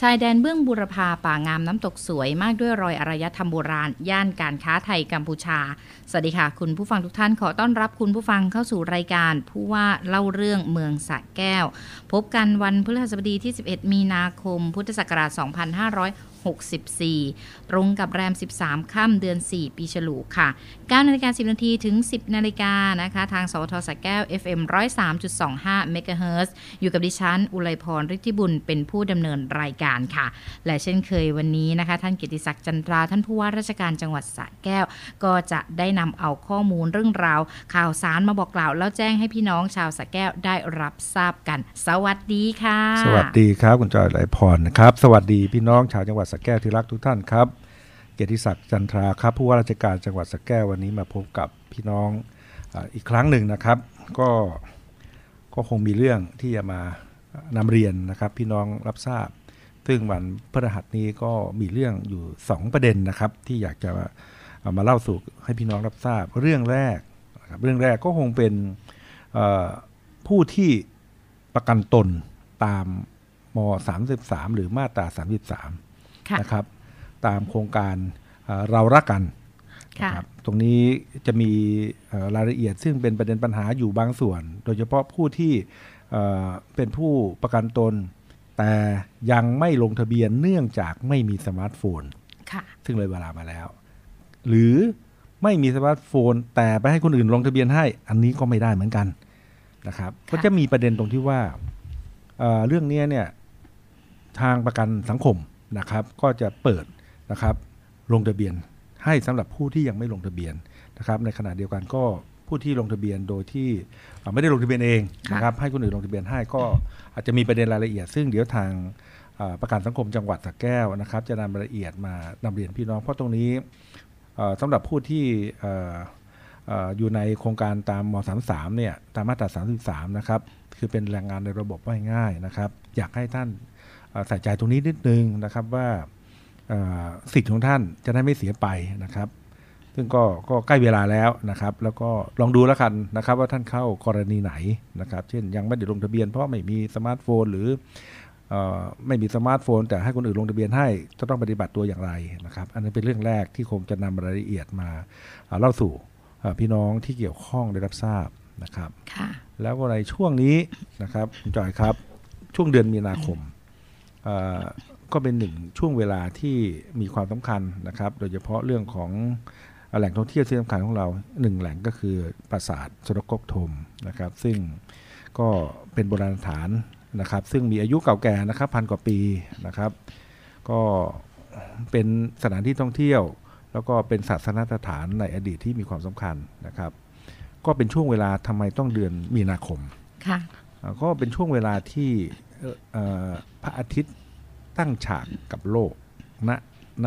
ชายแดนเบื้องบุรพาป่างามน้ำตกสวยมากด้วยรอยอารยธรรมโบราณ ย่านการค้าไทยกัมพูชา สวัสดีค่ะ คุณผู้ฟังทุกท่านขอต้อนรับคุณผู้ฟังเข้าสู่รายการ ผู้ว่าเล่าเรื่องเมืองสะแก้ว พบกันวันพฤหัสบดีที่ 11 มีนาคม พุทธศักราช 2564ตรงกับแรม 13 ค่ำเดือน 4 ปีฉลูค่ะ9นาฬิกา10 นาทีถึง 10 นาฬิกานะคะ ทางสวทสแก้ว FM 103.25เมกะเฮิรตซ์อยู่กับดิฉัน อุไรพรฤทธิบุญเป็นผู้ดำเนินรายการค่ะ และเช่นเคยวันนี้นะคะ ท่านกิติศักดิ์จันทรา ท่านผู้ว่าราชการจังหวัดสระแก้ว ก็จะได้นำเอาข้อมูลเรื่องราว ข่าวสารมาบอกกล่าว แล้วแจ้งให้พี่น้องชาวสระแก้วได้รับทราบกัน สวัสดีค่ะ สวัสดีครับคุณจอยไหลพรนะครับ สวัสดีพี่น้องชาวจังหวัดสแก้วที่รักทุกท่านครับ เกียรติศักดิ์จันทราครับผู้ว่าราชการจังหวัดสแก้ววันนี้มาพบกับพี่น้องอ,อีกครั้งหนึ่งนะครับ ก็ก็คงมีเรื่องที่จะมานำเรียนนะครับ พี่น้องรับทราบ ซึ่งวันพฤหัสนี้ก็มีเรื่องอยู่ 2 ประเด็นนะครับ ที่อยากจะามาเล่าสู่ให้พี่น้องรับทราบเรื่องแรกนะครับเรื่องแรกก็คงเป็นผู้ที่ประกันตนตามม 33 หรือมาตรา 33 นะครับ ตามโครงการเอ่อเรารักกันค่ะนะครับตรงนี้จะมีเอ่อรายละเอียดซึ่งเป็นประเด็นปัญหาอยู่บางส่วน โดยเฉพาะผู้ที่เอ่อเป็นผู้ประกันตน แต่ยังไม่ลงทะเบียนเนื่องจากไม่มีสมาร์ทโฟนค่ะซึ่งเลยเวลามาแล้ว หรือไม่มีสมาร์ทโฟน แต่ไปให้คนอื่นลงทะเบียนให้ อันนี้ก็ไม่ได้เหมือนกันนะครับค่ะก็จะมีประเด็นตรงที่ว่าเอ่อเรื่องเนี้ยเนี่ยทางประกันสังคม นะครับ ก็จะเปิดนะครับลงทะเบียนให้สำหรับผู้ที่ยังไม่ลงทะเบียนนะครับในขณะเดียวกันก็ผู้ที่ลงทะเบียนโดยที่ไม่ได้ลงทะเบียนเองนะครับให้คนอื่นลงทะเบียนให้ก็อาจจะมีประเด็นรายละเอียด ซึ่งเดี๋ยวทางประกันสังคมจังหวัดสระแก้วนะครับ จะนำรายละเอียดมานำเรียนพี่น้อง เพราะตรงนี้เอ่อสำหรับผู้ที่อยู่ในโครงการตามม 33 เนี่ยตามมาตรา 33 นะครับ คือเป็นแรงงานในระบบว่าง่ายนะครับ อยากให้ท่าน ใส่ใจตรงนี้นิดนึงนะครับว่าเอ่อสิทธิ์ของท่านจะได้ไม่เสียไปนะครับ ซึ่งก็ก็ใกล้เวลาแล้วนะครับ แล้วก็ลองดูแล้วกันนะครับ ว่าท่านเข้ากรณีไหนนะครับ เช่นยังไม่ได้ลงทะเบียนเพราะไม่มีสมาร์ทโฟน หรือเออไม่มีสมาร์ทโฟน แต่ให้คนอื่นลงทะเบียนให้จะต้องปฏิบัติตัวอย่างไรนะครับ อันนี้เป็นเรื่องแรกที่คงจะนำรายละเอียดมาเอ่อเล่าสู่เอ่อพี่น้องที่เกี่ยวข้องได้รับทราบนะครับค่ะแล้วก็ในช่วงนี้นะครับคุณจอยครับช่วงเดือนมีนาคมเอ่อ ก็เป็นหนึ่งช่วงเวลาที่มีความสำคัญนะครับ โดยเฉพาะเรื่องของแหล่งท่องเที่ยวที่สำคัญของเราหนึ่งแหล่งก็คือปราสาทสรกกทมนะครับ ซึ่งก็เป็นโบราณสถานนะครับ ซึ่งมีอายุเก่าแก่นะครับพันกว่าปีนะครับ ก็เป็นสถานที่ท่องเที่ยว แล้วก็เป็นศาสนสถานในอดีตที่มีความสำคัญนะครับ ก็เป็นช่วงเวลาทำไมต้องเดือนมีนาคมค่ะอ่าก็เป็นช่วงเวลาที่เอ่อเอ่อ พระอาทิตย์ตั้งฉากกับโลกณณ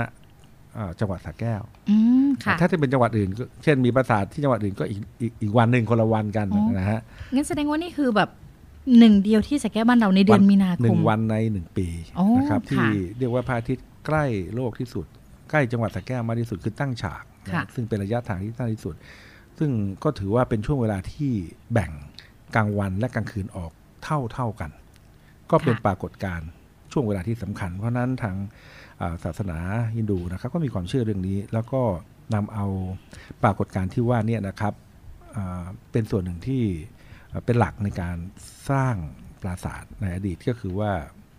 อ่าจังหวัดสระแก้วอืมค่ะถ้าจะเป็นจังหวัดอื่นก็เช่นมีปราสาทที่จังหวัดอื่นก็อีกอีกอีกวันหนึ่งคนละวันกันอ๋อนะฮะงั้นแสดงว่านี่คือแบบหนึ่งเดียวที่สระแก้วบ้านเราในเดือนมีนาหคนึ่มงวันในหนึ่งปีอ๋อนะครับค่ะที่เรียกว่าพระอาทิตย์ใกล้โลกที่สุด ใกล้จังหวัดสระแก้วมากที่สุดคือตั้งฉากนะค่ะซึ่งเป็นระยะทางที่สั้นที่สุด ซึ่งก็ถือว่าเป็นช่วงเวลาที่แบ่งกลางวันและกลางคืนออกเท่าเท่ากัน ก็เป็นปรากฏการณ์ช่วงเวลาที่สำคัญ เพราะฉะนั้นทางอ่าศาสนาฮินดูนะครับก็มีความเชื่อเรื่องนี้ แล้วก็นำเอาปรากฏการณ์ที่ว่าเนี่ยนะครับอ่าเป็นส่วนหนึ่งที่อ่าเป็นหลักในการสร้างปราสาทในอดีตก็คือว่า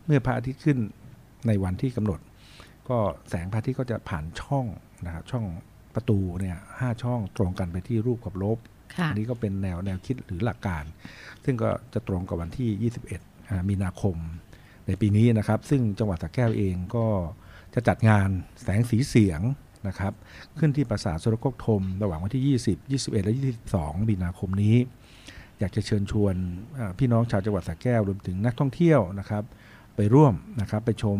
เมื่อพระอาทิตย์ขึ้นในวันที่กำหนด ก็แสงพระอาทิตย์ก็จะผ่านช่องนะครับช่องประตูเนี่ยห้าช่องตรงกันไปที่รูปกับลบค่ะอันนี้ก็เป็นแนวแนวคิดหรือหลักการ ซึ่งก็จะตรงกับวันที่ 21อ่า มีนาคม ในปีนี้นะครับ ซึ่งจังหวัดสระแก้วเองก็จะจัดงานแสงสีเสียงนะครับ ขึ้นที่ปราสาทสุรกกทมระหว่างวันที่ 20 21 และ 22 มีนาคมนี้ อยากจะเชิญชวนพี่น้องชาวจังหวัดสระแก้วรวมถึงนักท่องเที่ยวนะครับ ไปร่วมนะครับไปชม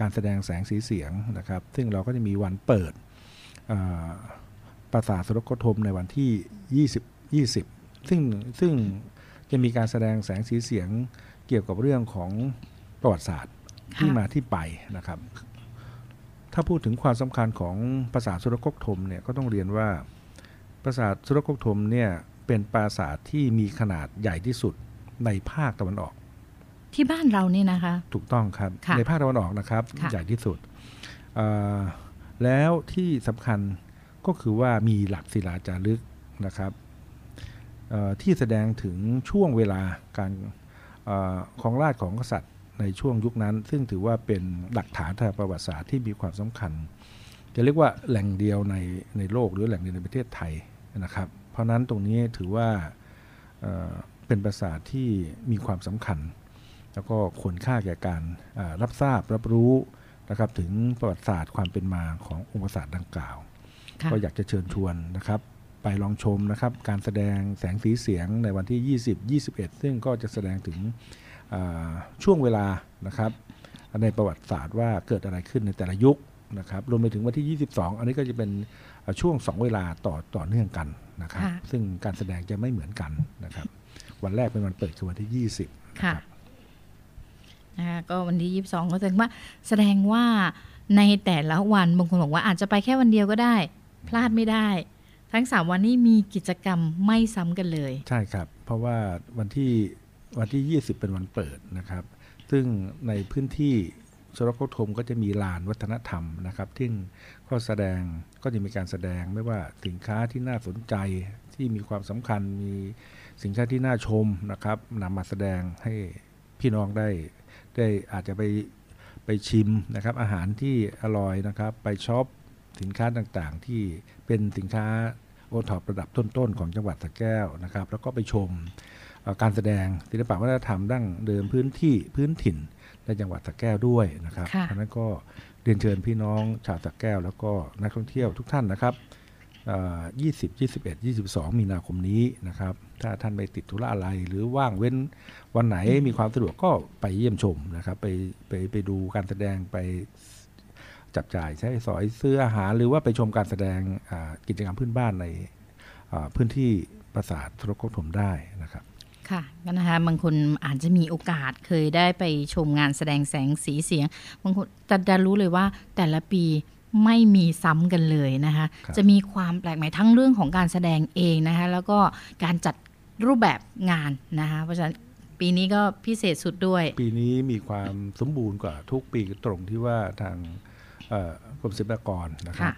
การแสดงแสงสีเสียงนะครับ ซึ่งเราก็จะมีวันเปิดปราสาทสุรกทมในวันที่ 20 20 ซึ่งซึ่งจะมีการแสดงแสงสีเสียง เกี่ยวกับเรื่องของประวัติศาสตร์ที่ค่ะมาที่ไปนะครับ ถ้าพูดถึงความสำคัญของปราสาทสุรกกทมเนี่ยก็ต้องเรียนว่าปราสาทสุรกกทมเนี่ยเป็นปราสาทที่มีขนาดใหญ่ที่สุดในภาคตะวันออก ที่บ้านเรานี่นะคะ ถูกต้องครับค่ะในภาคตะวันออกนะครับค่ะใหญ่ที่สุดเอ่อแล้วที่สำคัญก็คือว่ามีหลักศิลาจารึกนะครับเอ่อที่แสดงถึงช่วงเวลาการเออ ของราชย์ของกษัตริย์ในช่วงยุคนั้น ซึ่งถือว่าเป็นหลักฐานทางประวัติศาสตร์ที่มีความสำคัญ จะเรียกว่าแหล่งเดียวในในโลกหรือแหล่งเดียวในประเทศไทยนะครับ เพราะฉะนั้นตรงนี้ถือว่าเอ่อเป็นปราสาทที่มีความสำคัญ แล้วก็ควรค่าแก่การอ่ารับทราบรับรู้นะครับถึงประวัติศาสตร์ความเป็นมาขององค์ปราสาทดังกล่าวค่ะก็อยากจะเชิญชวนนะครับ ไปลองชมนะครับ การแสดงแสงสีเสียงในวันที่ 20 21 ซึ่งก็จะแสดงถึงอ่าช่วงเวลานะครับ ในประวัติศาสตร์ว่าเกิดอะไรขึ้นในแต่ละยุคนะครับรวมไปถึงวันที่ 22 อันนี้ก็จะเป็นอ่าช่วง 2 เวลาต่อต่อเนื่องกันนะครับค่ะซึ่งการแสดงจะไม่เหมือนกันนะครับ วันแรกเป็นวันเปิดคือวันที่ 20นะค่ะครับนะคะก็วันที่ 22 ก็แสดงว่าแสดงว่าในแต่ละวันบางคนบอกว่าอาจจะไปแค่วันเดียวก็ได้ พลาดไม่ได้ ทั้ง 3 วันนี้มีกิจกรรมไม่ซ้ำกันเลย ใช่ครับ เพราะว่าวันที่วันที่ 20 เป็นวันเปิดนะครับ ซึ่งในพื้นที่ชรกธมก็จะมีลานวัฒนธรรมนะครับที่ก็แสดงก็จะมีการแสดงไม่ว่าสินค้าที่น่าสนใจที่มีความสำคัญมีสินค้าที่น่าชมนะครับนำมาแสดงให้พี่น้องได้ได้อาจจะไปไปชิมนะครับอาหารที่อร่อยนะครับ ไปช็อปสินค้าต่างๆ ที่ เป็นสินค้าโอท็อประดับต้นๆ ของจังหวัดสระแก้วนะครับ แล้วก็ไปชมเอ่อการแสดงศิลปะวัฒนธรรมดั้งเดิมพื้นที่พื้นถิ่นในจังหวัดสระแก้วด้วยนะครับค่ะเพราะฉะนั้นก็เรียนเชิญพี่น้องชาวสระแก้ว แล้วก็นักท่องเที่ยวทุกท่านนะครับเอ่อ20 21 22 มีนาคมนี้นะครับ ถ้าท่านไม่ติดธุระอะไร หรือว่างเว้นวันไหนมีความสะดวกก็ไปเยี่ยมชมนะครับ ไปไปไปดูการแสดงไป จับจ่ายใช้สอยซื้ออาหารหรือว่าไปชมการแสดงอ่ากิจกรรมพื้นบ้านในอ่าพื้นที่ปราสาททรโคถมได้นะครับค่ะก็นะคะบางคนอาจจะมีโอกาสเคยได้ไปชมงานแสดงแสงสีเสียง บางคนจะจะรู้เลยว่าแต่ละปีไม่มีซ้ำกันเลยนะคะครับจะมีความแปลกใหม่ทั้งเรื่องของการแสดงเองนะคะแล้วก็การจัดรูปแบบงานนะคะเพราะฉะนั้นปีนี้ก็พิเศษสุดด้วย ปีนี้มีความสมบูรณ์กว่าทุกปีตรงที่ว่าทางเอ่อ กรมศิลปากรนะครับค่ะ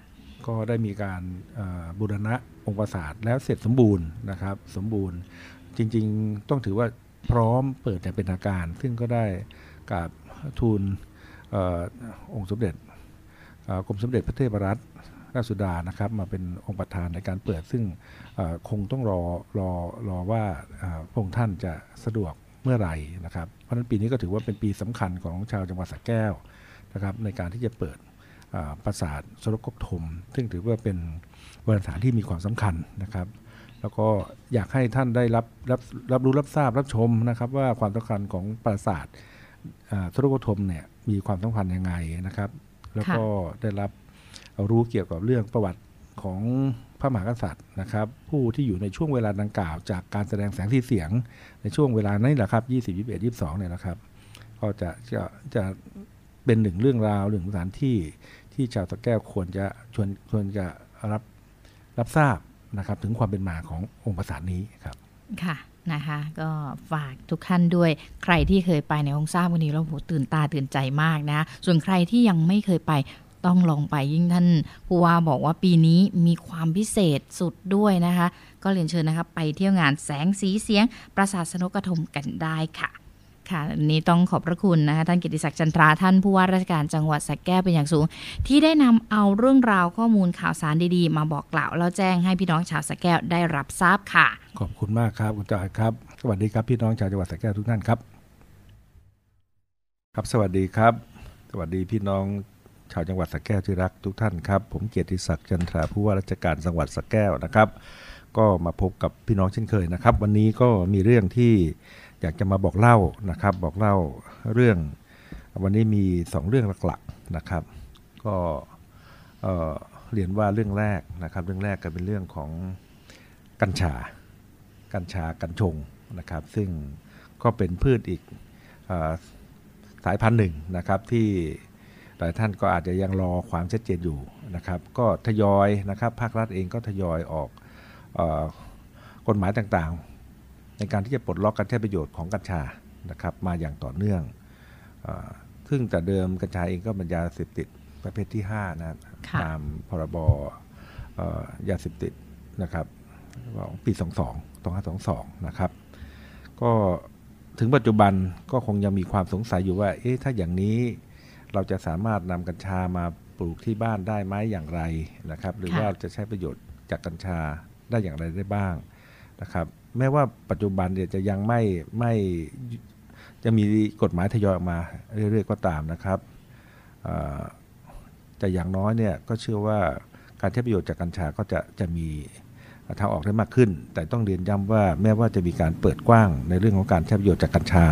ก็ได้มีการเอ่อบูรณะองค์ปราสาทแล้วเสร็จสมบูรณ์นะครับ สมบูรณ์จริงๆต้องถือว่าพร้อมเปิดอย่างเป็นทางการ ซึ่งก็ได้กราบทูลเออองค์สมเด็จเอ่อกรมสมเด็จพระเทพรัตนราชสุดานะครับมาเป็นองค์ประธานในการเปิด ซึ่งเอ่อคงต้องรอรอรอว่าเอ่อพระองค์ท่านจะสะดวกเมื่อไหร่นะครับ เพราะฉะนั้นปีนี้ก็ถือว่าเป็นปีสำคัญของชาวจังหวัดสระแก้วนะครับในการที่จะเปิดอ่า ปราสาทสรกกธมซึ่งถือว่าเป็นโบราณสถานที่มีความสำคัญนะครับ แล้วก็อยากให้ท่านได้รับรับรับรู้รับทราบรับชมนะครับว่าความสำคัญของปราสาทอ่าสรกกธมเนี่ยมีความสำคัญยังไงนะครับ แล้วก็ได้รับรู้เกี่ยวกับเรื่องประวัติของพระมหากษัตริย์นะครับ ผู้ที่อยู่ในช่วงเวลาดังกล่าว จากการแสดงแสงสีเสียงในช่วงเวลานั้นแหละครับ 20 21 22เนี่ยนะครับ ก็จะจะจะเป็นหนึ่งเรื่องราวหนึ่งสถานที่ ที่ชาวตะแก้วควรจะชวนควรจะรับรับทราบนะครับ ถึงความเป็นมาขององค์ปราสาทนี้ครับค่ะนะคะก็ฝากทุกท่านด้วยใครที่เคยไปในองทราบวันนี้เราโหตื่นตาตื่นใจมากนะ ส่วนใครที่ยังไม่เคยไปต้องลองไปยิ่งท่านผู้ว่าบอกว่าปีนี้มีความพิเศษสุดด้วยนะคะ ก็เรียนเชิญนะคะไปเที่ยวงานแสงสีเสียง ปราสาทสนกกระทมกันได้ค่ะ ค่ะวันนี้ต้องขอบพระคุณนะคะท่านกิติศักดิ์จันทราท่านผู้ว่าราชการจังหวัดสระแก้วเป็นอย่างสูง ที่ได้นำเอาเรื่องราวข้อมูลข่าวสารดีๆ มาบอกกล่าวแล้วแจ้งให้พี่น้องชาวสระแก้วได้รับทราบค่ะ ขอบคุณมากครับคุณจอยครับ สวัสดีครับพี่น้องชาวจังหวัดสระแก้วทุกท่านครับ ครับสวัสดีครับ สวัสดีพี่น้องชาวจังหวัดสระแก้วที่รักทุกท่านครับผมเกียรติศักดิ์จันทราผู้ว่าราชการจังหวัดสระแก้วนะครับ ก็มาพบกับพี่น้องเช่นเคยนะครับ วันนี้ก็มีเรื่องที่ อยากจะมาบอกเล่านะครับ บอกเล่าเรื่อง วันนี้มีสองเรื่องหลักๆนะครับ ก็เเรียนว่าเรื่องแรกนะครับ เรื่องแรกก็เป็นเรื่องของกัญชา กัญชากัญชงนะครับ ซึ่งก็เป็นพืชอีกอสายพันธุ์หนึ่งนะครับที่หลายท่านก็อาจจะยังรอความชัดเจนอยู่นะครับ ก็ทยอยนะครับภาครัฐเองก็ทยอยออกอกฎหมายต่างๆ ในการที่จะปลดล็อกการใช้ประโยชน์ของกัญชานะครับมาอย่างต่อเนื่องเออซึ่งแต่เดิมกัญชาเองก็เป็นยาเสพติดประเภทที่5นะค่ะตามพรบเอ่อยาเสพติดนะครับของปี 22 2522 นะครับ ก็ถึงปัจจุบันก็คงยังมีความสงสัยอยู่ว่า เอ๊ะ ถ้าอย่างนี้เราจะสามารถนำกัญชามาปลูกที่บ้านได้ไหมอย่างไรนะครับ หรือค่ะว่าจะใช้ประโยชน์จากกัญชาได้อย่างไรได้บ้าง นะครับแม้ว่าปัจจุบันเนี่ยจะยังไม่ไม่จะมีกฎหมายทยอยออกมาเรื่อยๆก็ตามนะครับแต่อย่างน้อยเนี่ยก็เชื่อว่าการใช้ประโยชน์จากกัญชาก็จะจะมีทางออกได้มากขึ้น แต่ต้องเรียนย้ำว่าแม้ว่าจะมีการเปิดกว้างในเรื่องของการใช้ประโยชน์จากกัญชา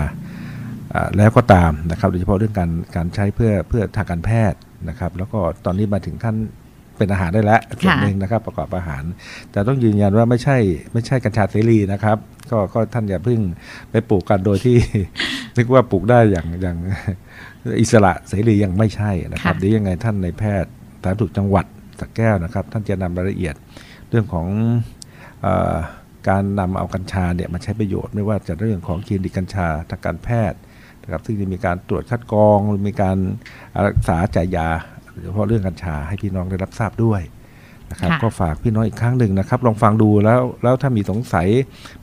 อ่าแล้วก็ตามนะครับโดยเฉพาะเรื่องการการใช้เพื่อเพื่อทางการแพทย์นะครับ แล้วก็ตอนนี้มาถึงขั้น เป็นอาหารได้แล้วส่วนหนึ่งนะครับ ประกอบอาหาร แต่ต้องยืนยันว่าไม่ใช่ไม่ใช่กัญชาเสรีนะครับ ก็ก็ท่านอย่าเพิ่งไปปลูกกันโดยที่นึกว่าปลูกได้อย่างอย่างอิสระเสรียังไม่ใช่นะครับค่ะเดี๋ยวยังไงท่านในแพทย์สาธารณสุขจังหวัดสระแก้วนะครับ ท่านจะนำรายละเอียดเรื่องของเออการนำเอากัญชาเนี่ยมาใช้ประโยชน์ไม่ว่าจะเรื่องของคลินิกกัญชาทางการแพทย์นะครับซึ่งจะมีการตรวจคัดกรองหรือมีการรักษาจ่ายยา โดยเฉพาะเรื่องกัญชาให้พี่น้องได้รับทราบด้วยนะครับค่ะก็ฝากพี่น้องอีกครั้งหนึ่งนะครับลองฟังดูแล้วแล้วถ้ามีสงสัย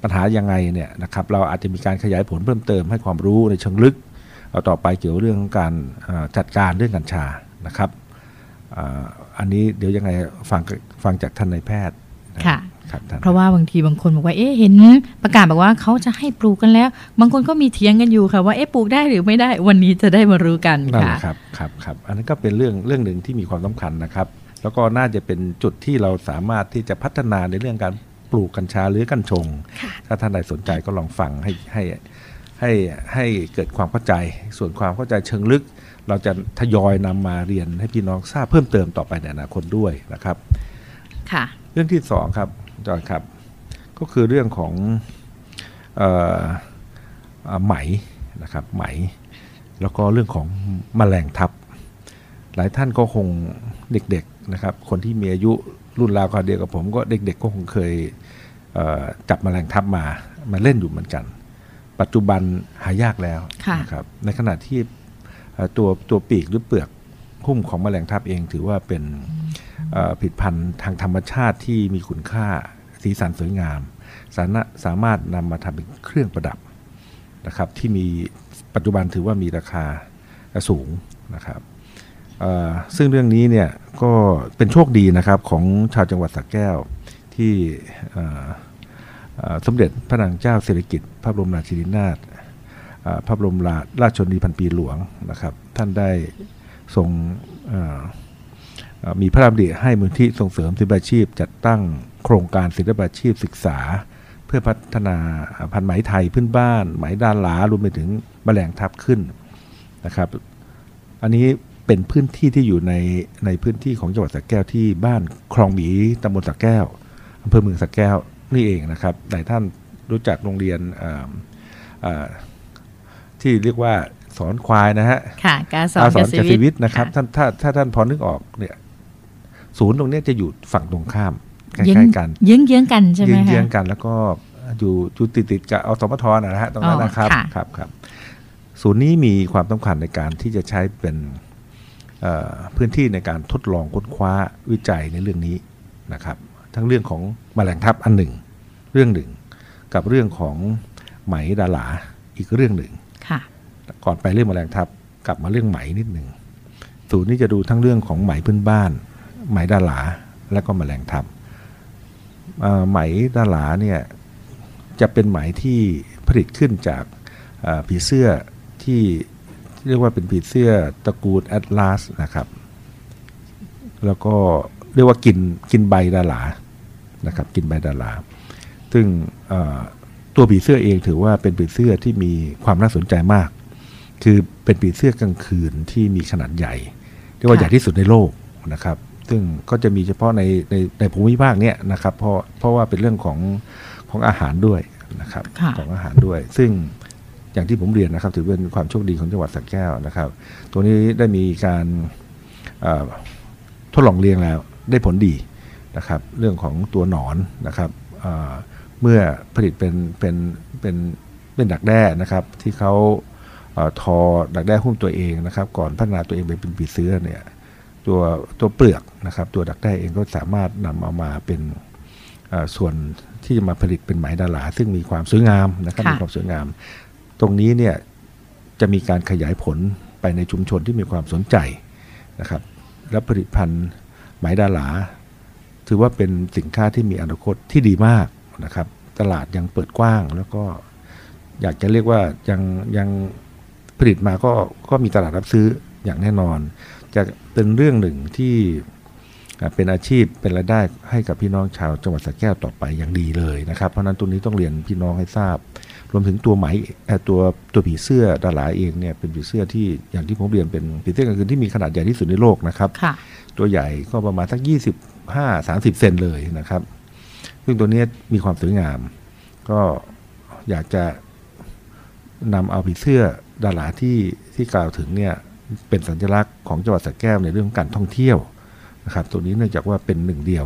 ปัญหายังไงเนี่ยนะครับเราอาจจะมีการขยายผลเพิ่มเติมให้ความรู้ในเชิงลึกเอาต่อไปเกี่ยวเรื่องของการเอ่อจัดการเรื่องกัญชานะครับอ่าอันนี้เดี๋ยวยังไงฟังฟังจากท่านนายแพทย์นค่ะครับท่าน เพราะว่าบางทีบางคนบอกว่าเอ๊ะเห็นประกาศบอกว่าเขาจะให้ปลูกกันแล้ว บางคนก็มีเถียงกันอยู่ค่ะว่าเอ๊ะปลูกได้หรือไม่ได้วันนี้จะได้มารู้กันนั่นแหค่ะละครับครับครับอันนั้นก็เป็นเรื่องเรื่องหนึ่งที่มีความสำคัญนะครับ แล้วก็น่าจะเป็นจุดที่เราสามารถที่จะพัฒนาในเรื่องการปลูกกัญชาหรือกัญชง ถ้าท่านใดสนใจก็ลองฟังให้ให้ให้ให้เกิดความเข้าใจ ส่วนความเข้าใจเชิงลึก เราจะทยอยนำมาเรียนให้พี่น้องทราบเพิ่มเติมต่อไปในอนาคตด้วยนะครับ ค่ะ เรื่องที่สองครับ จอยครับ ก็คือเรื่องของเอ่อเอ่อไหมนะครับไหม แล้วก็เรื่องของแมลงทับ หลายท่านก็คงเด็กๆนะครับ คนที่มีอายุรุ่นราวคราวเดียวกับผมก็เด็กๆก็คงเคยเอ่อจับแมลงทับมามาเล่นอยู่เหมือนกัน ปัจจุบันหายากแล้วค่ะนะครับในขณะที่เอ่อตัวตัวปีกหรือเปลือกหุ้มของแมลงทับเองถือว่าเป็นเอ่อผลิดพันธุ์ทางธรรมชาติที่มีคุณค่า สีสันสวยงาม สามารถสามารถนำมาทำเป็นเครื่องประดับนะครับที่มีปัจจุบันถือว่ามีราคาสูงนะครับซึ่งเรื่องนี้เนี่ยก็เป็นโชคดีนะครับของชาวจังหวัดสระแก้วที่สมเด็จพระนางเจ้าสิริกิติ์พระบรมราชินีนาถพระบรมราราชชนนีพันปีหลวงนะครับ ท่านได้ทรงมีพระราชดำริให้มูลที่ส่งเสริมศิลปาชีพจัดตั้ง โครงการศิลปาชีพศึกษา เพื่อพัฒนาพันธุ์ไหมไทยพื้นบ้าน ไหมด้านหลารวมไปถึงแมลงทับขึ้นนะครับ อันนี้เป็นพื้นที่ที่อยู่ในในพื้นที่ของจังหวัดสระแก้วที่บ้านคลองหมีตำบลสระแก้วอำเภอเมืองสระแก้วนี่เองนะครับหลายท่านรู้จักโรงเรียนอ่าอ่าที่เรียกว่าสอนควายนะฮะค่ะการสอนอาสกอนษกตรสิวิวิททย์ย์นะครับท่านถ้าถ้าท่านพอนึกออกเนี่ยศูนย์ตรงเนี้ยจะอยู่ฝั่งตรงข้าม ใกเยื้องล้ๆกัน เยื้องเยื้องๆกันใช่ไหมเยื้คะองๆกัน แล้วก็อยู่อยู่ติดติดๆกับอสมทนะฮะตรงนั้นอ๋อนะครับค่ะครับครับ ศูนย์นี้มีความสำคัญในการที่จะใช้เป็นเอ่อพื้นที่ในการทดลองค้นคว้าวิจัยในเรื่องนี้นะครับ ทั้งเรื่องของแมลงทับอันหนึ่ง เรื่องหนึ่ง กับเรื่องของไหมดาหลาอีกเรื่องหนึ่งค่ะก่อนไปเรื่องแมลงทับกลับมาเรื่องไหมนิดหนึ่งศูนย์นี้จะดูทั้งเรื่องของไหมพื้นบ้าน ไหมดาหลาและก็แมลงทับเอ่อ ไหมดาหลาเนี่ยจะเป็นไหมที่ผลิตขึ้นจากผีเสื้อที่เรียกว่าเป็นผีเสื้อตระกูลแอตลาสนะครับ แล้วก็เรียกว่ากินกินใบดาหลานะครับกินใบดาหลา ซึ่งตัวผีเสื้อเองถือว่าเป็นผีเสื้อที่มีความน่าสนใจมาก คือเป็นผีเสื้อกลางคืนที่มีขนาดใหญ่ เรียกว่าใหญ่ที่สุดในโลกนะครับ ซึ่งก็จะมีเฉพาะในในในภูมิภาคเนี้ยนะครับเพราะเพราะว่าเป็นเรื่องของของอาหารด้วยนะครับค่ะของอาหารด้วย ซึ่งอย่างที่ผมเรียนนะครับ ถือเป็นความโชคดีของจังหวัดสระแก้วนะครับ ตัวนี้ได้มีการเอ่อทดลองเลี้ยงแล้วได้ผลดีนะครับ เรื่องของตัวหนอนนะครับเอ่อเมื่อผลิตเป็นเป็นเป็นเป็นดักแด้นะครับ ที่เขาเออทอดักแด้หุ้มตัวเองนะครับ ก่อนพัฒนาตัวเองไปเป็นปีเสื้อเนี่ย ตัวตัวเปลือกนะครับตัวดักแด้เองก็สามารถนำเอามาเป็นเอ่อส่วนที่จะมาผลิตเป็นไหมดาราซึ่งมีความสวยงามนะครับค่ะมีความสวยงาม ตรงนี้เนี่ยจะมีการขยายผลไปในชุมชนที่มีความสนใจนะครับและผลิตภัณฑ์ไหมดาราถือว่าเป็นสินค้าที่มีอนาคตที่ดีมากนะครับตลาดยังเปิดกว้างแล้วก็อยากจะเรียกว่ายังยังผลิตมาก็ก็มีตลาดรับซื้ออย่างแน่นอน จะเป็นเรื่องหนึ่งที่อ่าเป็นอาชีพเป็นรายได้ให้กับพี่น้องชาวจังหวัดสระแก้วต่อไปอย่างดีเลยนะครับ เพราะฉะนั้นตรงนี้ต้องเรียนพี่น้องให้ทราบ รวมถึงตัวไหมเอ่อตัวตัวผีเสื้อดาราเองเนี่ยเป็นผีเสื้อที่อย่างที่ผมเรียนเป็นผีเสื้อกลางคืนที่มีขนาดใหญ่ที่สุดในโลกนะครับค่ะตัวใหญ่ก็ประมาณสัก 25 30 เซนเลยนะครับ ซึ่งตัวเนี้ยมีความสวยงาม ก็อยากจะนำเอาผีเสื้อดาราที่ที่กล่าวถึงเนี่ย เป็นสัญลักษณ์ของจังหวัดสระแก้วในเรื่องของการท่องเที่ยวนะครับตัวนี้เนื่องจากว่าเป็นหนึ่งเดียว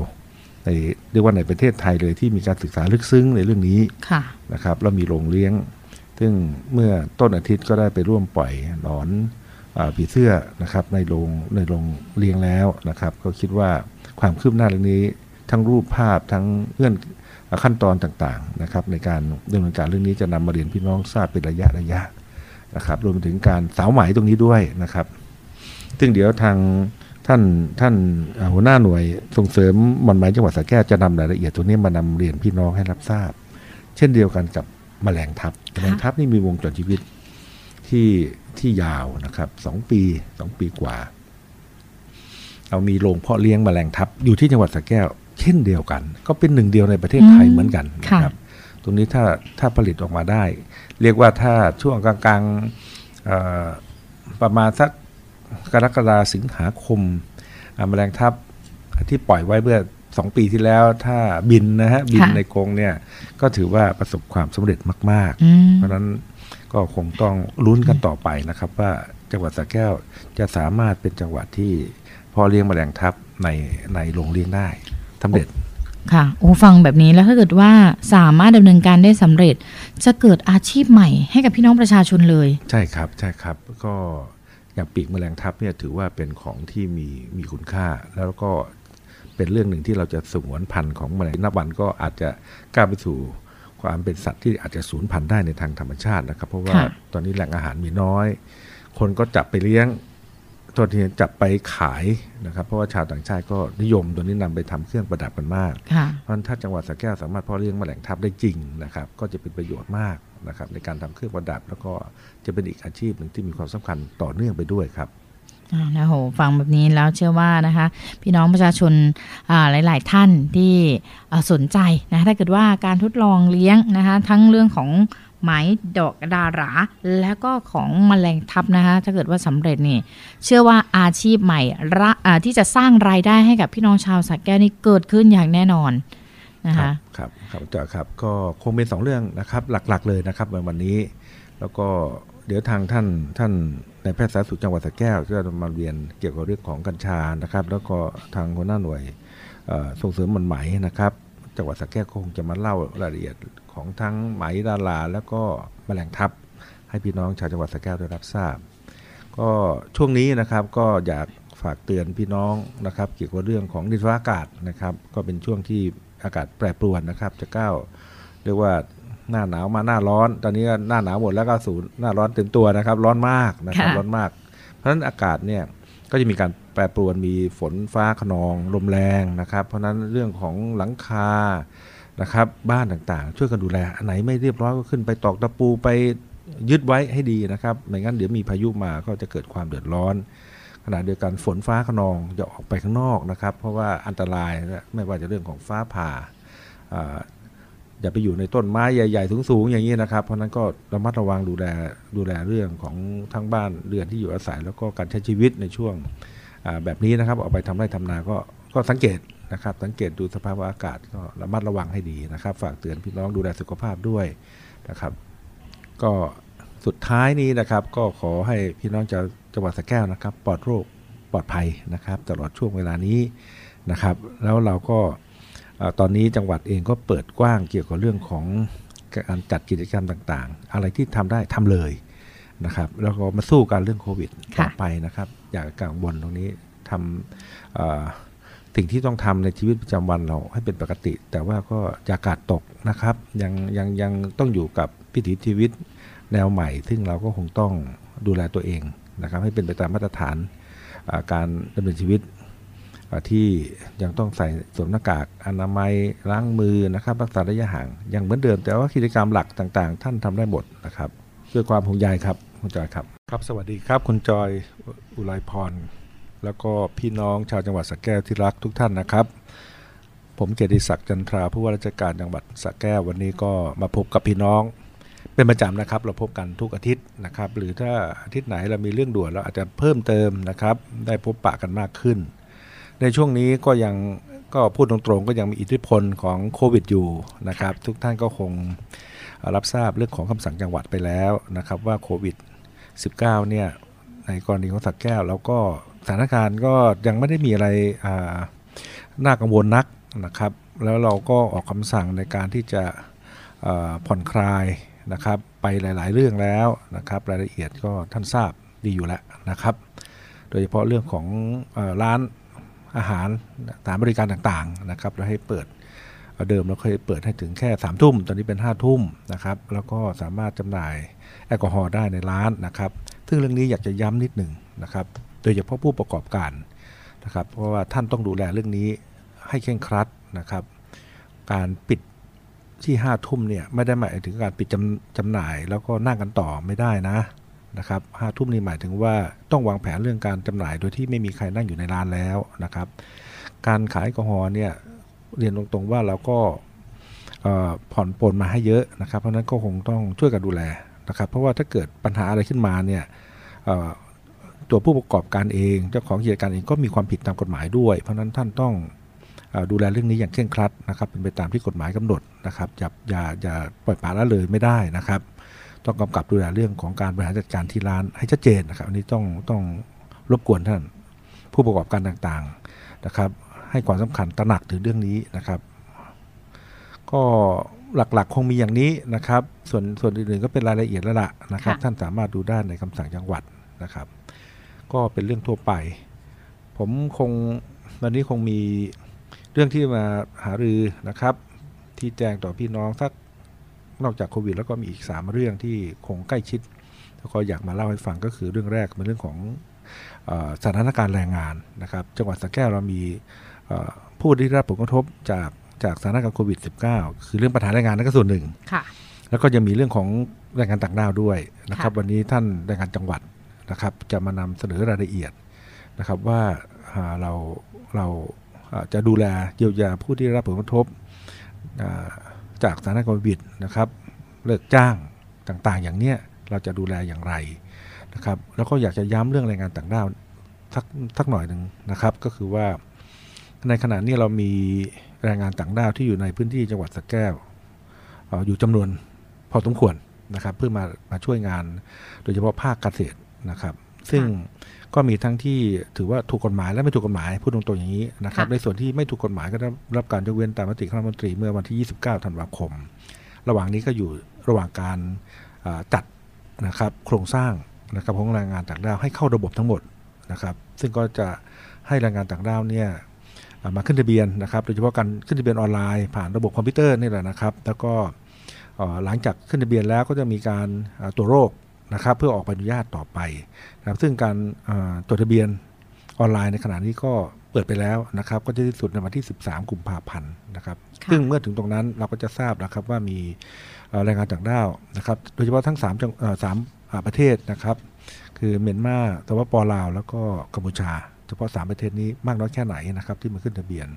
ในเรียกว่าในประเทศไทยเลยที่มีการศึกษาลึกซึ้งในเรื่องนี้ค่ะนะครับแล้วมีโรงเลี้ยง ซึ่งเมื่อต้นอาทิตย์ก็ได้ไปร่วมปล่อยหนอนอาผีเสื้อนะครับในโรงในโรงเลี้ยงแล้วนะครับ ก็คิดว่าความคืบหน้าเรื่องนี้ ทั้งรูปภาพทั้งเงื่อนขั้นตอนต่างๆนะครับในการดำเนินการเรื่องนี้จะนำมาเรียนพี่น้องทราบเป็นระยะระยะ นะครับรวมไปถึงการสาวไหมตรงนี้ด้วยนะครับ ซึ่งเดี๋ยวทางท่านท่านอ่าหัวหน้าหน่วยส่งเสริมหม่อนไหมจังหวัดสระแก้วจะนำรายละเอียดตรงนี้มานำเรียนพี่น้องให้รับทราบ เช่นเดียวกันกับแมลงทับแมลงทับนี่มีวงจรชีวิตที่ที่ยาวนะครับสองปีสองปีกว่า เรามีโรงเพาะเลี้ยงแมลงทับอยู่ที่จังหวัดสระแก้ว เช่นเดียวกัน ก็เป็นหนึ่งเดียวในประเทศไทยอืมเหมือนกันนะครับ ตรงนี้ถ้าถ้าผลิตออกมาได้ เรียกว่าถ้าช่วงกลางๆเอ่อประมาณสักกรกฎาสิงหาคมอ่าแมลงทับที่ปล่อยไว้เมื่อสองปีที่แล้วถ้าบินนะฮะบินค่ะในกรงเนี่ยก็ถือว่าประสบความสำเร็จมากอืมๆเพราะฉะนั้นก็คงต้องลุ้นกันต่อไปนะครับ ว่าจังหวัดสระแก้วจะสามารถเป็นจังหวัดที่เพอเลี้ยงแมลงทับในในโรงเลี้ยงได้สำเร็จ ค่ะโอ้ฟังแบบนี้แล้วถ้าเกิดว่าสามารถดำเนินการได้สำเร็จ จะเกิดอาชีพใหม่ให้กับพี่น้องประชาชนเลย ใช่ครับใช่ครับก็อย่างปีกแมลงทับเนี่ยถือว่าเป็นของที่มีมีคุณค่า แล้วก็เป็นเรื่องหนึ่งที่เราจะสงวนพันธุ์ของแมลงนับวันก็อาจจะก้าวไปสู่ความเป็นสัตว์ที่อาจจะสูญพันธุ์ได้ในทางธรรมชาตินะครับ เพราะว่าตอนนี้แหล่งอาหารมีน้อย คนก็จับไปเลี้ยง ตัวที่จับไปขายนะครับ เพราะว่าชาวต่างชาติก็นิยมตัวนี้นำไปทำเครื่องประดับกันมากค่ะเพราะฉะนั้นถ้าจังหวัดสระแก้วสามารถเพาะเลี้ยงแมลงทับได้จริงนะครับ ก็จะเป็นประโยชน์มากนะครับ ในการทำเครื่องประดับ แล้วก็จะเป็นอีกอาชีพหนึ่งที่มีความสำคัญต่อเนื่องไปด้วยครับอ่านะโหฟังแบบนี้แล้วเชื่อว่านะคะ พี่น้องประชาชนอ่าหลาย ๆ ท่านที่อ่าสนใจนะถ้าเกิดว่าการทดลองเลี้ยงนะคะ ทั้งเรื่องของ ไหมดอกดารา แล้วก็ของแมลงทับนะคะถ้าเกิดว่าสำเร็จนี่ เชื่อว่าอาชีพใหม่ที่จะสร้างรายได้ให้กับพี่น้องชาวสระแก้วนี่เกิดขึ้นอย่างแน่นอนนะคะครับครับอาจาครับก็คงเป็นสองเรื่องนะครับหลักๆเลยนะครับในวันนี้ แล้วก็เดี๋ยวทางท่านท่านในแพทย์สาธารณสุขจังหวัดสระแก้วจะมาเรียนเกี่ยวกับเรื่องของกัญชานะครับ แล้วก็ทางหัวหน้าหน่วยส่งเสริมมันไหมนะครับจังหวัดสระแก้วก็คงจะมาเล่ารายละเอียด ของทั้งไหมดาราแล้วก็แมลงทับ ให้พี่น้องชาวจังหวัดสระแก้วได้รับทราบ ก็ช่วงนี้นะครับก็อยากฝากเตือนพี่น้องนะครับ เกี่ยวกับเรื่องของดินฟ้าอากาศนะครับ ก็เป็นช่วงที่อากาศแปรปรวนนะครับ จะก้าวเรียกว่าหน้าหนาวมาหน้าร้อน ตอนนี้ก็หน้าหนาวหมดแล้วก็สู่หน้าร้อนเต็มตัวนะครับ ร้อนมากนะครับค่ะร้อนมาก เพราะฉะนั้นอากาศเนี่ยก็จะมีการแปรปรวนมีฝนฟ้าขนองลมแรงนะครับ เพราะฉะนั้นเรื่องของหลังคา นะครับบ้านต่างๆ ช่วยกันดูแลอันไหนไม่เรียบร้อยก็ขึ้นไปตอกตะปูไปยึดไว้ให้ดีนะครับไม่งั้นเดี๋ยวมีพายุมาก็จะเกิดความเดือดร้อน ขณะเดียวกันฝนฟ้าขนองจะออกไปข้างนอกนะครับ เพราะว่าอันตรายไม่ว่าจะเรื่องของฟ้าผ่าอย่าไปอยู่ในต้นไม้ใหญ่ๆสูงๆอย่างนี้นะครับ เพราะนั้นก็ระมัดระวังดูแลดูแลเรื่องของทั้งบ้านเรือนที่อยู่อาศัย แล้วก็การใช้ชีวิตในช่วงแบบนี้นะครับออกไปทำไร่ทำนาก็ก็สังเกต นะครับ สังเกตดูสภาพอากาศก็ระมัดระวังให้ดีนะครับ ฝากเตือนพี่น้องดูแลสุขภาพด้วยนะครับ ก็สุดท้ายนี้นะครับ ก็ขอให้พี่น้องชาวจังหวัดสระแก้วนะครับ ปลอดโรคปลอดภัยนะครับ ตลอดช่วงเวลานี้นะครับ แล้วเราก็เอ่อตอนนี้จังหวัดเองก็เปิดกว้างเกี่ยวกับเรื่องของการจัดกิจกรรมต่างๆ อะไรที่ทำได้ทำเลยนะครับแล้วก็มาสู้กันเรื่องโควิดค่ะต่อไปนะครับ อย่ากังวลตรงนี้ทำเอ่อ สิ่งที่ต้องทำในชีวิตประจำวันเราให้เป็นปกติ แต่ว่าก็อย่ากาดตกนะครับ ยังยังยังต้องอยู่กับพิถีชีวิตแนวใหม่ ซึ่งเราก็คงต้องดูแลตัวเองนะครับ ให้เป็นไปตามมาตรฐานการดำเนินชีวิตที่ยังต้องใส่สวมหน้ากากอนามัยล้างมือนะครับรักษาระยะห่างยังเหมือนเดิม แต่ว่ากิจกรรมหลักต่างๆ ท่านทำได้หมดนะครับด้วยความห่วงใยครับคุณจอยครับ ครับสวัสดีครับ คุณจอยอุไรพร แล้วก็พี่น้องชาวจังหวัดสระแก้วที่รักทุกท่านนะครับ ผมเกียรติศักดิ์จันทราผู้ว่าราชการจังหวัดสระแก้ววันนี้ก็มาพบกับพี่น้อง เป็นประจำนะครับ เราพบกันทุกอาทิตย์นะครับ หรือถ้าอาทิตย์ไหนเรามีเรื่องด่วนเราอาจจะเพิ่มเติมนะครับ ได้พบปะกันมากขึ้น ในช่วงนี้ก็ยังก็พูดตรงๆ ก็ยังมีอิทธิพลของโควิดอยู่นะครับ ทุกท่านก็คงรับทราบเรื่องของคำสั่งจังหวัดไปแล้วนะครับว่าโควิด 19 เนี่ยในกรณีของสักแก้วแล้วก็ สถานการณ์ก็ยังไม่ได้มีอะไรน่ากังวลนักนะครับ แล้วเราก็ออกคำสั่งในการที่จะผ่อนคลายนะครับ ไปหลาย ๆ เรื่องแล้วนะครับ รายละเอียดก็ท่านทราบดีอยู่แล้วนะครับ โดยเฉพาะเรื่องของอร้านอาหารสถานบริการต่าง ๆ นะครับเราให้เปิดเดิมเราเคยเปิดให้ถึงแค่3ามทุ่ม ตอนนี้เป็น5้าทุ่มนะครับ แล้วก็สามารถจำหน่ายแอลกอฮอล์ได้ในร้านนะครับ ซึ่งเรื่องนี้อยากจะย้ำนิดหนึ่งนะครับ โดยเฉพาะผู้ประกอบการนะครับ เพราะว่าท่านต้องดูแลเรื่องนี้ให้เคร่งครัดนะครับ การปิดที่ห้าทุ่มเนี่ยไม่ได้หมายถึงการปิดจำจำหน่าย แล้วก็นั่งกันต่อไม่ได้นะนะครับห้าทุ่มนี่หมายถึงว่าต้องวางแผนเรื่องการจำหน่าย โดยที่ไม่มีใครนั่งอยู่ในร้านแล้วนะครับ การขายแอลกอฮอล์เนี่ยเรียนตรงๆว่าเราก็ผ่อนปลนมาให้เยอะนะครับ เพราะนั้นก็คงต้องช่วยกันดูแลนะครับ เพราะว่าถ้าเกิดปัญหาอะไรขึ้นมาเนี่ย ตัวผู้ประกอบการเอง เจ้าของกิจการเองก็มีความผิดตามกฎหมายด้วย เพราะฉะนั้นท่านต้องเอ่อดูแลเรื่องนี้อย่างเคร่งครัดนะครับ เป็นไปตามที่กฎหมายกำหนดนะครับอย่าอย่าอย่าปล่อยปละละเลยไม่ได้นะครับ ต้องกำกับดูแลเรื่องของการบริหารจัดการที่ร้านให้ชัดเจนนะครับ อันนี้ต้องต้องรบกวนท่านผู้ประกอบการต่างๆนะครับ ให้ความสำคัญตระหนักถึงเรื่องนี้นะครับ ก็หลักๆ คงมีอย่างนี้นะครับ ส่วนส่วนอื่นๆก็เป็นรายละเอียดแล้วล่ะนะครับค่ะท่านสามารถดูได้ในคำสั่งจังหวัดนะครับ ก็เป็นเรื่องทั่วไป ผมคงวันนี้คงมีเรื่องที่มาหารือนะครับ ที่แจ้งต่อพี่น้องสักนอกจากโควิด แล้วก็มีอีก 3 เรื่องที่คงใกล้ชิด แล้วก็อยากมาเล่าให้ฟังก็คือเรื่องแรกเป็นเรื่องของเออสถานการณ์แรงงานนะครับ จังหวัดสระแก้วเรามีเอ่อผู้ที่ได้รับผลกระทบจากจากสถานการณ์โควิด -19 คือเรื่องปัญหาแรงงานนั่นก็ส่วนหนึ่งค่ะแล้วก็ยังมีเรื่องของแรงงานต่างด้าวด้วยนะครับค่ะวันนี้ท่านแรงงานจังหวัด นะครับ จะมานำเสนอรายละเอียดนะครับว่าเราเราจะดูแลเยียวยาผู้ที่ได้รับผลกระทบจากสถานการณ์โควิดนะครับ เลิกจ้างต่างๆ อย่างเนี้ยเราจะดูแลอย่างไรนะครับ แล้วก็อยากจะย้ำเรื่องแรงงานต่างด้าวสักสักหน่อยหนึ่งนะครับ ก็คือว่าในขณะนี้เรามีแรงงานต่างด้าวที่อยู่ในพื้นที่จังหวัดสระแก้วเอ่ออยู่จำนวนพอสมควรนะครับ เพื่อมามาช่วยงานโดยเฉพาะภาคเกษตร นะครับ ซึ่งก็มีทั้งที่ถือว่าถูกกฎหมายและไม่ถูกกฎหมายพูดตรงๆอย่างนี้นะครับค่ะในส่วนที่ไม่ถูกกฎหมายก็ได้รับการยกเว้นตามมติคณะรัฐมนตรีเมื่อวันที่ 29 ธันวาคม ระหว่างนี้ก็อยู่ระหว่างการอ่าจัดนะครับโครงสร้างนะครับของแรงงานต่างด้าวให้เข้าระบบทั้งหมดนะครับ ซึ่งก็จะให้แรงงานต่างด้าวเนี่ยอ่ามาขึ้นทะเบียนนะครับ โดยเฉพาะการขึ้นทะเบียนออนไลน์ผ่านระบบคอมพิวเตอร์นี่แหละนะครับ แล้วก็เอ่อหลังจากขึ้นทะเบียนแล้วก็จะมีการอ่าตรวจโรค นะครับเพื่อออกใบอนุญาตต่อไปนะครับซึ่งการอ่าตรวจทะเบียนออนไลน์ในขณะนี้ก็เปิดไปแล้วนะครับ ก็จะที่สุดในวันที่ 13 กุมภาพันธ์นะครับค่ะซึ่งเมื่อถึงตรงนั้นเราก็จะทราบนะครับว่ามีเอ่อแรงงานต่างด้าวนะครับ โดยเฉพาะทั้ง3จังเอ่อสามอ่าประเทศนะครับ คือเมียนมาสปปลาว แล้วก็กัมพูชา เฉพาะสามประเทศนี้มากน้อยแค่ไหนนะครับ ที่มาขึ้นทะเบียน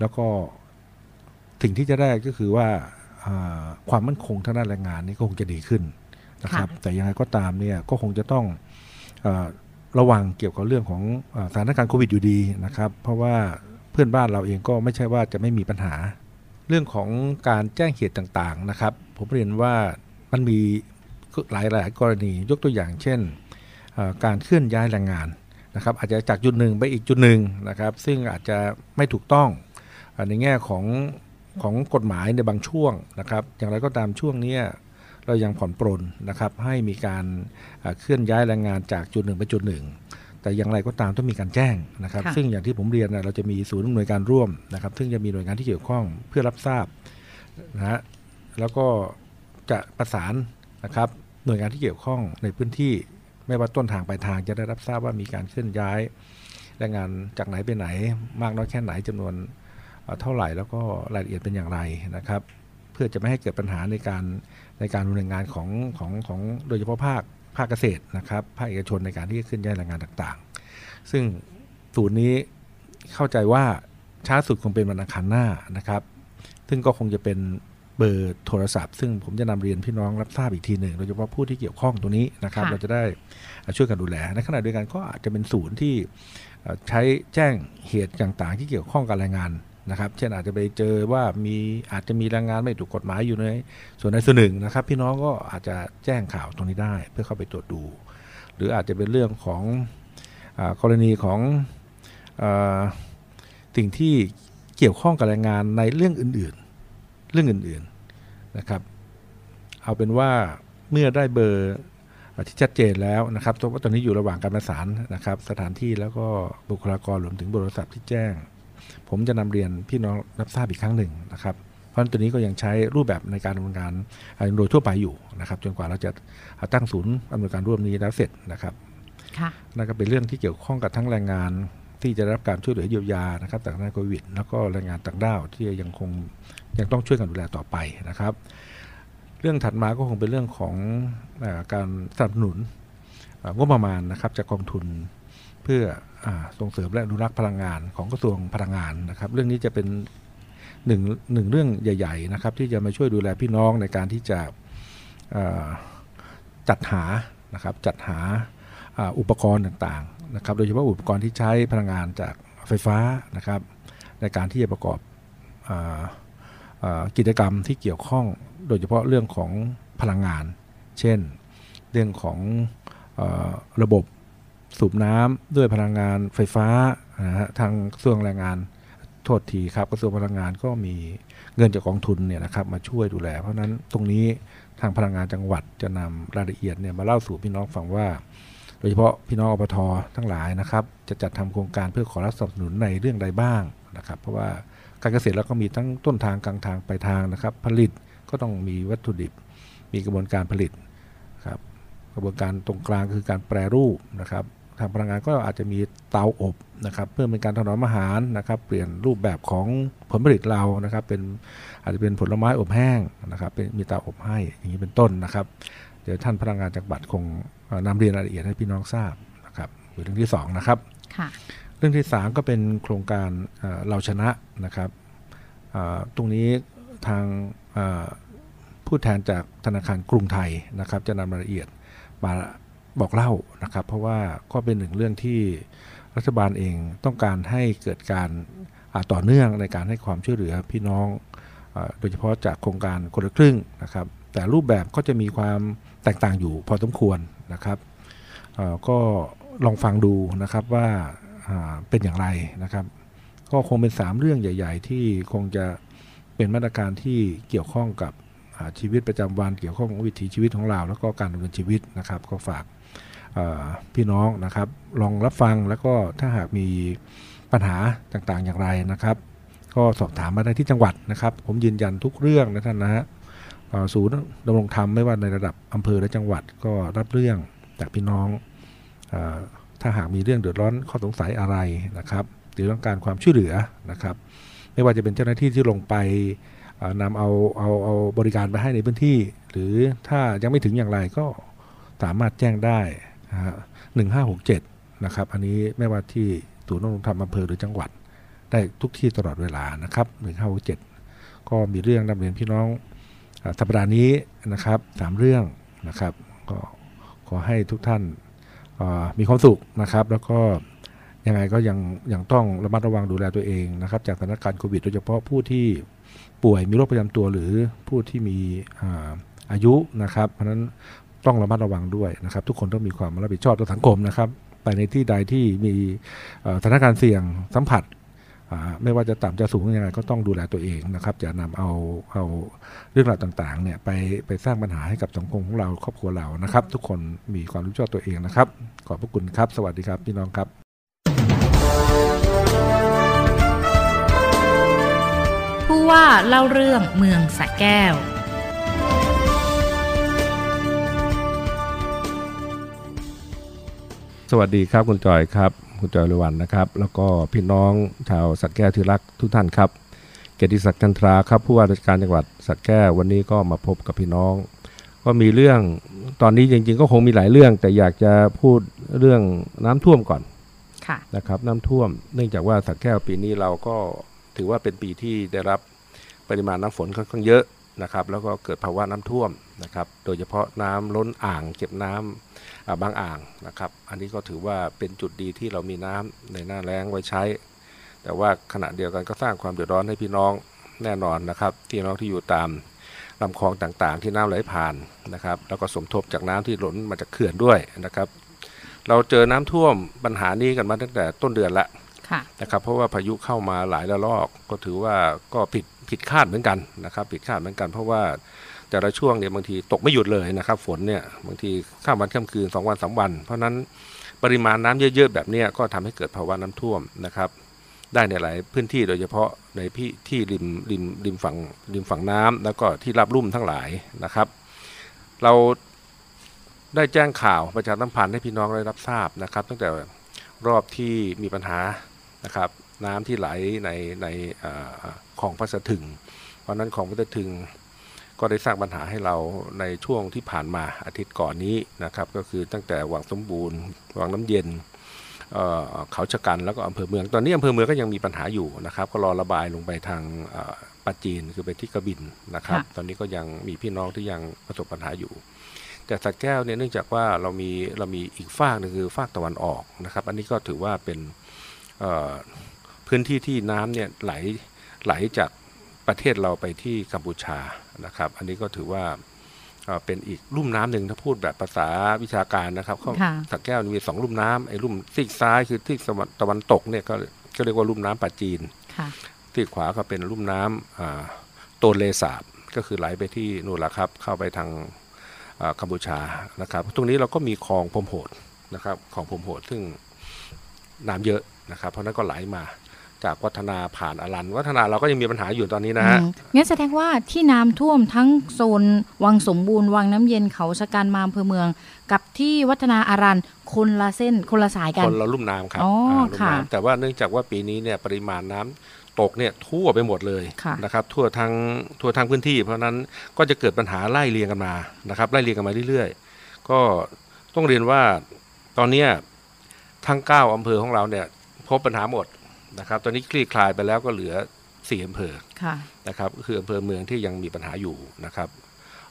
แล้วก็สิ่งที่จะได้ก็คือว่าอ่าความมั่นคงทางด้านแรงงานนี่ก็คงจะดีขึ้น นะครับ แต่ยังไงก็ตามเนี่ยก็คงจะต้องเออระวังเกี่ยวกับเรื่องของอาสถานการณ์โควิดอยู่ดีนะครับ เพราะว่าเพื่อนบ้านเราเองก็ไม่ใช่ว่าจะไม่มีปัญหา เรื่องของการแจ้งเหตุต่างๆนะครับ ผมเรียนว่ามันมีหลายหลายๆกรณียกตัวอย่างเช่นเอ่อการเคลื่อนย้ายแรงงานนะครับ อาจจะจากจุดหนึ่งไปอีกจุดหนึ่งนะครับ ซึ่งอาจจะไม่ถูกต้องเอ่อในแง่ของของกฎหมายในบางช่วงนะครับ อย่างไรก็ตามช่วงเนี้ย เรายังผ่อนปรนนะครับให้มีการอ่าเคลื่อนย้ายแรงงานจากจุดหนึ่งไปจุดหนึ่งแต่อย่างไรก็ตามต้องมีการแจ้งนะครับค่ะซึ่งอย่างที่ผมเรียนนะเราจะมีศูนย์อำนวยการร่วมนะครับ ซึ่งจะมีหน่วยงานที่เกี่ยวข้องเพื่อรับทราบนะฮะแล้วก็จะประสานนะครับหน่วยงานที่เกี่ยวข้องในพื้นที่ไม่ว่าต้นทางปลายทางจะได้รับทราบว่ามีการเคลื่อนย้ายแรงงานจากไหนไปไหน มากน้อยแค่ไหนจำนวนเอ่อเท่าไหร่แล้วก็รายละเอียดเป็นอย่างไรนะครับ เพื่อจะไม่ให้เกิดปัญหาในการ ในการดำเนินงานของของของโดยเฉพาะภาคภาคเกษตรนะครับภาคเอกชนในการที่จะเคลื่อนย้ายแรงงานต่างๆ ซึ่งศูนย์นี้เข้าใจว่าช้าสุดคงเป็นวันอังคารหน้านะครับ ซึ่งก็คงจะเป็นเบอร์โทรศัพท์ ซึ่งผมจะนำเรียนพี่น้องรับทราบอีกทีหนึ่งโดยเฉพาะผู้ที่เกี่ยวข้องตัวนี้นะครับค่ะเราจะได้ช่วยกันดูแลในขณะเดียวกันก็อาจจะเป็นศูนย์ที่เอ่อใช้แจ้งเหตุต่างๆ ที่เกี่ยวข้องกับแรงงาน นะครับ เช่นอาจจะไปเจอว่ามีอาจจะมีแรงงานไม่ถูกกฎหมายอยู่ในส่วนใดส่วนหนึ่งนะครับ พี่น้องก็อาจจะแจ้งข่าวตรงนี้ได้เพื่อเข้าไปตรวจดู หรืออาจจะเป็นเรื่องของอกรณีของอสิ่งที่เกี่ยวข้องกับแรงงานในเรื่องอื่นๆ เรื่องอื่นๆนะครับ เอาเป็นว่าเมื่อได้เบอร์ที่ชัดเจนแล้วนะครับเพราะว่าตอนนี้อยู่ระหว่างการประสานนะครับ สถานที่แล้วก็บุคลากรรวมถึงบร์โทรศัพท์ที่แจ้ง ผมจะนำเรียนพี่น้องรับทราบอีกครั้งหนึ่งนะครับ เพราะฉะนั้นตัวนี้ก็ยังใช้รูปแบบในการดำเนินการอ่าโดยทั่วไปอยู่นะครับ จนกว่าเราจะตั้งศูนย์อำนวยการร่วมนี้แล้วเสร็จนะครับค่ะนั่นก็เป็นเรื่องที่เกี่ยวข้องกับทั้งแรงงานที่จะได้รับการช่วยเหลือเยียวยานะครับจากด้านโควิด แล้วก็แรงงานต่างด้าวที่ยังคงยังต้องช่วยกันดูแลต่อไปนะครับ เรื่องถัดมาก็คงเป็นเรื่องของอาการสนับสนุนอ่างบประมาณนะครับจากกองทุนเพื่ออา ส่งเสริมและอนุรักษ์พลังงานของกระทรวงพลังงานนะครับ เรื่องนี้จะเป็นหนึ่งหนึ่งเรื่องใหญ่ ๆ นะครับ ที่จะมาช่วยดูแลพี่น้องในการที่จะจัดหานะครับจัดหาอุปกรณ์ต่างๆนะครับ โดยเฉพาะอุปกรณ์ที่ใช้พลังงานจากไฟฟ้านะครับ ในการที่จะประกอบกิจกรรมที่เกี่ยวข้อง โดยเฉพาะเรื่องของพลังงาน เช่น เรื่องของระบบ สูบน้ำด้วยพลังงานไฟฟ้านะฮะทางกระทรวงแรงงานโทษทีครับกระทรวงพลังงานก็มีเงินจากกองทุนเนี่ยนะครับมาช่วยดูแล เพราะนั้นตรงนี้ทางพลังงานจังหวัดจะนำรายละเอียดเนี่ยมาเล่าสู่พี่น้องฟังว่า โดยเฉพาะพี่น้องอปททั้งหลายนะครับ จะจัดทำโครงการเพื่อขอรับสนับสนุนในเรื่องใดบ้างนะครับ เพราะว่าการเกษตรเราก็มีทั้งต้นทางกลางทางปลายทางนะครับ ผลิตก็ต้องมีวัตถุดิบ มีกระบวนการผลิตครับกระบวนการตรงกลางคือการแปรรูปนะครับ ทางพลังงานก็อาจจะมีเตาอบนะครับเพื่อเป็นการถนอมอาหารนะครับ เปลี่ยนรูปแบบของผลผลิตเรานะครับ เป็นอาจจะเป็นผลไม้อบแห้งนะครับเป็นมีเตาอบให้อย่างนี้เป็นต้นนะครับ เดี๋ยวท่านพนักงานจังหวัดคงเอ่อนำเรียนรายละเอียดให้พี่น้องทราบนะครับเรื่องที่สองนะครับค่ะเรื่องที่สามก็เป็นโครงการเอ่อเราชนะนะครับเอ่อตรงนี้ทางเอ่อผู้แทนจากธนาคารกรุงไทยนะครับ จะนำรายละเอียดมา บอกเล่านะครับ เพราะว่าก็เป็นหนึ่งเรื่องที่รัฐบาลเองต้องการให้เกิดการาต่อเนื่องในการให้ความช่วยเหลือพี่น้องอโดยเฉพาะจากโครงการคนละครึ่งนะครับ แต่รูปแบบก็จะมีความแตกต่างอยู่พอสมควรนะครับก็ลองฟังดูนะครับว่าาเป็นอย่างไรนะครับ ก็คงเป็น 3 เรื่องใหญ่ ๆ ที่คงจะเป็นมาตรการที่เกี่ยวข้องกับชีวิตประจำวันเกี่ยวข้องกับวิถีชีวิตของเรา แล้วก็การดำเนินชีวิตนะครับ ก็ฝาก พี่น้องนะครับ ลองรับฟังแล้วก็ถ้าหากมีปัญหาต่างๆอย่างไรนะครับ ก็สอบถามมาได้ที่จังหวัดนะครับ ผมยืนยันทุกเรื่องนะท่านนะฮะศูนย์ดำรงธรรมไม่ว่าในระดับอำเภอและจังหวัดก็รับเรื่องจากพี่น้องอถ้าหากมีเรื่องเดือดร้อนข้อสงสัยอะไรนะครับ หรือต้องการความช่วยเหลือนะครับ ไม่ว่าจะเป็นเจ้าหน้าที่ที่ลงไปนำเอาเอาเอาบริการไปให้ในพื้นที่ หรือถ้ายังไม่ถึงอย่างไรก็สามารถแจ้งได้ หนึ่งห้าหกเจ็ดนะครับ อันนี้ไม่ว่าที่ศูนย์นรงธรรมอำเภอหรือจังหวัด ได้ทุกที่ตลอดเวลานะครับหนึ่งห้าหกเจ็ดก็มีเรื่องนำเรียนพี่น้องอสัปดาห์นี้นะครับสามเรื่องนะครับก็ขอให้ทุกท่านมีความสุขนะครับ แล้วก็ยังไงก็ยังยังต้องระมัดระวังดูแลตัวเองนะครับ จากสถานการณ์โควิดโดยเฉพาะผู้ที่ป่วยมีโรคประจำตัวหรือผู้ที่มีอายุนะครับ เพราะนั้น ต้องระมัดระวังด้วยนะครับ ทุกคนต้องมีความรับผิดชอบต่อสังคมนะครับ ไปในที่ใดที่มีสถานการณ์เสี่ยงสัมผัสไม่ว่าจะต่ำจะสูงยังไงก็ต้องดูแลตัวเองนะครับจะนำเอาเอาเรื่องราวต่างๆเนี่ยไปไปสร้างปัญหาให้กับสังคมของเราครอบครัวเรานะครับ ทุกคนมีความรู้ชอบตัวเองนะครับ ขอบพระคุณครับ สวัสดีครับพี่น้องครับ ผู้ว่าเล่าเรื่องเมืองสะแก้ว สวัสดีครับคุณจอยครับ คุณจอยรวันนะครับ แล้วก็พี่น้องชาวสัตว์แก้วที่รักทุกท่านครับ เกียรติศักดิ์จันทราครับผู้ว่าราชการจังหวัดสัตว์แก้ววันนี้ก็มาพบกับพี่น้อง ก็มีเรื่องตอนนี้จริง ๆ ก็คงมีหลายเรื่อง แต่อยากจะพูดเรื่องน้ำท่วมก่อนค่ะนะครับ น้ำท่วม เนื่องจากว่าสัตว์แก้วปีนี้เราก็ถือว่าเป็นปีที่ได้รับปริมาณน้ำฝนค่อนข้างเยอะนะครับ แล้วก็เกิดภาวะน้ำท่วมนะครับ โดยเฉพาะน้ำล้นอ่างเก็บน้ำอ่า บางอ่างนะครับ อันนี้ก็ถือว่าเป็นจุดดีที่เรามีน้ำในหน้าแล้งไว้ใช้ แต่ว่าขณะเดียวกันก็สร้างความเดือดร้อนให้พี่น้องแน่นอนนะครับพี่น้องที่อยู่ตามลำคลองต่างๆ ที่น้ำไหลผ่านนะครับ แล้วก็สมทบจากน้ำที่หล่นมาจากเขื่อนด้วยนะครับ เราเจอน้ำท่วมปัญหานี้กันมาตั้งแต่ต้นเดือนละค่ะนะครับเพราะว่าพายุเข้ามาหลายระลอกก็ถือว่าก็ผิดผิดคาดเหมือนกันนะครับ ผิดคาดเหมือนกัน เพราะว่า แต่ละช่วงเนี่ยบางทีตกไม่หยุดเลยนะครับ ฝนเนี่ยบางทีข้ามวันข้ามคืนสองวันสาวัน เพราะนั้นปริมาณน้ำเยอะๆแบบนี้ก็ทำให้เกิดภาวะน้ำท่วมนะครับ ได้ในหลายพื้นที่โดยเฉพาะในพี่ที่ริมริมริมฝั่งริมฝั่งน้ำแล้วก็ที่ราบลุ่มทั้งหลายนะครับ เราได้แจ้งข่าวประชาสัมพันธ์ให้พี่น้องได้รับทราบนะครับ ตั้งแต่รอบที่มีปัญหานะครับ น้ำที่ไหลในในออคลองพระสถึง เพราะนั้นคลองพระสถึง ก็ได้สร้างปัญหาให้เราในช่วงที่ผ่านมาอาทิตย์ก่อนนี้นะครับ ก็คือตั้งแต่วังสมบูรณ์วังน้ำเย็นเอ่อเขาชะกันแล้วก็อำเภอเมือง ตอนนี้อำเภอเมืองก็ยังมีปัญหาอยู่นะครับ ก็รอระบายลงไปทางเอ่อปัจจีนคือไปที่กระบินนะครับค่ะตอนนี้ก็ยังมีพี่น้องที่ยังประสบปัญหาอยู่ แต่สัตว์แก้วเนี่ยเนื่องจากว่าเรามีเรามีอีกฝากหนึงคือฝากตะวันออกนะครับ อันนี้ก็ถือว่าเป็นเอ่อพื้นที่ที่น้ำเนี่ยไหลไหลจาก ประเทศเราไปที่กัมพูชานะครับ อันนี้ก็ถือว่าเอ่อเป็นอีกลุ่มน้ำหนึ่งถ้าพูดแบบภาษาวิชาการนะครับเขาค่ะสักแก้วมีสองลุ่มน้ำไอ้ลุ่มซีกซ้ายคือที่ตะวันตะวันตกเนี่ยก็ก็เรียกว่าลุ่มน้ำปาจีนค่ะซีกขวาก็เป็นลุ่มน้ำอ่าโตนเลสาบก็คือไหลไปที่นู่นแหละครับ เข้าไปทางอ่ากัมพูชานะครับ ตรงนี้เราก็มีคลองพรมโหดนะครับคลองพรมโหดซึ่งน้ำเยอะนะครับ เพราะฉะนั้นก็ไหลมา จากวัฒนาผ่านอรันวัฒนาเราก็ยังมีปัญหาอยู่ตอนนี้นะฮะอืมงั้นแสดงว่าที่น้ำท่วมทั้งโซนวังสมบูรณ์วังน้ำเย็นเขาชะกันมาอำเภอเมือง กับที่วัฒนาอารันคนละเส้นคนละสายกันคนละลุ่มน้ำครับอ๋ออ่าลุ่มค่ะน้ำแต่ว่าเนื่องจากว่าปีนี้เนี่ยปริมาณน้ำตกเนี่ยทั่วไปหมดเลยค่ะนะครับทั่วทั้งทั่วทั้งพื้นที่ เพราะฉะนั้นก็จะเกิดปัญหาไล่เรียงกันมานะครับไล่เรียงกันมาเรื่อยๆ ก็ต้องเรียนว่าตอนเนี้ยทั้ง 9 อำเภอของเราเนี่ยพบปัญหาหมด นะครับ ตอนนี้คลี่คลายไปแล้วก็เหลือ4อำเภอค่ะนะครับก็คืออำเภอเมืองที่ยังมีปัญหาอยู่นะครับ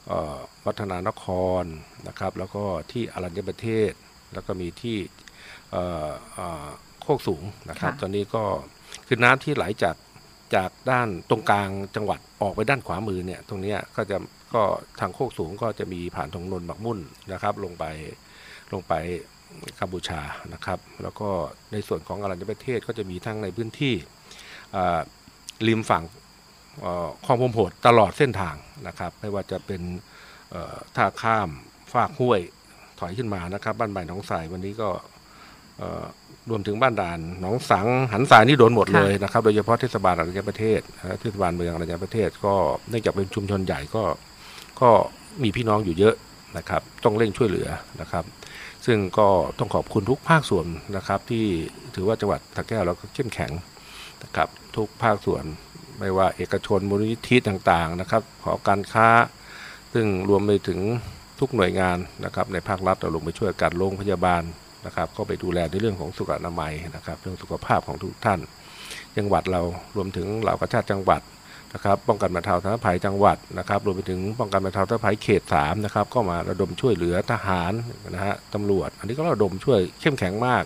เอ่อวัฒนานครนะครับ แล้วก็ที่อรัญญประเทศ แล้วก็มีที่เอ่อเอ่อโคกสูงนะครับค่ะตอนนี้ก็คือน้ำที่ไหลจากจากด้านตรงกลางจังหวัดออกไปด้านขวามือเนี่ย ตรงเนี้ยก็จะก็ทางโคกสูงก็จะมีผ่านทางนนท์บักมุ่นนะครับ ลงไปลงไป กัมพูชานะครับ แล้วก็ในส่วนของอรัญญประเทศก็จะมีทั้งในพื้นที่ริมฝั่งคลองพรมโหดตลอดเส้นทางนะครับ ไม่ว่าจะเป็นท่าข้ามฟากห้วยถอยขึ้นมานะครับ บ้านใหม่หนองสายวันนี้ก็รวมถึงบ้านด่านหนองสังหันสายนี่โดนหมดเลยนะครับโดยเฉพาะเทศบาลอรัญญประเทศเทศบาลเมืองอรัญญประเทศ ก็เนื่องจากเป็นชุมชนใหญ่ก็ก็มีพี่น้องอยู่เยอะนะครับ ต้องเร่งช่วยเหลือนะครับ ซึ่งก็ต้องขอบคุณทุกภาคส่วนนะครับที่ถือว่าจังหวัดสระแก้วเราก็เข้มแข็งนะครับทุกภาคส่วนไม่ว่าเอกชนมูลนิธิต่างๆนะครับขอการค้า ซึ่งรวมไปถึงทุกหน่วยงานนะครับในภาครัฐเราลงไปช่วยกันโรงพยาบาลนะครับก็ไปดูแลในเรื่องของสุขอนามัยนะครับ เรื่องสุขภาพของทุกท่าน จังหวัดเรารวมถึงเหล่ากระชาติจังหวัด นะครับป้องกันบรรเทาสาธารณภัยจังหวัดนะครับรวมไปถึงป้องกันบรรเทาสาธารณภัยเขตสามนะครับก็มาระดมช่วยเหลือทหารนะฮะตำรวจ อันนี้ก็ระดมช่วยเข้มแข็งมาก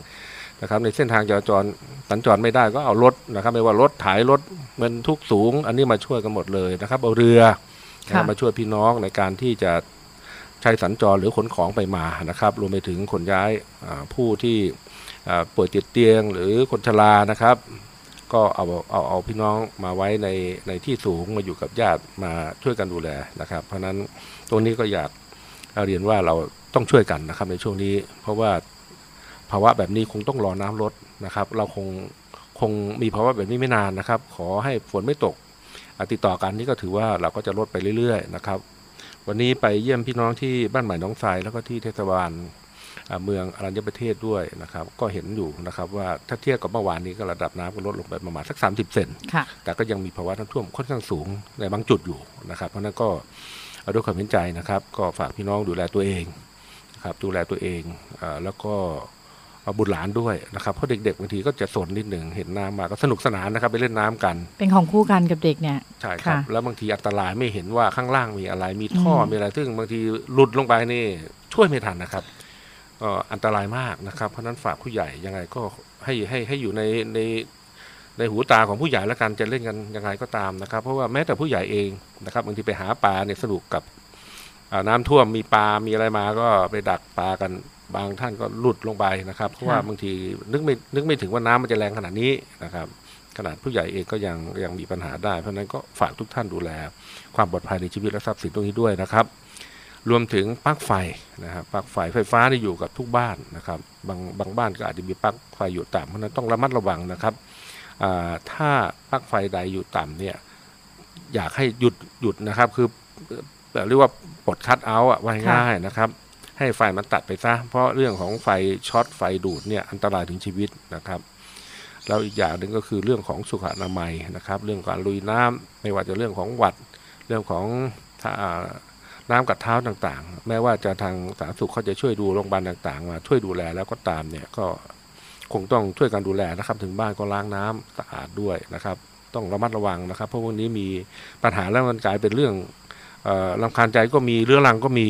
นะครับในเส้นทางจราจรสัญจรไม่ได้ก็เอารถนะครับไม่ว่ารถถ่ายรถบรรทุกสูง อันนี้มาช่วยกันหมดเลยนะครับเอาเรือนะครับค่ะมาช่วยพี่น้องในการที่จะใช้สัญจรหรือขนของไปมานะครับ รวมไปถึงขนย้ายอ่าผู้ที่อ่าป่วยติดเตียงหรือคนชรานะครับ ก็เอาเอาเอาพี่น้องมาไว้ในในที่สูงมาอยู่กับญาติมาช่วยกันดูแลนะครับ เพราะฉะนั้นตรงนี้ก็อยากเรียนว่าเราต้องช่วยกันนะครับในช่วงนี้ เพราะว่าภาวะแบบนี้คงต้องรอน้ำลดนะครับ เราคงคงมีภาวะแบบนี้ไม่นานนะครับ ขอให้ฝนไม่ตกติดต่อกันนี่ก็ถือว่าเราก็จะลดไปเรื่อยๆนะครับ วันนี้ไปเยี่ยมพี่น้องที่บ้านใหม่น้องทรายแล้วก็ที่เทศบาล เมืองอรัญญประเทศด้วยนะครับก็เห็นอยู่นะครับว่าถ้าเทียบกับเมื่อวานนี้ก็ระดับน้ำก็ลดลงไปประมาณสัก 30 เซนค่ะแต่ก็ยังมีภาวะน้ำท่วมค่อนข้างสูงในบางจุดอยู่นะครับ เพราะฉะนั้นก็เอาด้วยความเห็นใจนะครับ ก็ฝากพี่น้องดูแลตัวเองนะครับดูแลตัวเองอาแล้วก็เอาบุตรหลานด้วยนะครับเพราะเด็กๆบางทีก็จะสนนิดหนึ่งเห็นน้ำมาก็สนุกสนานนะครับไปเล่นน้ำกัน เป็นของคู่กันกับเด็กเนี่ยใช่ครับค่ะแล้วบางทีอันตรายไม่เห็นว่าข้างล่างมีอะไร มีท่ออมมีอะไรซึ่งบางทีหลุดลงไปนี่ช่วยไม่ทันนะครับก็ อันตรายมากนะครับ เพราะฉะนั้นฝากผู้ใหญ่ยังไงก็ให้ให้ให้อยู่ในในในหูตาของผู้ใหญ่แล้วกันจะเล่นกันยังไงก็ตามนะครับ เพราะว่าแม้แต่ผู้ใหญ่เองนะครับบางทีไปหาปลาเนี่ยสนุกกับอ่าน้ำท่วมมีปลา มีอะไรมาก็ไปดักปลากันบางท่านก็หลุดลงไปนะครับ เพราะว่าบางทีนึกไม่นึกไม่ถึงว่าน้ำมันจะแรงขนาดนี้นะครับ ขนาดผู้ใหญ่เองก็ยังยังมีปัญหาได้ เพราะฉะนั้นก็ฝากทุกท่านดูแล ความปลอดภัยในชีวิตและทรัพย์สินตรงนี้ด้วยนะครับ รวมถึงปลั๊กไฟนะครับปลั๊กไฟไฟฟ้านี่อยู่กับทุกบ้านนะครับบางบางบ้านก็อาจจะมีปลั๊กไฟอยู่ต่ำเพราะนั้นต้องระมัดระวังนะครับถ้าปลั๊กไฟใดอยู่ต่ำเนี่ยอยากให้หยุดหยุดนะครับ คือเรียกว่าปลดคัดเอาท์อะว่าง่ายนะครับ ให้ไฟมันตัดไปซะเพราะเรื่องของไฟช็อตไฟดูดเนี่ยอันตรายถึงชีวิตนะครับแล้วอีกอย่างหนึ่งก็คือเรื่องของสุขอนามัยนะครับ เรื่องการลุยน้ำไม่ว่าจะเรื่องของหวัดเรื่องของ ถ้าอ่าน้ำกัดเท้าต่างๆ แม้ว่าจะทางสาธารณสุขเขาจะช่วยดูโรงพยาบาลต่างๆ มาช่วยดูแลแล้วก็ตามเนี่ยก็คงต้องช่วยกันดูแลนะครับ ถึงบ้านก็ล้างน้ำสะอาดด้วยนะครับ ต้องระมัดระวังนะครับ เพราะวันนี้มีปัญหาแล้วมันกลายเป็นเรื่องเอ่อรำคาญใจก็มีเรื้อรังก็มี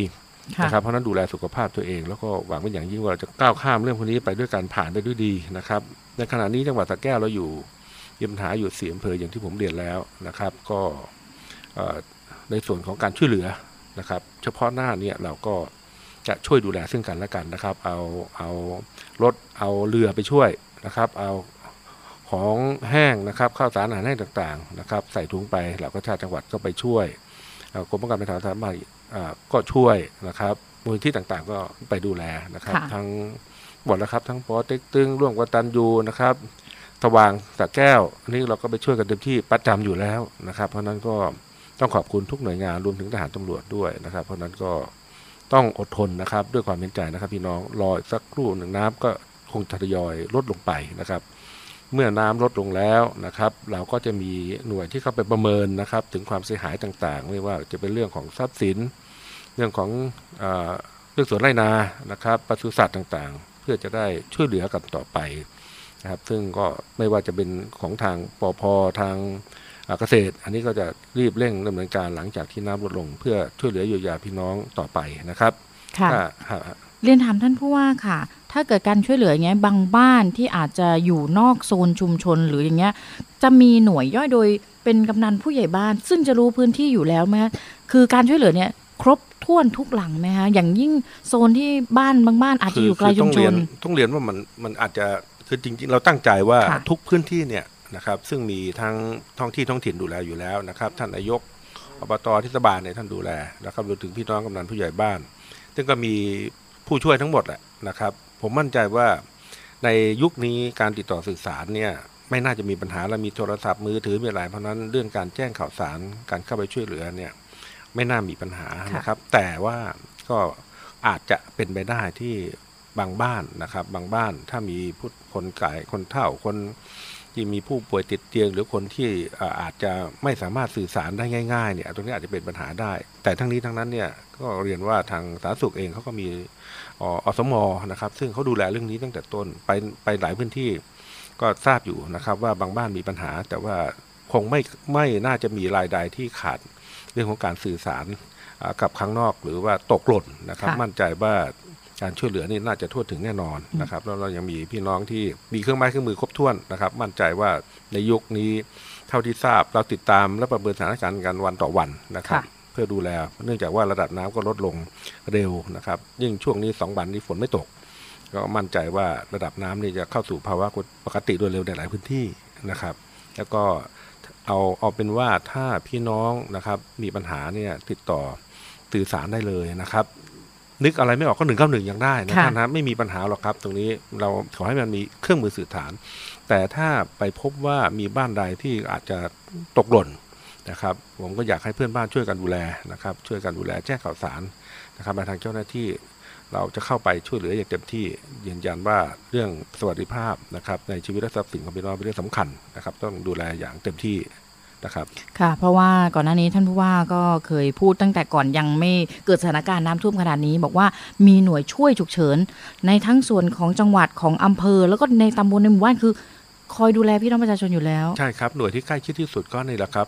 ค่ะนะครับเพราะฉะนั้นดูแลสุขภาพตัวเอง แล้วก็หวังเป็นอย่างยิ่งว่าเราจะก้าวข้ามเรื่องพวกนี้ไปด้วยการผ่านไปด้วยดีนะครับ ในขณะนี้จังหวัดสระแก้วเราอยู่มีปัญหาอยู่สี่อำเภออย่างที่ผมเรียนแล้วนะครับ ก็เอ่อในส่วนของการช่วยเหลือ นะครับ เฉพาะหน้าเนี่ยเราก็จะช่วยดูแลซึ่งกันและกันนะครับ เอาเอารถเอาเรือไปช่วยนะครับ เอาของแห้งนะครับข้าวสารอาหารแห้งต่างๆนะครับ ใส่ถุงไปเราก็ชาติจังหวัดก็ไปช่วยเอ่อกรมป้องกันบรรเทาสาธารณภัยอ่าก็ช่วยนะครับมูลที่ต่างๆก็ไปดูแลนะครับค่ะทั้งหมดแล้วครับ ทั้งปอเต็กตึงร่วมกตันยูนะครับสว่างสระแก้วอันนี้เราก็ไปช่วยกันเต็มที่ประจำอยู่แล้วนะครับ เพราะฉะนั้นก็ ต้องขอบคุณทุกหน่วยงานรวมถึงทหารตำรวจด้วยนะครับ เพราะนั้นก็ต้องอดทนนะครับ ด้วยความเห็นใจนะครับ พี่น้องรอสักครู่หนึ่งน้ำก็คงทยอยลดลงไปนะครับ เมื่อน้ำลดลงแล้วนะครับ เราก็จะมีหน่วยที่เข้าไปประเมินนะครับ ถึงความเสียหายต่างๆ ไม่ว่าจะเป็นเรื่องของทรัพย์สิน เรื่องของเอเรื่องสวนไร่นานะครับปศุสัตว์ต่างๆ เพื่อจะได้ช่วยเหลือกันต่อไปนะครับ ซึ่งก็ไม่ว่าจะเป็นของทางปอพทาง เกษตร อันนี้ก็จะรีบเร่งดำเนินการหลังจากที่น้ำลดลง เพื่อช่วยเหลือเยียวยาพี่น้องต่อไปนะครับค่ะถ้าหากเรียนถามท่านผู้ว่าค่ะ ถ้าเกิดการช่วยเหลืออย่างเงี้ยบางบ้านที่อาจจะอยู่นอกโซนชุมชนหรืออย่างเงี้ย จะมีหน่วยย่อยโดยเป็นกำนันผู้ใหญ่บ้าน ซึ่งจะรู้พื้นที่อยู่แล้วไหมคะคือการช่วยเหลือเนี่ยครบถ้วนทุกหลังไหมคะอย่างยิ่งโซนที่บ้านบางบ้านอาจจะอยู่ไกลคืชุต้มองชเรียนนต้องเรียนว่ามันมันอาจจะคือจริงๆ เราตั้งใจว่าค่ะทุกพื้นที่เนี่ย นะครับ ซึ่งมีทั้งท้องที่ท้องถิ่นดูแลอยู่แล้วนะครับ ท่านนายกอบตเทศบาลเนี่ยท่านดูแลนะครับรวมถึงพี่น้องกำนันผู้ใหญ่บ้าน ซึ่งก็มีผู้ช่วยทั้งหมดแหละนะครับ ผมมั่นใจว่าในยุคนี้การติดต่อสื่อสารเนี่ยไม่น่าจะมีปัญหาและมีโทรศัพท์มือถือมีอะไรเพราะฉะนั้นเรื่องการแจ้งข่าวสารการเข้าไปช่วยเหลือเนี่ยไม่น่ามีปัญหานะครับ แต่ว่าก็อาจจะเป็นไปได้ที่บางบ้านนะครับ บางบ้านถ้ามีผู้คนไก่คนเฒ่าคน ที่มีผู้ป่วยติดเตียง หรือคนที่อ่าอาจจะไม่สามารถสื่อสารได้ง่ายๆเนี่ยตรงนี้อาจจะเป็นปัญหาได้ แต่ทั้งนี้ทั้งนั้นเนี่ยก็เรียนว่าทางสาธารณสุขเองเขาก็มีออสมนะครับ ซึ่งเขาดูแลเรื่องนี้ตั้งแต่ต้นไปไปหลายพื้นที่ก็ทราบอยู่นะครับว่าบางบ้านมีปัญหา แต่ว่าคงไม่ไม่น่าจะมีรายใดที่ขาดเรื่องของการสื่อสารอ่ากับข้างนอกหรือว่าตกหล่นนะครับค่ะมั่นใจว่า การช่วยเหลือนี่น่าจะทั่วถึงแน่นอนนะครับแล้วเรายังมีพี่น้องที่มีเครื่องไม้เครื่องมือครบถ้วนนะครับ มั่นใจว่าในยุคนี้เท่าที่ทราบเราติดตามและประเมินสถานการณ์กันวันต่อวันนะครับค่ะเพื่อดูแล เนื่องจากว่าระดับน้ำก็ลดลงเร็วนะครับ ยิ่งช่วงนี้สองวันนี้ฝนไม่ตก ก็มั่นใจว่าระดับน้ำนี่จะเข้าสู่ภาวะปกติโดยเร็วในหลายพื้นที่นะครับ แล้วก็เอาเอาเป็นว่าถ้าพี่น้องนะครับมีปัญหาเนี่ยติดต่อสื่อสารได้เลยนะครับ นึกอะไรไม่ออกก็หนึ่งเก้าหนึ่งยังได้นะค่ะท่านนะไม่มีปัญหาหรอกครับ ตรงนี้เราขอให้มันมีเครื่องมือสื่อสารแต่ถ้าไปพบว่ามีบ้านใดที่อาจจะตกหล่นนะครับผมก็อยากให้เพื่อนบ้านช่วยกันดูแลนะครับช่วยกันดูแลแจ้งข่าวสารนะครับมาทางเจ้าหน้าที่เราจะเข้าไปช่วยเหลืออย่างเต็มที่ยืนยันว่าเรื่องสวัสดิภาพนะครับในชีวิตและทรัพย์สินของพี่น้องเป็นเรื่องสำคัญนะครับต้องดูแลอย่างเต็มที่ นะครับค่ะ เพราะว่าก่อนหน้านี้ท่านผู้ว่าก็เคยพูดตั้งแต่ก่อนยังไม่เกิดสถานการณ์น้ำท่วมขนาดนี้ บอกว่ามีหน่วยช่วยฉุกเฉิน ในทั้งส่วนของจังหวัดของอำเภอ แล้วก็ในตำบลในหมู่บ้านคือ คอยดูแลพี่น้องประชาชนอยู่แล้ว ใช่ครับ หน่วยที่ใกล้ชิดที่สุดก็นี่แหละครับ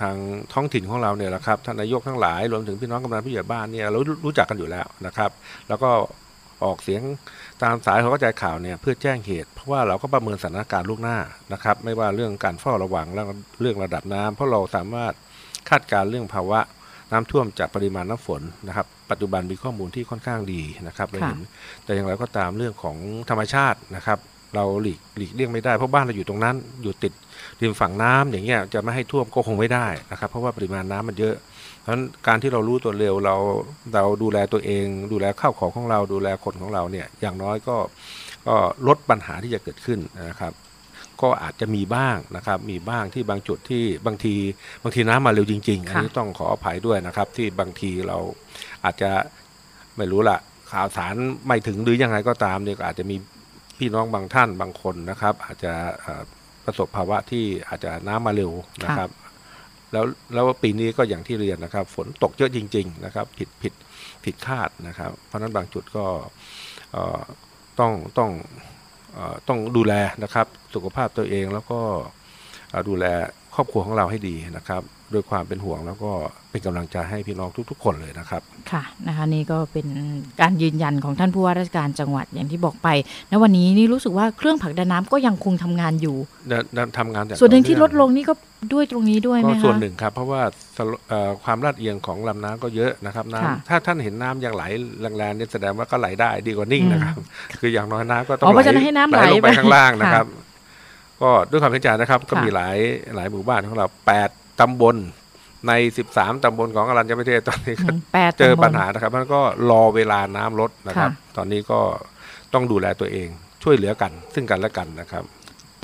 ทางท้องถิ่นของเราเนี่ยแหละครับท่านนายกทั้งหลายรวมถึงพี่น้องกำนันผู้ใหญ่บ้านเนี่ยเรารู้รู้จักกันอยู่แล้วนะครับ แล้วก็ออกเสียง ตามสายเขาก็ใจข่าวเนี่ยเพื่อแจ้งเหตุ เพราะว่าเราก็ประเมินสถานการณ์ล่วงหน้านะครับ ไม่ว่าเรื่องการเฝ้าระวังแล้วก็เรื่องระดับน้ำเพราะเราสามารถคาดการณ์เรื่องภาวะน้ำท่วมจากปริมาณน้ำฝนนะครับ ปัจจุบันมีข้อมูลที่ค่อนข้างดีนะครับเราเห็นแต่อย่างไรก็ตามเรื่องของธรรมชาตินะครับเราหลีกหลีกเลี่ยงไม่ได้เพราะบ้านเราอยู่ตรงนั้น อยู่ติดริมฝั่งน้ำอย่างเงี้ยจะไม่ให้ท่วมก็คงไม่ได้นะครับ เพราะว่าปริมาณน้ำมันเยอะเพ ราะฉะนั้นการที่เรารู้ตัวเร็วเราเราดูแลตัวเอง ดูแลข้าวของของเราดูแลคนของเราเนี่ยอย่างน้อยก็ก็ลดปัญหาที่จะเกิดขึ้นนะครับ ก็อาจจะมีบ้างนะครับ มีบ้างที่บางจุดที่บางทีบางทีน้ำมาเร็วจริง ๆ อันนี้ต้องขออภัยด้วยนะครับ ที่บางทีเราอาจจะไม่รู้ละข่าวสารไม่ถึงหรือยังไงก็ตามเนี่ยก็อาจจะมีพี่น้องบางท่านบางคนนะครับ อาจจะเอ่อประสบภาวะที่อาจจะน้ำมาเร็วนะครับ แล้วแล้วปีนี้ก็อย่างที่เรียนนะครับ ฝนตกเยอะจริง ๆ นะครับ ผิดผิดผิดคาดนะครับ เพราะนั้นบางจุดก็ต้องต้องอต้องดูแลนะครับ สุขภาพตัวเองแล้วก็ดูแลครอบครัวของเราให้ดีนะครับ ด้วยความเป็นห่วงแล้วก็เป็นกำลังใจให้พี่น้องทุก ๆ คนเลยนะครับ ค่ะนะคะนี่ก็เป็นการยืนยันของท่านผู้ว่าราชการจังหวัดอย่างที่บอกไปณวันนี้นี่รู้สึกว่าเครื่องผลักดันน้ำก็ยังคงทำงานอยู่และและทำงานอย่างส่วนหนึ่งที่ลต่อดเอลงนี่ก็ด้วยตรงนี้ด้วยไหมก็คะส่วนหนึ่งครับ เพราะว่าสโลเอ่อความลาดเอียงของลำน้ำก็เยอะนะครับค่ะน้ำถ้าท่านเห็นน้ำยังไหลแรงๆเนี่ยแสดงว่าก็ไหลได้ดีกว่านิ่งนะครับ คืออย่างน้อยน้ำก็ต้องอ๋อเพราะฉะนั้นให้น้ำไหลลงไปไปข้างล่างนะค่ะครับ ก็ด้วยความเข้าใจนะครับ ก็ค่ะมีหลายหลายหมู่บ้านของเราแปด ตำบลใน 13 ตำบลของอรัญญประเทศตอนนี้ก็อืมแปดเจอตำบลปัญหานะครับ มันก็รอเวลาน้ำลดนะครับค่ะตอนนี้ก็ต้องดูแลตัวเองช่วยเหลือกัน ซึ่งกันและกันนะครับ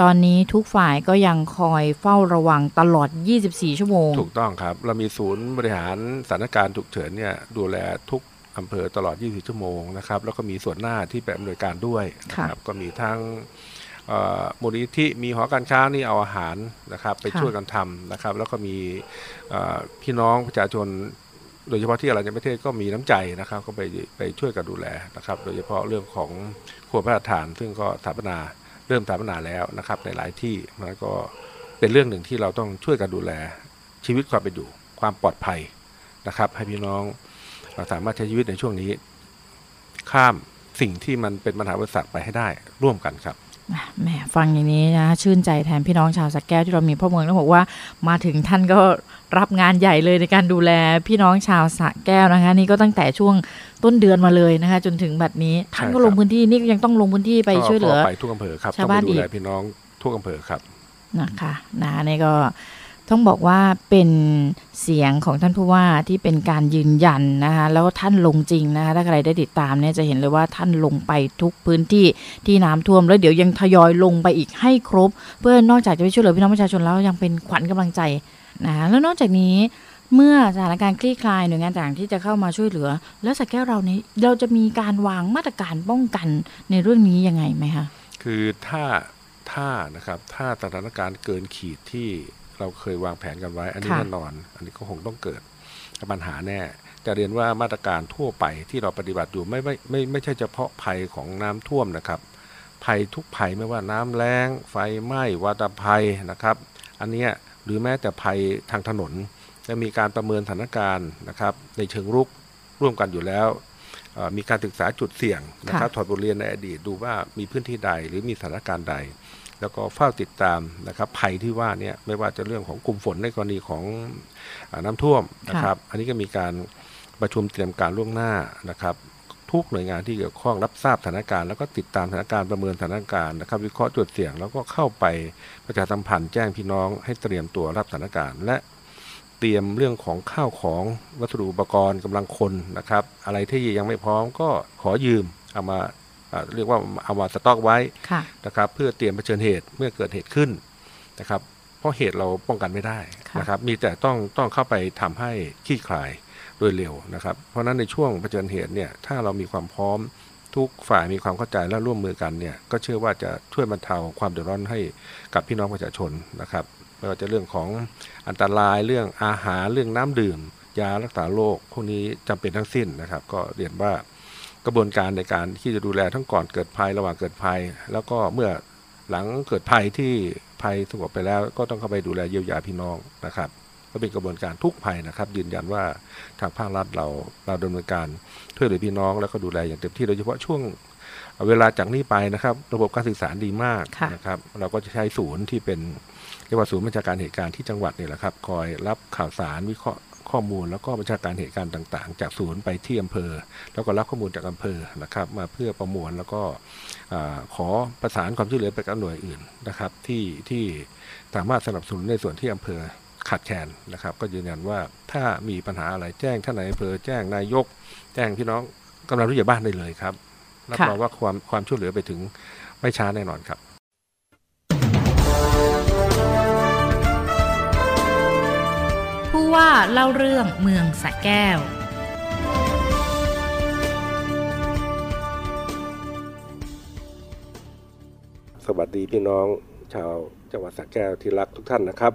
ตอนนี้ทุกฝ่ายก็ยังคอยเฝ้าระวังตลอด 24 ชั่วโมง ถูกต้องครับ เรามีศูนย์บริหารสถานการณ์ฉุกเฉินเนี่ยดูแลทุกอำเภอตลอด 24 ชั่วโมงนะครับ แล้วก็มีส่วนหน้าที่ไปอำนวยการด้วยนะครับ ก็มีทั้งเอ่อ มูลนิธิมีหอการค้านี่เอาอาหารนะครับไปค่ะช่วยกันทำนะครับ แล้วก็มีเอ่อพี่น้องประชาชนโดยเฉพาะที่อรัญญประเทศก็มีน้ำใจนะครับ ก็ไปไปช่วยกันดูแลนะครับ โดยเฉพาะเรื่องของครัวพระราชทาน ซึ่งก็สถาปนาเริ่มสถาปนาแล้วนะครับในหลายที่มันก็เป็นเรื่องหนึ่งที่เราต้องช่วยกันดูแลชีวิตความเป็นอยู่ความปลอดภัยนะครับ ให้พี่น้องเอ่อสามารถใช้ชีวิตในช่วงนี้ ข้ามสิ่งที่มันเป็นปัญหาอุปสรรคไปให้ได้ร่วมกันครับ แหมฟังอย่างนี้นะชื่นใจแทนพี่น้องชาวสักแก้วที่เรามีพ่อเมืองต้องบอกว่ามาถึงท่านก็รับงานใหญ่เลยในการดูแลพี่น้องชาวสระแก้วนะคะ นี่ก็ตั้งแต่ช่วงต้นเดือนมาเลยนะคะ จนถึงบัดนี้ท่านก็ใช่ครับลงพื้นที่นี่ก็ยังต้องลงพื้นที่ไปก็ช่วยเหลือก็ไปทุกอำเภอครับชาวต้องบ้าไปนดูแลอีกพี่น้องทุกอำเภอครับนะคะนะนี่ก็ ต้องบอกว่าเป็นเสียงของท่านผู้ว่าที่เป็นการยืนยันนะคะแล้วท่านลงจริงนะคะถ้าใครได้ติดตามเนี่ยจะเห็นเลยว่าท่านลงไปทุกพื้นที่ที่น้ำท่วม แล้วเดี๋ยวยังทยอยลงไปอีกให้ครบ เพื่อนอกจากจะไปช่วยเหลือพี่น้องประชาชนแล้วยังเป็นขวัญกำลังใจนะคะแล้วนอกจากนี้เมื่อสถานการณ์คลี่คลายหน่วยงานต่างที่จะเข้ามาช่วยเหลือ แล้วสักแก้วเรานี้เราจะมีการวางมาตรการป้องกันในเรื่องนี้ยังไงไหมคะคือถ้าถ้านะครับถ้าสถานการณ์เกินขีดที่ เราเคยวางแผนกันไว้ อันนี้ค่ะแน่นอน อันนี้ก็คงต้องเกิดปัญหาแน่ จะเรียนว่ามาตรการทั่วไปที่เราปฏิบัติอยู่ไม่ไม่ไม่ไม่ใช่เฉพาะภัยของน้ำท่วมนะครับ ภัยทุกภัยไม่ว่าน้ำแล้ง ไฟไหม้วาตภัยนะครับ อันเนี้ยหรือแม้แต่ภัยทางถนน จะมีการประเมินสถานการณ์นะครับ ในเชิงรุกร่วมกันอยู่แล้วเอ่อมีการศึกษาจุดเสี่ยงนะครับถอดบทเรียนในอดีตดูว่ามีพื้นที่ใดหรือมีสถานการณ์ใด แล้วก็เฝ้าติดตามนะครับภัยที่ว่าเนี่ยไม่ว่าจะเรื่องของกลุ่มฝนในกรณีของอาน้ำท่วมนะครับอันนี้ก็มีการประชุมเตรียมการล่วงหน้านะครับทุกหน่วยงานที่เกี่ยวข้องรับทราบสถานการณ์แล้วก็ติดตามสถานการณ์ประเมินสถานการณ์นะครับวิเคราะห์จุดเสี่ยงแล้วก็เข้าไปประชาสัมพันธ์แจ้งพี่น้องให้เตรียมตัวรับสถานการณ์ และเตรียมเรื่องของข้าวของวัสดุอุปกรณ์กำลังคนนะครับ อะไรที่ยังไม่พร้อมก็ขอยืมเอามาอ่า เรียกว่าเอามาสต็อกไว้ค่ะนะครับเพื่อเตรียมเผชิญเหตุเมื่อเกิดเหตุขึ้นนะครับ เพราะเหตุเราป้องกันไม่ได้ค่ะนะครับ มีแต่ต้องต้องเข้าไปทำให้คลี่คลายโดยเร็วนะครับ เพราะฉะนั้นในช่วงเผชิญเหตุเนี่ยถ้าเรามีความพร้อมทุกฝ่ายมีความเข้าใจและร่วมมือกันเนี่ยก็เชื่อว่าจะช่วยบรรเทาความเดือดร้อนให้กับพี่น้องประชาชนนะครับไม่ว่าจะเรื่องของอันตรายเรื่องอาหารเรื่องน้ำดื่ม ยารักษาโรคพวกนี้จำเป็นทั้งสิ้นนะครับ ก็เรียนว่า กระบวนการในการที่จะดูแลทั้งก่อนเกิดภัยระหว่างเกิดภัย แล้วก็เมื่อหลังเกิดภัยที่ภัยสงบไปแล้ว ก็ต้องเข้าไปดูแลเยียวยาพี่น้องนะครับก็เป็นกระบวนการทุกภัยนะครับ ยืนยันว่าทางภาครัฐเราเราดำเนินการช่วยเหลือพี่น้อง แล้วก็ดูแลอย่างเต็มที่โดยเฉพาะช่วงเวลาจากนี้ไปนะครับ ระบบการสื่อสารดีมากค่ะนะครับ เราก็จะใช้ศูนย์ที่เป็นเรียกว่าศูนย์บัญชาการเหตุการณ์ที่จังหวัดนี่แหละครับ คอยรับข่าวสารวิเคราะห์ ข้อมูลแล้วก็บัญชาการเหตุการณ์ต่าง ๆ จากศูนย์ไปที่อำเภอ แล้วก็รับข้อมูลจากอำเภอนะครับมาเพื่อประมวลแล้วก็ขอประสานความช่วยเหลือไปกับหน่วยอื่นนะครับที่ที่สามารถสนับสนุนในส่วนที่อำเภอขาดแคลนนะครับ ก็ยืนยันว่าถ้ามีปัญหาอะไรแจ้งท่านนายอำเภอแจ้งนายก แจ้งพี่น้องกำลังรู้ใหญ่บ้านได้เลยครับรับรองว่าความความช่วยเหลือไปถึงไม่ช้าแน่นอนครับ ว่าเล่าเรื่องเมืองสระแก้ว สวัสดีพี่น้องชาวจังหวัดสระแก้วที่รักทุกท่านนะครับ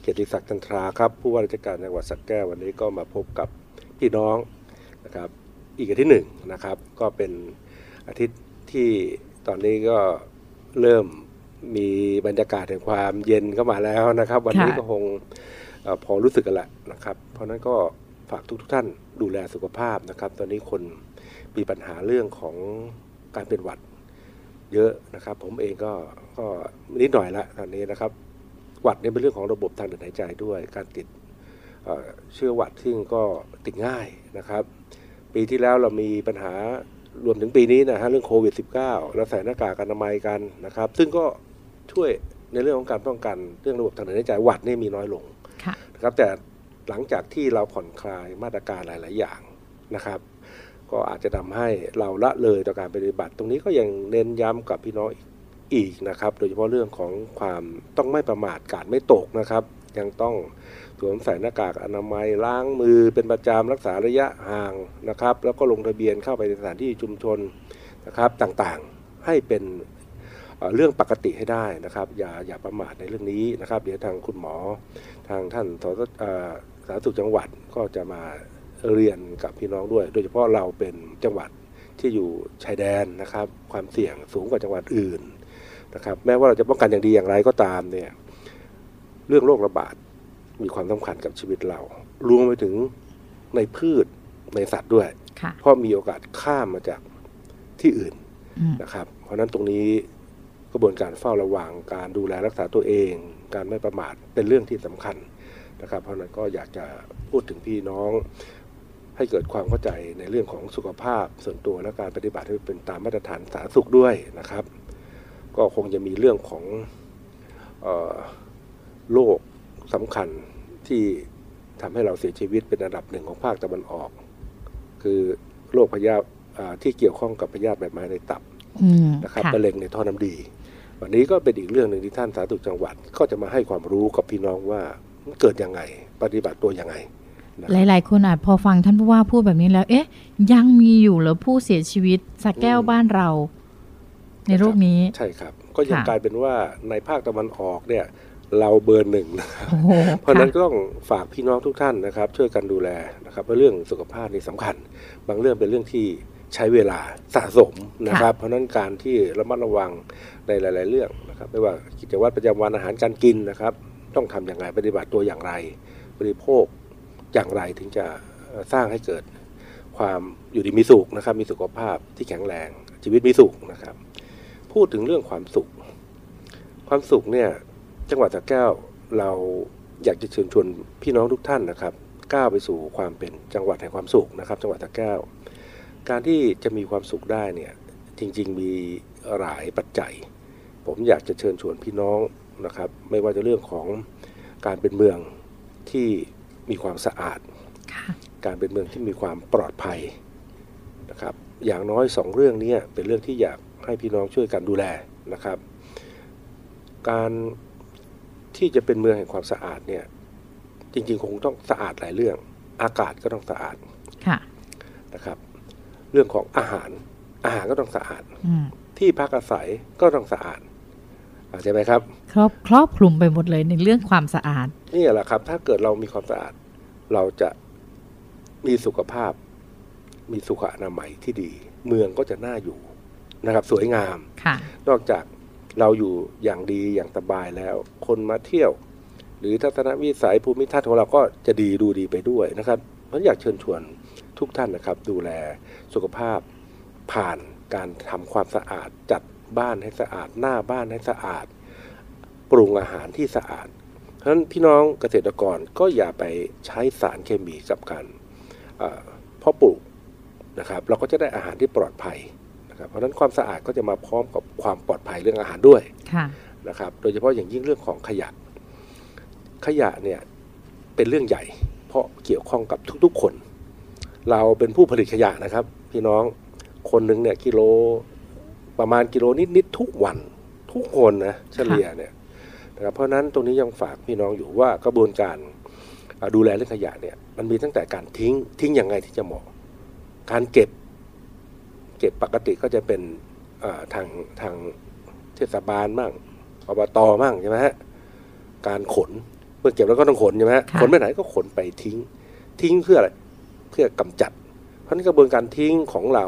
เกียรติศักดิ์จันทราครับผู้ว่าราชการจังหวัดสระแก้ววันนี้ก็มาพบกับพี่น้องนะครับ อีกอาทิตย์หนึ่งนะครับ ก็เป็นอาทิตย์ที่ตอนนี้ก็เริ่มมีบรรยากาศแห่งความเย็นเข้ามาแล้วนะครับ วันนี้ค่ะก็คงเอ่อ พอรู้สึกกันแหละนะครับ เพราะนั้นก็ฝากทุกทท่านดูแลสุขภาพนะครับ ตอนนี้คนมีปัญหาเรื่องของการเป็นหวัดเยอะนะครับ ผมเองก็ก็นิดหน่อยละตอนนี้นะครับ หวัดเนี่ยเป็นเรื่องของระบบทางเดินหายใจด้วย การติดเชื้อหวัดซึ่งก็ติดง่ายนะครับ ปีที่แล้วเรามีปัญหารวมถึงปีนี้นะฮะเรื่องโควิด -19 เราใส่หน้ากากอนามัยกันนะครับ ซึ่งก็ช่วยในเรื่องของการป้องกันเรื่องระบบทางเดินหายใจหวัดนี่มีน้อยลง นะครับแต่หลังจากที่เราผ่อนคลายมาตรการหลาย ๆ อย่างนะครับ ก็อาจจะทำให้เราละเลยต่อการปฏิบัติ ตรงนี้ก็ยังเน้นย้ำกับพี่น้องอีกนะครับ โดยเฉพาะเรื่องของความต้องไม่ประมาทกาดไม่ตกนะครับ ยังต้องสวมใส่หน้ากากอนามัยล้างมือเป็นประจำรักษาระยะห่างนะครับ แล้วก็ลงทะเบียนเข้าไปในสถานที่ชุมชนนะครับต่างๆ ให้เป็น เอ่อเรื่องปกติให้ได้นะครับ อย่าอย่าประมาทในเรื่องนี้นะครับ เดี๋ยวทางคุณหมอทางท่านสสเอ่อสาธารณสุขจังหวัดก็จะมาเรียนกับพี่น้องด้วย โดยเฉพาะเราเป็นจังหวัดที่อยู่ชายแดนนะครับ ความเสี่ยงสูงกว่าจังหวัดอื่นนะครับ แม้ว่าเราจะป้องกันอย่างดีอย่างไรก็ตามเนี่ยเรื่องโรคระบาดมีความสำคัญกับชีวิตเรารวมไปถึงในพืชในสัตว์ด้วยค่ะเพราะมีโอกาสข้ามมาจากที่อื่นอืมนะครับ เพราะฉะนั้นตรงนี้ กระบวนการเฝ้าระวังการดูแลรักษาตัวเอง การไม่ประมาทเป็นเรื่องที่สำคัญนะครับ เพราะฉะนั้นก็อยากจะพูดถึงพี่น้องให้เกิดความเข้าใจในเรื่องของสุขภาพส่วนตัวและการปฏิบัติให้เป็นตามมาตรฐานสาธารณสุขด้วยนะครับ ก็คงจะมีเรื่องของเอ่อโรคสำคัญที่ทำให้เราเสียชีวิตเป็นอันดับหนึ่งของภาคตะวันออก คือโรคพยาธิอ่าที่เกี่ยวข้องกับพยาธิแบบไม้ในตับอืมนะครับค่ะมะเร็งในท่อน้ำดี วันนี้ก็เป็นอีกเรื่องหนึ่งที่ท่านสาธารณสุขจังหวัด ก็จะมาให้ความรู้กับพี่น้องว่ามันเกิดยังไง ปฏิบัติตัวยังไงนะหลายๆ คนอาจพอฟังท่านผู้ว่าพูดแบบนี้แล้ว เอ๊ะ ยังมีอยู่เหรอผู้เสียชีวิตสระแก้วบ้านเรา ในโรคนี้ ใช่ครับ ก็ยังค่ะกลายเป็นว่าในภาคตะวันออกเนี่ย เราเบอร์หนึ่งนะครับโอ้โหเพราะฉะนั้นค่ก็ต้องฝากพี่น้องทุกท่านนะครับ ช่วยกันดูแลนะครับว่าเรื่องสุขภาพนี่สำคัญ บางเรื่องเป็นเรื่องที่ ใช้เวลาสะสมนะครับ เพราะฉะนั้นการที่ระมัดระวังในหลาย ๆ เรื่องนะครับ ไม่ว่ากิจวัตรประจำวันอาหารการกินนะครับ ต้องทำอย่างไรปฏิบัติตัวอย่างไร บริโภคอย่างไรถึงจะเอ่อสร้างให้เกิดความอยู่ดีมีสุขนะครับ มีสุขภาพที่แข็งแรง ชีวิตมีสุขนะครับ พูดถึงเรื่องความสุข ความสุขเนี่ยจังหวัดสระแก้วเราอยากจะเชิญชวนพี่น้องทุกท่านนะครับ ก้าวไปสู่ความเป็นจังหวัดแห่งความสุขนะครับ จังหวัดสระแก้ว การที่จะมีความสุขได้เนี่ยจริง ๆ มีหลายปัจจัย ผมอยากจะเชิญชวนพี่น้องนะครับ ไม่ว่าจะเรื่องของการเป็นเมืองที่มีความสะอาดค่ะการเป็นเมืองที่มีความปลอดภัยนะครับ อย่างน้อยสองเรื่องเนี้เป็นเรื่องที่อยากให้พี่น้องช่วยกันดูแลนะครับ การที่จะเป็นเมืองแห่งความสะอาดเนี่ยจริง ๆ คงต้องสะอาดหลายเรื่อง อากาศก็ต้องสะอาดค่ะนะครับ เรื่องของอาหาร อาหารก็ต้องสะอาดอืมที่พักอาศัยก็ต้องสะอาดเข้าใจไหมครับ ครอบครอบคลุมไปหมดเลยในเรื่องความสะอาด นี่แหละครับ ถ้าเกิดเรามีความสะอาด เราจะมีสุขภาพ มีสุขอนามัยที่ดี เมืองก็จะน่าอยู่นะครับ สวยงามค่ะนอกจากเราอยู่อย่างดีอย่างสบายแล้ว คนมาเที่ยว หรือทัศนวิสัยภูมิทัศน์ของเราก็จะดีดูดีไปด้วยนะครับเพราะอยากเชิญชวนทุกท่านนะครับ ดูแล สุขภาพ ผ่านการทำความสะอาด จัดบ้านให้สะอาด หน้าบ้านให้สะอาด ปรุงอาหารที่สะอาดเพราะฉะนั้นพี่น้องเกษตรกรก็อย่าไปใช้สารเคมีกับการเอ่อเพาะปลูกนะครับเราก็จะได้อาหารที่ปลอดภัยนะครับเพราะฉะนั้นความสะอาดก็จะมาพร้อมกับความปลอดภัยเรื่องอาหารด้วยค่ะนะครับโดยเฉพาะอย่างยิ่งเรื่องของขยะ ขยะเนี่ยเป็นเรื่องใหญ่ เพราะเกี่ยวข้องกับทุกๆคน เราเป็นผู้ผลิตขยะนะครับ พี่น้องคนหนึ่งเนี่ยกิโลประมาณกิโลนิดๆทุกวัน ทุกคนนะเฉลี่ยเนี่ยนะครับเพราะฉะนั้นตรงนี้ยังฝากพี่น้องอยู่ว่ากระบวนการอ่าดูแลเรื่องขยะเนี่ยมันมีตั้งแต่การทิ้งทิ้งยังไงที่จะเหมาะ การเก็บ เก็บปกติก็จะเป็นอ่าทางทางเทศบาลมั่งอบตมั่งใช่ไหมฮะการขนเมื่อเก็บแล้วก็ต้องขนใช่ไหมฮะค่ะขนไปไหนก็ขนไปทิ้ง ทิ้งเพื่ออะไรเพื่อกำจัดเพ ราะนั้นกระบวนการทิ้งของเรา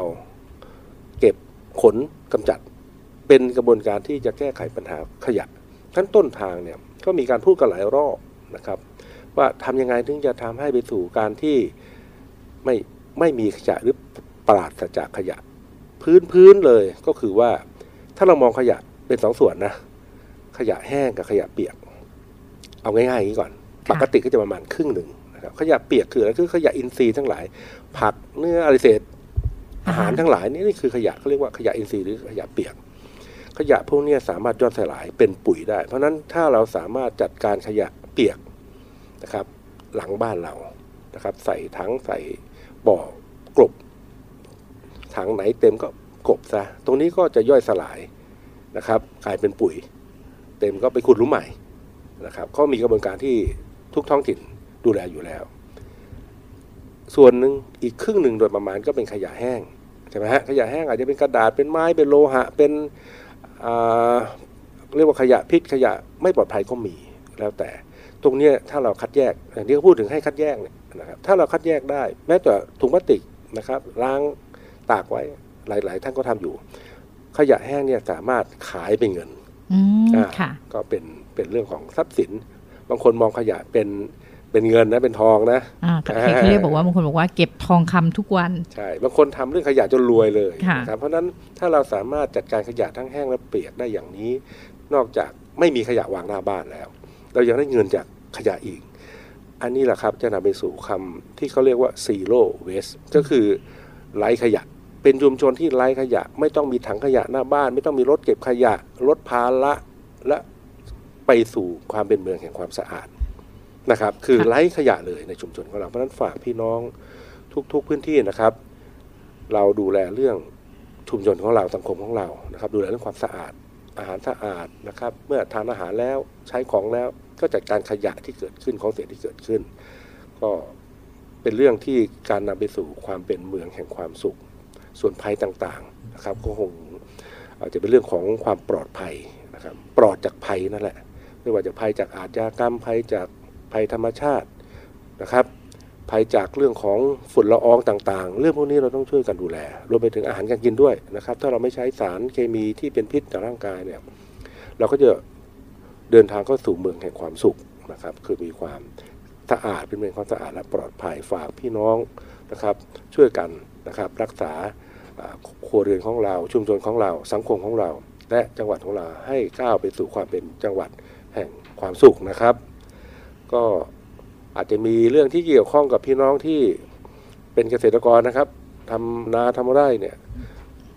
เก็บขนกำจัด เป็นกระบวนการที่จะแก้ไขปัญหาขยะทั้นต้นทางเนี่ยก็มีการพูดกันหลายรอบนะครับ ว่าทำยังไงถึงจะทำให้ไปสู่การที่ไม่ไม่มีขยะหรือปราศจากขยะ พื้นพื้นเลยก็คือว่าถ้าเรามองขยะเป็นสองส่วนนะขยะแห้งกับขยะเปียก เอาง่ายๆอย่างนี้ก่อน ปกติก็จะประมาณครึ่งหนึ่ง ขยะเปียกคืออะไรคือขยะอินทรีย์ทั้งหลาย ผักเนื้ออะไรเศษอาหารทั้งหลายนี่นี่คือขยะเขาเรียกว่าขยะอินทรีย์หรือขยะเปียก ขยะพวกเนี้ยสามารถย่อยสลายเป็นปุ๋ยได้ เพราะฉะนั้นถ้าเราสามารถจัดการขยะเปียกนะครับ หลังบ้านเรานะครับ ใส่ถังใส่บ่อกลบถังไหนเต็มก็กลบซะตรงนี้ก็จะย่อยสลายนะครับ กลายเป็นปุ๋ย เต็มก็ไปขุดหลุมใหม่นะครับเขามีกระบวนการที่ทุกท้องถิ่น ดูแลอยู่แล้ว ส่วนหนึ่งอีกครึ่งหนึ่งโดยประมาณก็เป็นขยะแห้งใช่ไหมฮะขยะแห้งอาจจะเป็นกระดาษเป็นไม้เป็นโลหะเป็นอ่าเรียกว่าขยะพิษขยะไม่ปลอดภัยก็มีแล้วแต่ ตรงเนี้ยถ้าเราคัดแยกอย่างที่เขาพูดถึงให้คัดแยกเนี่ยนะครับถ้าเราคัดแยกได้ แม้แต่ถุงพลาสติกนะครับล้างตากไว้หลาย ๆ ท่านก็ทำอยู่ ขยะแห้งเนี่ยสามารถขายเป็นเงินอืมอ่าค่ะก็เป็นเป็นเรื่องของทรัพย์สิน บางคนมองขยะเป็น เป็นเงินนะเป็นทองนะอ่าเห็นเขาเรียกบอกว่าบางคนบอกว่าเก็บทองคำทุกวัน ใช่บางคนทำเรื่องขยะจนรวยเลยค่ะนะครับเพราะฉะนั้นถ้าเราสามารถจัดการขยะทั้งแห้งและเปียกได้อย่างนี้ นอกจากไม่มีขยะวางหน้าบ้านแล้ว เรายังได้เงินจากขยะอีก อันนี้แหละครับจะนำไปสู่คำที่เขาเรียกว่า zero waste ก็คือไร้ขยะ เป็นชุมชนที่ไร้ขยะ ไม่ต้องมีถังขยะหน้าบ้าน ไม่ต้องมีรถเก็บขยะลดภาระและไปสู่ความเป็นเมืองแห่งความสะอาด นะครับ คือค่ะไร้ขยะเลยในชุมชนของเรา เพราะฉะนั้นฝากพี่น้องทุกๆพื้นที่นะครับ เราดูแลเรื่องชุมชนของเราสังคมของเรานะครับ ดูแลเรื่องความสะอาดอาหารสะอาดนะครับ เมื่อทานอาหารแล้วใช้ของแล้วก็จัดการขยะที่เกิดขึ้นของเสียที่เกิดขึ้น ก็เป็นเรื่องที่การนำไปสู่ความเป็นเมืองแห่งความสุข ส่วนภัยต่างๆนะครับ ก็คงอาจจะเป็นเรื่องของความปลอดภัยนะครับ ปลอดจากภัยนั่นแหละ ไม่ว่าจะภัยจากอาชญากรรมภัยจาก ภัยธรรมชาตินะครับภัยจากเรื่องของฝุ่นละอองต่างๆ เรื่องพวกนี้เราต้องช่วยกันดูแล รวมไปถึงอาหารการกินด้วยนะครับ ถ้าเราไม่ใช้สารเคมีที่เป็นพิษต่อร่างกายเนี่ย เราก็จะเดินทางเข้าสู่เมืองแห่งความสุขนะครับ คือมีความสะอาดเป็นเมืองความสะอาดและปลอดภัยฝากพี่น้องนะครับ ช่วยกันนะครับ รักษาอ่าครัวเรือนของเรา ชุมชนของเรา สังคมของเรา และจังหวัดของเราให้ก้าวไปสู่ความเป็นจังหวัดแห่งความสุขนะครับ ก็อาจจะมีเรื่องที่เกี่ยวข้องกับพี่น้องที่เป็นเกษตรกรนะครับทำนาทำไร่เนี่ย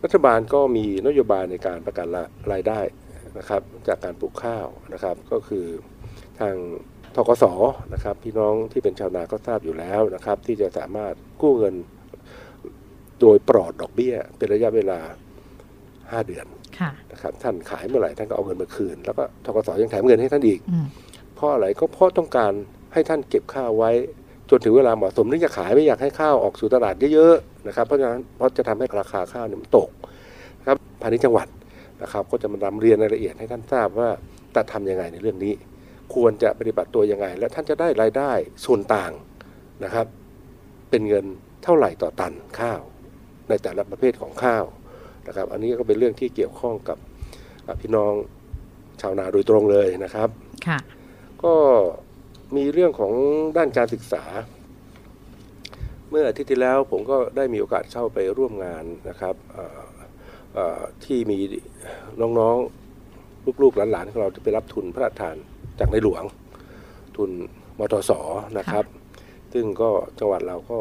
รัฐบาลก็มีนโยบายในการประกันรายได้นะครับ จากการปลูกข้าวนะครับ ก็คือทางทกสนะครับ พี่น้องที่เป็นชาวนาก็ทราบอยู่แล้วนะครับ ที่จะสามารถกู้เงินโดยปลอดดอกเบี้ย เป็นระยะเวลา 5 เดือนค่ะนะครับท่านขายเมื่อไหร่ท่านก็เอาเงินมาคืน แล้วก็ทกสยังแถมเงินให้ท่านอีกอืม เพราะอะไรก็เพราะต้องการให้ท่านเก็บข้าวไว้ จนถึงเวลาเหมาะสมที่จะขายไม่อยากให้ข้าวออกสู่ตลาดเยอะๆนะครับเพราะฉะนั้นเพราะจะทำให้ราคาข้าวเนี่ยมันตกนะครับภายในจังหวัดนะครับ ก็จะมานำเรียนรายละเอียดให้ท่านทราบว่าจะทำยังไงในเรื่องนี้ ควรจะปฏิบัติตัวยังไง และท่านจะได้รายได้ส่วนต่างนะครับ เป็นเงินเท่าไหร่ต่อตันข้าว ในแต่ละประเภทของข้าวนะครับ อันนี้ก็เป็นเรื่องที่เกี่ยวข้องกับพี่น้องชาวนาโดยตรงเลยนะครับ ค่ะ ก็มีเรื่องของด้านการศึกษา เมื่ออาทิตย์ที่แล้วผมก็ได้มีโอกาสเข้าไปร่วมงานนะครับเอ่อเอ่อที่มีน้องๆ ลูกๆหลานๆของเราจะไปรับทุนพระราชทานจากในหลวง ทุนมทสนะครับ ซึ่งก็จังหวัดเราก็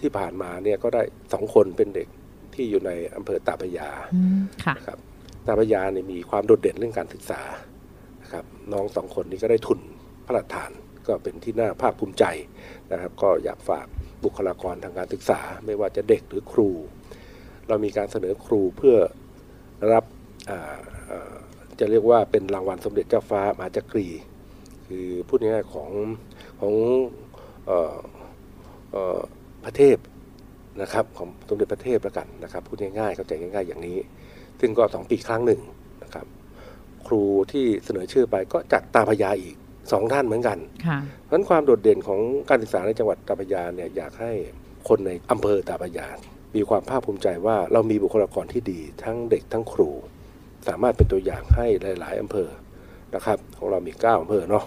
ที่ผ่านมาเนี่ยก็ได้สองคนเป็นเด็กที่อยู่ในอำเภอตาพระยาอืมค่ะนะครับตาพระยาเนี่ยมีความโดดเด่นเรื่องการศึกษา นะครับน้องสองคนนี้ก็ได้ทุนพระราชทานก็เป็นที่น่าภาคภูมิใจนะครับ ก็อยากฝากบุคลากรทางการศึกษา ไม่ว่าจะเด็กหรือครู เรามีการเสนอครูเพื่อรับจะเรียกว่าเป็นรางวัลสมเด็จเจ้าฟ้ามหาจักรี คือพูดง่ายๆของของออเอ่อพระเทพนะครับของสมเด็จพระเทพแล้วกันนะครับพูดง่ายๆเข้าใจง่ายๆอย่างนี้ ซึ่งก็สองปีครั้งหนึ่ง ครับครูที่เสนอชื่อไปก็จากตาพระยาอีกสองท่านเหมือนกันค่ะเพราะฉะนั้นความโดดเด่นของการศึกษาในจังหวัดตาพระยาเนี่ยอยากให้คนในอำเภอตาพระยา มีความภาคภูมิใจว่าเรามีบุคลากรที่ดี ทั้งเด็กทั้งครู สามารถเป็นตัวอย่างให้หลาย ๆอำเภอนะครับ ของเรามีเก้าอำเภอเนาะ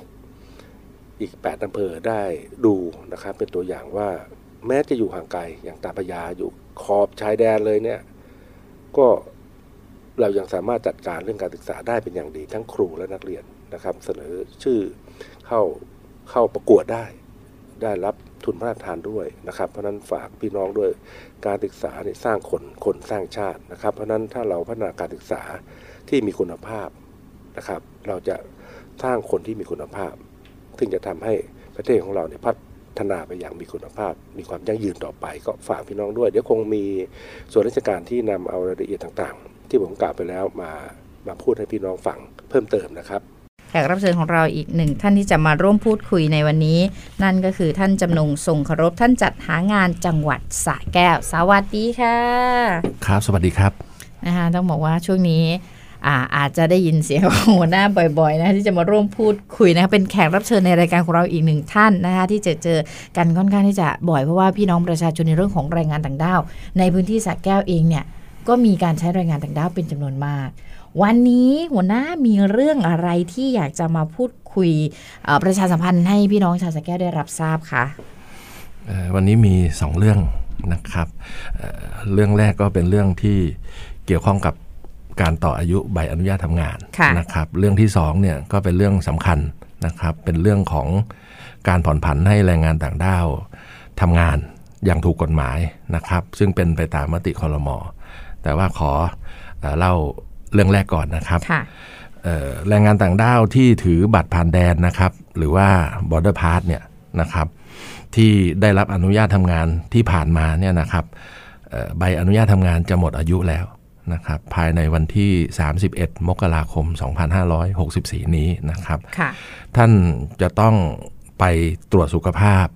อีกแปดอำเภอได้ดูนะครับ เป็นตัวอย่างว่าแม้จะอยู่ห่างไกลอย่างตาพระยาอยู่ขอบชายแดนเลยเนี่ย ก็ เรายังสามารถจัดการเรื่องการศึกษาได้เป็นอย่างดี ทั้งครูและนักเรียนนะครับ เสนอชื่อเข้าเข้าประกวดได้ ได้รับทุนพระราชทานด้วยนะครับ เพราะนั้นฝากพี่น้องด้วยการศึกษาเนี่ยสร้างคนคนสร้างชาตินะครับ เพราะนั้นถ้าเราพัฒนาการศึกษาที่มีคุณภาพนะครับ เราจะสร้างคนที่มีคุณภาพ ซึ่งจะทำให้ประเทศของเราเนี่ยพัฒนาไปอย่างมีคุณภาพ มีความยั่งยืนต่อไป ก็ฝากพี่น้องด้วย เดี๋ยวคงมีส่วนราชการที่นำเอารายละเอียดต่างๆ ที่ผมกล่าวไปแล้วมามาพูดให้พี่น้องฟังเพิ่มเติมนะครับแขกรับเชิญของเราอีกหนึ่งท่านที่จะมาร่วมพูดคุยในวันนี้ นั่นก็คือท่านจำนงทรงเคารพท่านจัดหางานจังหวัดสระแก้ว สวัสดีค่ะ ครับ สวัสดีครับนะคะต้องบอกว่าช่วงนี้อ่าอาจจะได้ยินเสียงของหัวหน้าบ่อยๆนะที่จะมาร่วมพูดคุยนะคะเป็นแขกรับเชิญในรายการของเราอีกหนึ่งท่านนะคะที่เจอเจอกันค่อนข้างที่จะบ่อยเพราะว่าพี่น้องประชาชนในเรื่องของแรงงานต่างด้าวในพื้นที่สระแก้วเองเนี่ย ก็มีการใช้แรงงานต่างด้าวเป็นจำนวนมาก วันนี้หัวหน้ามีเรื่องอะไรที่อยากจะมาพูดคุยเอ่อประชาสัมพันธ์ให้พี่น้องชาวสระแก้วได้รับทราบคะเอ่อวันนี้มี 2 เรื่องนะครับเอ่อเรื่องแรกก็เป็นเรื่องที่เกี่ยวข้องกับการต่ออายุใบอนุญาตทำงานค่ะนะครับ เรื่องที่2เนี่ยก็เป็นเรื่องสำคัญนะครับ เป็นเรื่องของการผ่อนผันให้แรงงานต่างด้าวทำงานอย่างถูกกฎหมายนะครับ ซึ่งเป็นไปตามมติคอรมอ แต่ว่าขอเอ่อเล่าเรื่องแรกก่อนนะครับค่ะเอ่อแรงงานต่างด้าวที่ถือบัตรผ่านแดนนะครับ หรือว่า border pass เนี่ยนะครับที่ได้รับอนุญาตทำงานที่ผ่านมาเนี่ยนะครับเอ่อใบอนุญาตทำงานจะหมดอายุแล้วนะครับภายในวันที่ 31 มกราคม 2564 นี้นะครับค่ะท่านจะต้องไปตรวจสุขภาพ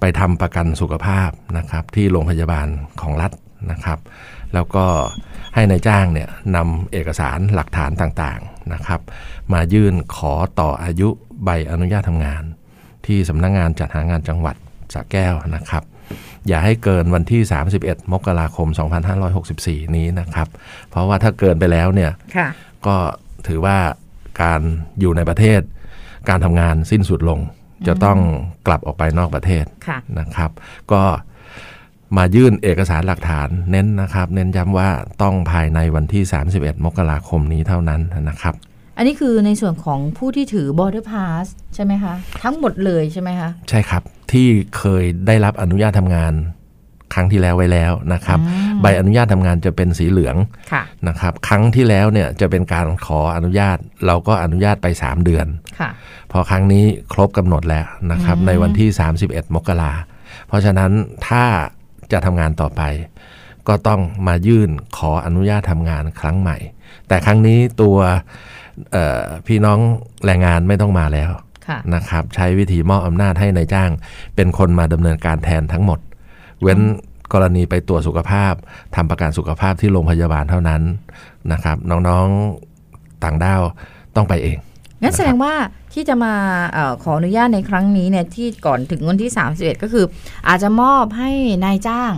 ไปทำประกันสุขภาพนะครับที่โรงพยาบาลของรัฐนะครับ แล้วก็ให้ในายจ้างเนี่ยนำเอกสารหลักฐานต่างๆนะครับ มายื่นขอต่ออายุใบอนุญาตทำงาน ที่สำนักงงานจัดหางานจังหวัดสระแก้วนะครับ อย่าให้เกินวันที่ 31 มกราคม 2564 นี้นะครับ เพราะว่าถ้าเกินไปแล้วเนี่ยค่ะก็ถือว่าการอยู่ในประเทศ การทำงานสิ้นสุดลง จะต้องกลับออกไปนอกประเทศค่ะนะครับ ก็ มายื่นเอกสารหลักฐานเน้นนะครับ เน้นย้ำว่าต้องภายในวันที่ 31 มกราคมนี้เท่านั้นนะครับ อันนี้คือในส่วนของผู้ที่ถือ border pass ใช่ไหมคะ ทั้งหมดเลยใช่ไหมคะ ใช่ครับ ที่เคยได้รับอนุญาตทำงานครั้งที่แล้วไว้แล้วนะครับอืมใบอนุญาตทำงานจะเป็นสีเหลืองค่ะนะครับ ครั้งที่แล้วเนี่ยจะเป็นการขออนุญาต เราก็อนุญาตไป 3 เดือนค่ะพอครั้งนี้ครบกำหนดแล้วนะครับอืมในวันที่ 31 มกราเพราะฉะนั้นถ้า จะทำงานต่อไป ก็ต้องมายื่นขออนุญาตทำงานครั้งใหม่ แต่ครั้งนี้ตัวเอ่อพี่น้องแรงงานไม่ต้องมาแล้วค่ะนะครับ ใช้วิธีมอบอำนาจให้ในายจ้าง เป็นคนมาดำเนินการแทนทั้งหมด เว้นกรณีไปตรวจสุขภาพทำประกันสุขภาพที่โรงพยาบาลเท่านั้นนะครับ น้องๆต่างด้าวต้องไปเองงั้นแสดงว่า ที่จะมาเออขออนุญาตในครั้งนี้เนี่ยที่ก่อนถึงวันที่ 31 ก็คือ อาจจะมอบให้นายจ้าง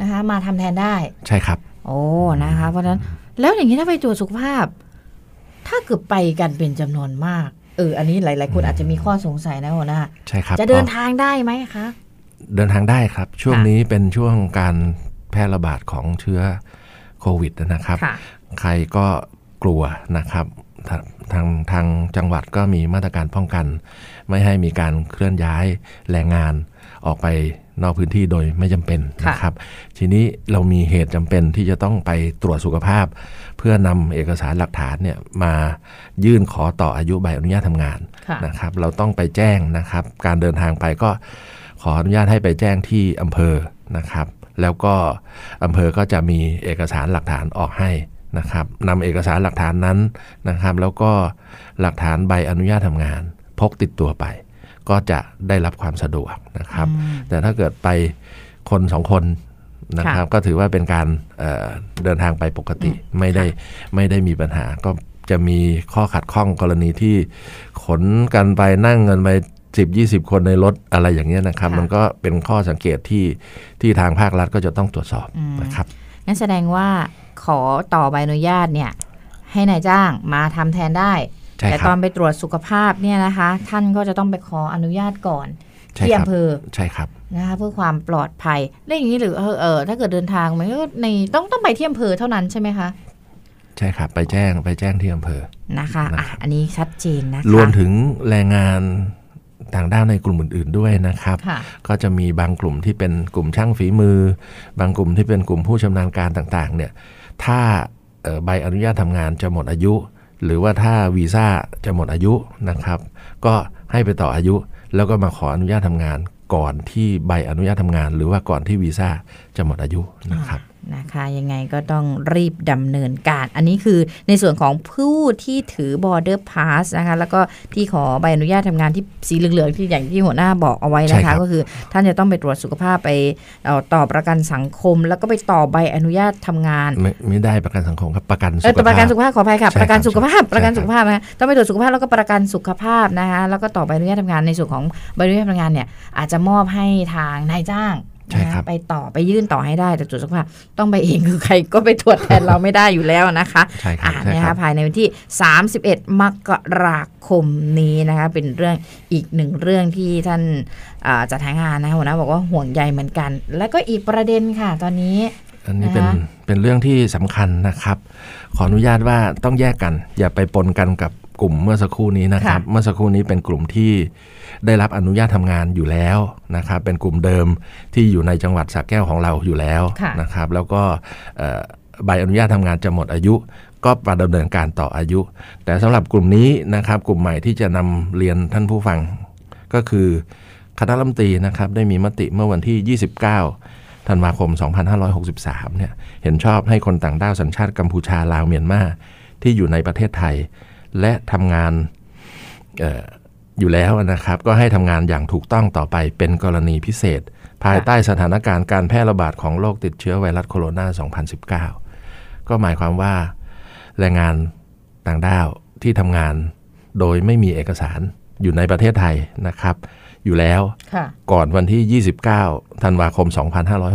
นะคะมาทำแทนได้ใช่ครับ โอ้นะคะ เพราะฉะนั้นแล้วอย่างนี้ถ้าไปตรวจสุขภาพ ถ้าเกิดไปกันเป็นจำนวนมากเอออันนี้หลาย ๆ คนอาจจะมีข้อสงสัยนะหัวหน้าใช่ครับ จะเดินพอทางได้ไหมคะเดินทางได้ครับ ช่วงค่ะนี้เป็นช่วงการแพร่ระบาดของเชื้อโควิดนะครับค่ะใครก็กลัวนะครับ ทาทางทางจังหวัดก็มีมาตรการป้องกัน ไม่ให้มีการเคลื่อนย้ายแรงงานออกไปนอกพื้นที่โดยไม่จำเป็นค่ะนะครับ ทีนี้เรามีเหตุจำเป็นที่จะต้องไปตรวจสุขภาพ เพื่อนำเอกสารหลักฐานเนี่ยมายื่นขอต่ออายุใบอนุญาตทำงานค่ะนะครับ เราต้องไปแจ้งนะครับ การเดินทางไปก็ขออนุญาตให้ไปแจ้งที่อำเภอนะครับ แล้วก็อำเภอก็จะมีเอกสารหลักฐานออกให้ นะครับนำเอกสารหลักฐานนั้นนะครับ แล้วก็หลักฐานใบอนุญาตทำงาน พกติดตัวไป ก็จะได้รับความสะดวกนะครับ แต่ถ้าเกิดไปคนสองคนนะครับ ก็ถือว่าเป็นการเอ่อเดินทางไปปกติไม่ได้ไม่ได้มีปัญหา ก็จะมีข้อขัดข้องกรณีที่ขนกันไปนั่งเงินไปสิบยี่สิบคนในรถอะไรอย่างเงี้ยนะครับค่ะมันก็เป็นข้อสังเกตที่ที่ทางภาครัฐก็จะต้องตรวจสอบอืมนะครับงั้นแสดงว่า ขอต่อใบอนุญาตเนี่ยให้นายจ้างมาทำแทนได้ใช่แต่ครับตอนไปตรวจสุขภาพเนี่ยนะคะ ท่านก็จะต้องไปขออนุญาตก่อนใช่ที่ครับอำเภอใช่ครับนะคะเพื่อความปลอดภัยแล้วอย่างนี้หรือเออเออถ้าเกิดเดินทางมันก็ในต้องต้องไปที่อำเภอเท่านั้นใช่ไหมคะใช่ครับไปแจ้งไปแจ้งที่อำเภอนะคะอะอันนี้ชัดเจนนะคะรวมถึงแรงงานต่างด้าวในกลุ่มอื่น ๆด้วยนะครับค่ะก็จะมีบางกลุ่มที่เป็นกลุ่มช่างฝีมือ บางกลุ่มที่เป็นกลุ่มผู้ชำนาญการต่าง ๆ เนี่ย ถ้าใบอนุญาตทำงานจะหมดอายุ หรือว่าถ้าวีซ่าจะหมดอายุนะครับ ก็ให้ไปต่ออายุ แล้วก็มาขออนุญาตทำงานก่อนที่ใบอนุญาตทำงาน หรือว่าก่อนที่วีซ่าจะหมดอายุนะครับ นะคะยังไงก็ต้องรีบดำเนินการ อันนี้คือในส่วนของผู้ที่ถือ border pass นะคะ แล้วก็ที่ขอใบอนุญาตทำงานที่สีเหลืองๆที่อย่างที่หัวหน้าบอกเอาไว้นะใช่ครัคะบก็คือท่านจะต้องไปตรวจสุขภาพไปเอ่อต่อประกันสังคม แล้วก็ไปต่อใบอนุญาตทำงาน ไม่ไม่ได้ประกันสังคมครับประกันเอสุอขแต่ประภากันพสุขภาพขออภัยค่ะใช่ประกันครับสุขภาพใช่ประกันครับสุขภาพนะต้องไปตรวจสุขภาพแล้วก็ประกันสุขภาพนะคะแล้วก็ต่อใบอนุญาตทำงานในส่วนของใบอนุญาตทำงานเนี่ยอาจจะมอบให้ทางนายจ้าง ใช่ครับนะไปต่อไปยื่นต่อให้ได้ แต่ตรวจสุขภาพต้องไปเองคือใครก็ไปตรวจแทนเราไม่ได้อยู่แล้วนะคะใช่ครัอ่าบใช่นะครัคะบภายในวันที่ 31 มกราคมนี้นะคะเป็นเรื่องอีกหนึ่งเรื่องที่ท่านอ่าจัดหางานนะคะหัวหน้าบอกว่าห่วงใยเหมือนกัน แล้วก็อีกประเด็นค่ะตอนนี้ อันนี้เป็นนะคะเป็นเรื่องที่สำคัญนะครับ ขออนุญาตว่าต้องแยกกัน อย่าไปปนกันกับกลุ่มเมื่อสักครู่นี้นะครับ เมื่อสักครู่นี้เป็นกลุ่มที่ ได้รับอนุญาตทำงานอยู่แล้วนะครับเป็นกลุ่มเดิมที่อยู่ในจังหวัดสระแก้วของเราอยู่แล้วค่ะนะครับ แล้วก็เอ่อใบอนุญาตทำงานจะหมดอายุก็มาดำเนินการต่ออายุ แต่สำหรับกลุ่มนี้นะครับ กลุ่มใหม่ที่จะนำเรียนท่านผู้ฟัง ก็คือคณะรัฐมนตรีนะครับได้มีมติเมื่อวันที่ 29ธันวาคม 2563 เนี่ยเห็นชอบให้คนต่างด้าวสัญชาติกัมพูชาลาวเมียนมาที่อยู่ในประเทศไทย และทำงานเอออยู่แล้วนะครับ ก็ให้ทำงานอย่างถูกต้องต่อไปเป็นกรณีพิเศษ ภายใต้สถานการณ์การแพร่ระบาดของโรคติดเชื้อไวรัสโคโรนา 2019 ก็หมายความว่า แรงงานต่างด้าวที่ทำงานโดยไม่มีเอกสารอยู่ในประเทศไทยนะครับ อยู่แล้วค่ะก่อนวันที่ 29 ธันวาคม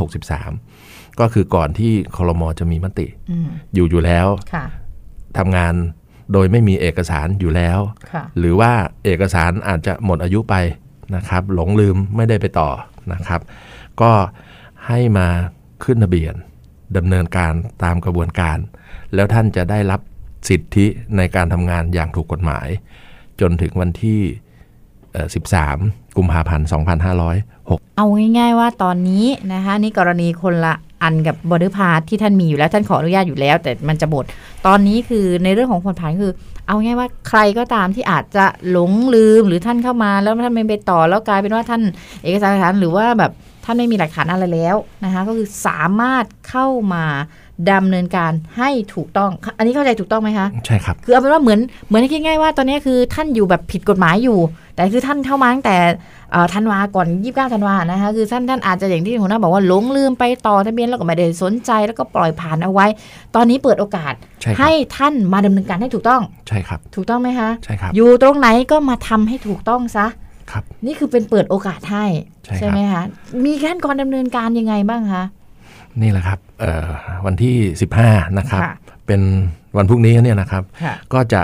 2563 ก็คือก่อนที่คลมจะมีมติอืมอยู่อยู่แล้วค่ะทำงาน โดยไม่มีเอกสารอยู่แล้วค่ะหรือว่าเอกสารอาจจะหมดอายุไปนะครับ หลงลืมไม่ได้ไปต่อนะครับ ก็ให้มาขึ้นทะเบียนดำเนินการตามกระบวนการ แล้วท่านจะได้รับสิทธิในการทำงานอย่างถูกกฎหมาย จนถึงวันที่เอ่อ13 กุมภาพันธ์ 2506 เอาง่ายๆว่าตอนนี้นะคะนี่กรณีคนละ อันกับบอร์เดอร์พาที่ท่านมีอยู่แล้วท่านขออนุญาตอยู่แล้ว แต่มันจะหมดตอนนี้คือในเรื่องของคนผ่านคือ เอาง่ายว่าใครก็ตามที่อาจจะหลงลืมหรือท่านเข้ามาแล้วท่านไม่ไปต่อแล้วกลายเป็นว่าท่านเอกสารหรือว่าแบบท่านไม่มีหลักฐานอะไรแล้วนะคะก็คือสามารถเข้ามา ดำเนินการให้ถูกต้อง อันนี้เข้าใจถูกต้องไหมคะใช่ครับคือเอาเป็นว่าเหมือนเหมือนให้คิดง่ายว่าตอนนี้คือท่านอยู่แบบผิดกฎหมายอยู่ แต่คือท่านเข้ามาตั้งแต่เอ่อธันวาก่อน29ธันวานะคะคือท่านท่านอาจจะอย่างที่หัวหน้าบอกว่าหลงลืมไปต่อทะเบียนแล้วก็ไม่ได้สนใจแล้วก็ปล่อยผ่านเอาไว้ ตอนนี้เปิดโอกาสใช่ครับให้ท่านมาดำเนินการให้ถูกต้องใช่ครับ ถูกต้องไหมคะใช่ครับอยู่ตรงไหนก็มาทำให้ถูกต้องซะครับนี่คือเป็นเปิดโอกาสให้ใช่ครับไหมคะมีขั้นตอนดำเนินการยังไงบ้างคะ นี่แหละครับเอ่อวันที่ 15 นะครับค่ะเป็นวันพรุ่งนี้เนี่ยนะครับค่ะก็จะ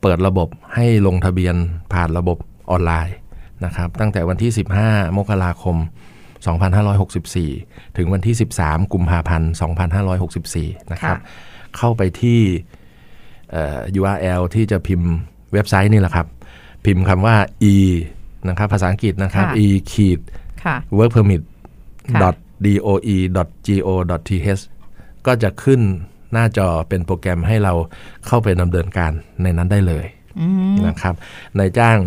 เปิดระบบให้ลงทะเบียนผ่านระบบออนไลน์นะครับ ตั้งแต่วันที่ 15 มกราคม 2564 ถึงวันที่ 13 กุมภาพันธ์ 2564 นะครับ เข้าไปที่เอ่อ URL ที่จะพิมพ์เว็บไซต์นี่แหละครับ พิมพ์คำว่า e นะครับ ภาษาอังกฤษนะครับค่ะ e ขีดค่ะ work permit ค่ะ doe go th ก็จะขึ้นหน้าจอเป็นโปรแกรมให้เราเข้าไปดำเนินการในนั้นได้เลยอืมนะครับนายจ้าง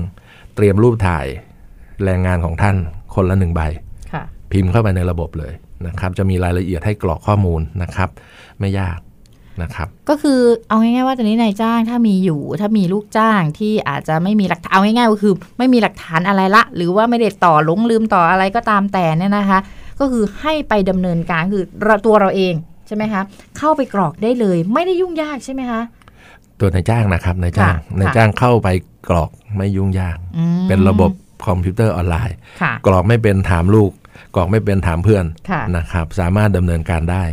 เตรียมรูปถ่ายแรงงานของท่านคนละหนึ่งใบค่ะพิมพ์เข้าไปในระบบเลยนะครับ จะมีรายละเอียดให้กรอกข้อมูลนะครับ ไม่ยากนะครับ ก็คือเอาง่ายๆว่าตอนนี้นายจ้างถ้ามีอยู่ ถ้ามีลูกจ้างที่อาจจะไม่มีหลักฐานเอาง่ายๆก็คือ ไม่มีหลักฐานอะไรละ หรือว่าไม่ได้ต่อหลงลืมต่ออะไรก็ตามแต่เนี่ยนะคะ ก็คือให้ไปดำเนินการคือเราตัวเราเองใช่ไหมคะเข้าไปกรอกได้เลย ไม่ได้ยุ่งยากใช่ไหมคะตัวนายจ้างนะครับนายจ้างค่ะนายจ้างเข้าไปกรอกไม่ยุ่งยากอืมเป็นระบบคอมพิวเตอร์ออนไลน์ค่ะกรอกไม่เป็นถามลูกกรอกไม่เป็นถามเพื่อนค่ะนะครับ สามารถดำเนินการได้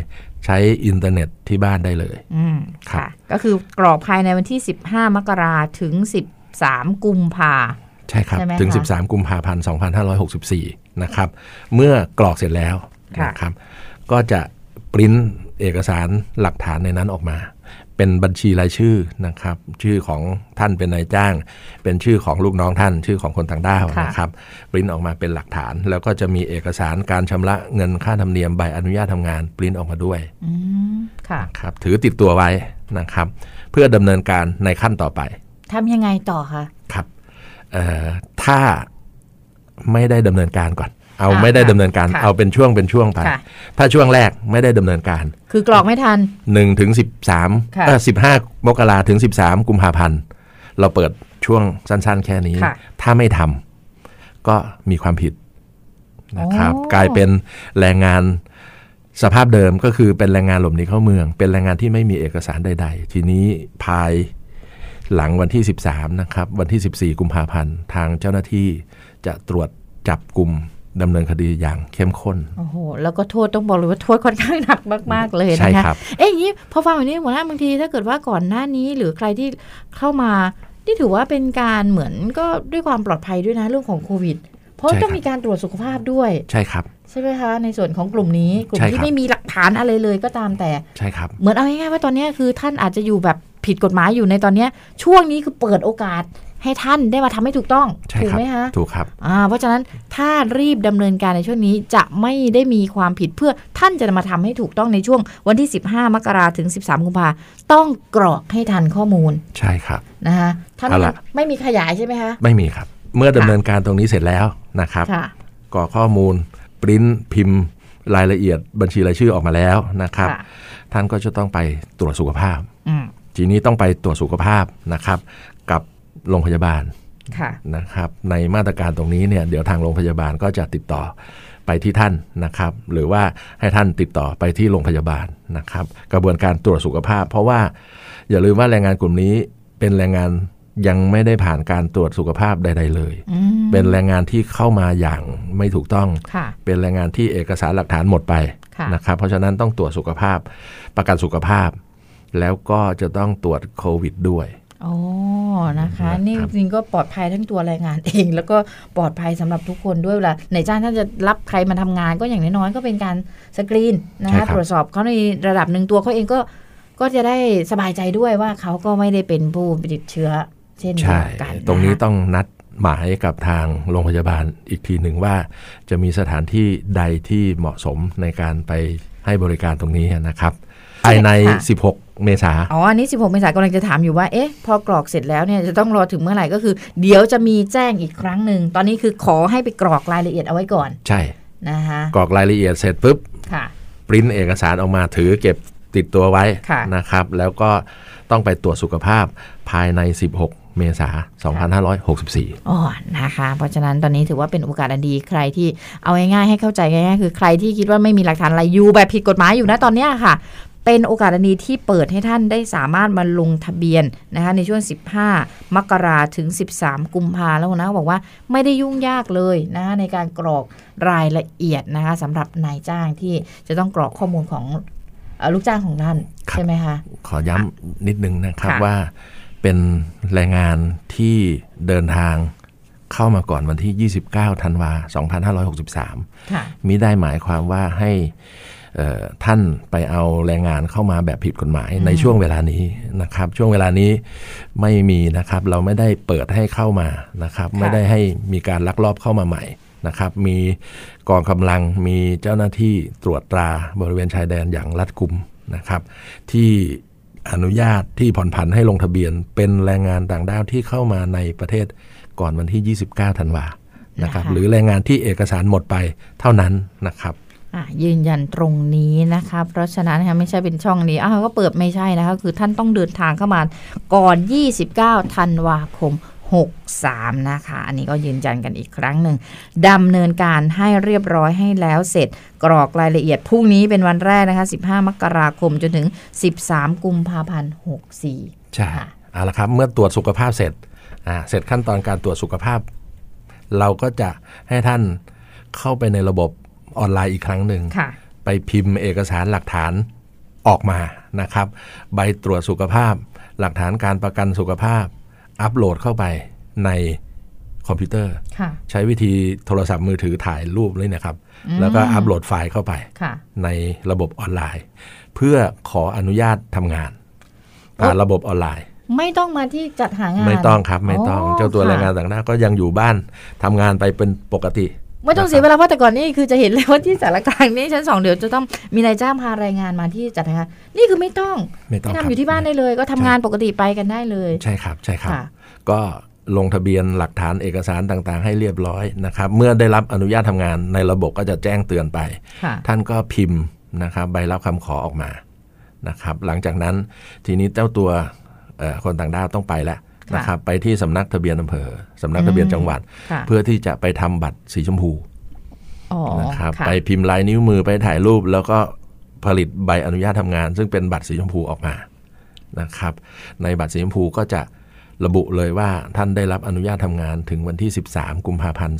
ใช้อินเทอร์เน็ตที่บ้านได้เลยอืมครับค่ะ ก็คือกรอกภายในวันที่ 15 มกราถึง 13 กุมภา ใช่ครับใช่ไหมถึงคะ13 กุมภาพันธ์ 2564 นะครับ เมื่อกรอกเสร็จแล้วค่ะนะครับ ก็จะปริ้นเอกสารหลักฐานในนั้นออกมา เป็นบัญชีรายชื่อนะครับ ชื่อของท่านเป็นนายจ้าง เป็นชื่อของลูกน้องท่าน ชื่อของคนต่างด้าวค่ะนะครับ ปริ้นออกมาเป็นหลักฐาน แล้วก็จะมีเอกสารการชำระเงินค่าธรรมเนียมใบอนุญาตทำงาน ปริ้นออกมาด้วยอืมค่ะครับ ถือติดตัวไว้นะครับ เพื่อดำเนินการในขั้นต่อไปทำยังไงต่อคะครับเอ่อ ถ้าไม่ได้ดำเนินการก่อน เอาอ่าไม่ได้ดำเนินการค่ะเอาเป็นช่วงเป็นช่วงไปค่ะถ้าช่วงแรกไม่ได้ดำเนินการ คือกรอกไม่ทัน1ถึง13ค่ะเออ15มกราถึง 13 กุมภาพันธ์เราเปิดช่วงสั้นๆ แค่นี้ค่ะถ้าไม่ทำก็มีความผิดนะครับโอ้กลายเป็นแรงงานสภาพเดิมก็คือเป็นแรงงานหลบหนีเข้าเมือง เป็นแรงงานที่ไม่มีเอกสารใด ๆ ทีนี้ภาย หลังวันที่ 13 นะครับ วันที่ 14 กุมภาพันธ์ ทางเจ้าหน้าที่จะตรวจจับกลุ่มดำเนินคดีอย่างเข้มข้น โอ้โห แล้วก็โทษต้องบอกเลยว่าโทษค่อนข้างหนักมาก ๆ เลยใช่นะคะครับเอ๊ะอย่างนี้พอฟังแบบนี้หัวหน้าบางทีถ้าเกิดว่าก่อนหน้านี้หรือใครที่เข้ามานี่ถือว่าเป็นการเหมือนก็ด้วยความปลอดภัยด้วยนะเรื่องของโควิด เพราะใช่ครับต้องมีการตรวจสุขภาพด้วย ใช่ครับใช่ไหมคะ ในส่วนของกลุ่มนี้กลุ่มใช่ที่ครับไม่มีหลักฐานอะไรเลยก็ตามแต่ใช่ครับ เหมือนเอาง่ายๆว่าตอนเนี้ยคือท่านอาจจะอยู่แบบ ผิดกฎหมายอยู่ในตอนเนี้ยช่วงนี้คือเปิดโอกาสให้ท่านได้มาทำให้ถูกต้องใช่ถูกครับไหมคะถูกครับอ่าเพราะฉะนั้นถ้ารีบดำเนินการในช่วงนี้จะไม่ได้มีความผิดเพื่อท่านจะมาทำให้ถูกต้องในช่วงวันที่ 15 มกราถึง 13 กุมภาต้องกรอกให้ทันข้อมูล ใช่ครับนะคะถ้าเอาไม่ล่ะไม่มีขยายใช่ไหมคะไม่มีครับ เมื่อดำเนินการตรงนี้เสร็จแล้วนะครับค่ะกรอกข้อมูลปริ้นพิมพ์ รายละเอียดบัญชีรายชื่อออกมาแล้วนะครับค่ะท่านก็จะต้องไปตรวจสุขภาพอืม ทีนี้ต้องไปตรวจสุขภาพนะครับ กับโรงพยาบาลค่ะนะครับ ในมาตรการตรงนี้เนี่ยเดี๋ยวทางโรงพยาบาลก็จะติดต่อไปที่ท่านนะครับ หรือว่าให้ท่านติดต่อไปที่โรงพยาบาลนะครับ กระบวนการตรวจสุขภาพ เพราะว่าอย่าลืมว่าแรงงานกลุ่มนี้เป็นแรงงานยังไม่ได้ผ่านการตรวจสุขภาพใด ๆ เลยอืมเป็นแรงงานที่เข้ามาอย่างไม่ถูกต้องค่ะเป็นแรงงานที่เอกสารหลักฐานหมดไปค่ะนะครับ เพราะฉะนั้นต้องตรวจสุขภาพ ประกันสุขภาพ แล้วก็จะต้องตรวจโควิดด้วยโอ้นะคะนะครับนี่จริงๆก็ปลอดภัยทั้งตัวแรงงานเอง แล้วก็ปลอดภัยสำหรับทุกคนด้วยเวลาไหนจ้างท่านจะรับใครมาทำงานก็อย่างน้อยๆก็เป็นการสกรีนนะคะตรวจสอบเขาในระดับหนึ่งตัวเขาเองก็ก็จะได้สบายใจด้วยว่าเขาก็ไม่ได้เป็นผู้ติดเชื้อ เช่นเดีใช่ยวกันตรงนี้ะคะต้องนัดหมายกับทางโรงพยาบาลอีกทีหนึ่งว่า จะมีสถานที่ใดที่เหมาะสมในการไปให้บริการตรงนี้นะครับ ภายในค่ะ16 เมษาอ๋อ อันนี้ 16 เมษายนกำลังจะถามอยู่ว่า เอ๊ะ พอกรอกเสร็จแล้วเนี่ย จะต้องรอถึงเมื่อไหร่ก็คือ เดี๋ยวจะมีแจ้งอีกครั้งหนึ่ง ตอนนี้คือขอให้ไปกรอกรายละเอียดเอาไว้ก่อน ใช่ นะคะกรอกรายละเอียดเสร็จปุ๊บ ค่ะ ปริ้นเอกสารออกมาถือเก็บติดตัวไว้ค่ะนะครับ แล้วก็ต้องไปตรวจสุขภาพภายใน 16เมษายน2564 อ๋อ นะคะ เพราะฉะนั้นตอนนี้ถือว่าเป็นโอกาสอันดี ใครที่เอาง่ายๆให้เข้าใจง่ายๆ คือใครที่คิดว่าไม่มีหลักฐานอะไรอยู่แบบผิดกฎหมายอยู่นะตอนเนี้ยค่ะ เป็นโอกาสอันดีที่เปิดให้ท่านได้สามารถมาลงทะเบียนนะคะในช่วง 15 มกราถึง 13 กุมภาแล้วนะบอกว่าไม่ได้ยุ่งยากเลยนะคะในการกรอกรายละเอียดนะคะสำหรับนายจ้างที่จะต้องกรอกข้อมูลของเอ่อลูกจ้างของท่านครับใช่ไหมคะขอย้ำนิดนึงนะครับค่ะว่าเป็นแรงงานที่เดินทางเข้ามาก่อนวันที่ 29 ธันวา 2563ค่ะมิได้หมายความว่าให้เอ่อ ท่านไปเอาแรงงานเข้ามาแบบผิดกฎหมายในช่วงเวลานี้นะครับ ช่วงเวลานี้ไม่มีนะครับ เราไม่ได้เปิดให้เข้ามานะครับค่ะไม่ได้ให้มีการลักลอบเข้ามาใหม่นะครับ มีกองกำลังมีเจ้าหน้าที่ตรวจตราบริเวณชายแดนอย่างรัดกุมนะครับ ที่อนุญาตที่ผ่อนผันให้ลงทะเบียนเป็นแรงงานต่างด้าวที่เข้ามาในประเทศก่อนวันที่ 29 ธันวานะครับนะคะหรือแรงงานที่เอกสารหมดไปเท่านั้นนะครับอะ ยืนยันตรงนี้นะคะ เพราะฉะนั้นนะคะไม่ใช่เป็นช่องนี้อ้าวก็เปิดไม่ใช่นะคะ คือท่านต้องเดินทางเข้ามาก่อน 29 ธันวาคม 63 นะคะ อันนี้ก็ยืนยันกันอีกครั้งหนึ่งดำเนินการให้เรียบร้อยให้แล้วเสร็จกรอกรายละเอียดพรุ่งนี้เป็นวันแรกนะคะ 15 มกราคมจนถึง 13 กุมภาพันธ์ 64 ใช่ค่ะเอาละครับ เมื่อตรวจสุขภาพเสร็จอ่าเสร็จขั้นตอนการตรวจสุขภาพ เราก็จะให้ท่านเข้าไปในระบบ ออนไลน์อีกครั้งหนึ่งค่ะไปพิมพ์เอกสารหลักฐานออกมานะครับ ใบตรวจสุขภาพ หลักฐานการประกันสุขภาพ อัปโหลดเข้าไปในคอมพิวเตอร์ค่ะใช้วิธีโทรศัพท์มือถือถ่ายรูปเลยนะครับ แล้วก็อัปโหลดไฟล์เข้าไปค่ะในระบบออนไลน์ เพื่อขออนุญาตทำงานผ่านระบบออนไลน์ ไม่ต้องมาที่จัดหางาน ไม่ต้องครับไม่ต้องอ๋อเจ้าตัวค่ะแรงงานต่างด้าวก็ยังอยู่บ้านทำงานไปเป็นปกติ ไม่ต้องเสียเวลาเพราะแต่ก่อนนี่คือจะเห็นเลยว่าที่สารกลางนี่ชั้นสองเดี๋ยวจะต้องมีนายจ้างพารายงานมาที่จัดหางานนี่คือไม่ต้องไม่ต้องทำครับอยู่ที่บ้านได้เลย ก็ทำงานปกติไปกันได้เลย ใช่ครับใช่ครับค่ะก็ลงทะเบียนหลักฐานเอกสารต่างๆ ให้เรียบร้อยนะครับ เมื่อได้รับอนุญาตทำงานในระบบก็จะแจ้งเตือนไปค่ะท่านก็พิมพ์นะครับใบรับคำขอออกมานะครับ หลังจากนั้นทีนี้เจ้าตัวเอ่อคนต่างด้าวต้องไปแล้วค่ะ นะครับไปที่สำนักทะเบียนอำเภอสำนักทะเบียนจังหวัดค่ะเพื่อที่จะไปทำบัตรสีชมพูอ๋อนะครับค่ะไปพิมพ์ลายนิ้วมือไปถ่ายรูป แล้วก็ผลิตใบอนุญาตทำงาน ซึ่งเป็นบัตรสีชมพูออกมานะครับ ในบัตรสีชมพูก็จะระบุเลยว่าท่านได้รับอนุญาตทำงานถึงวันที่ 13 กุมภาพันธ์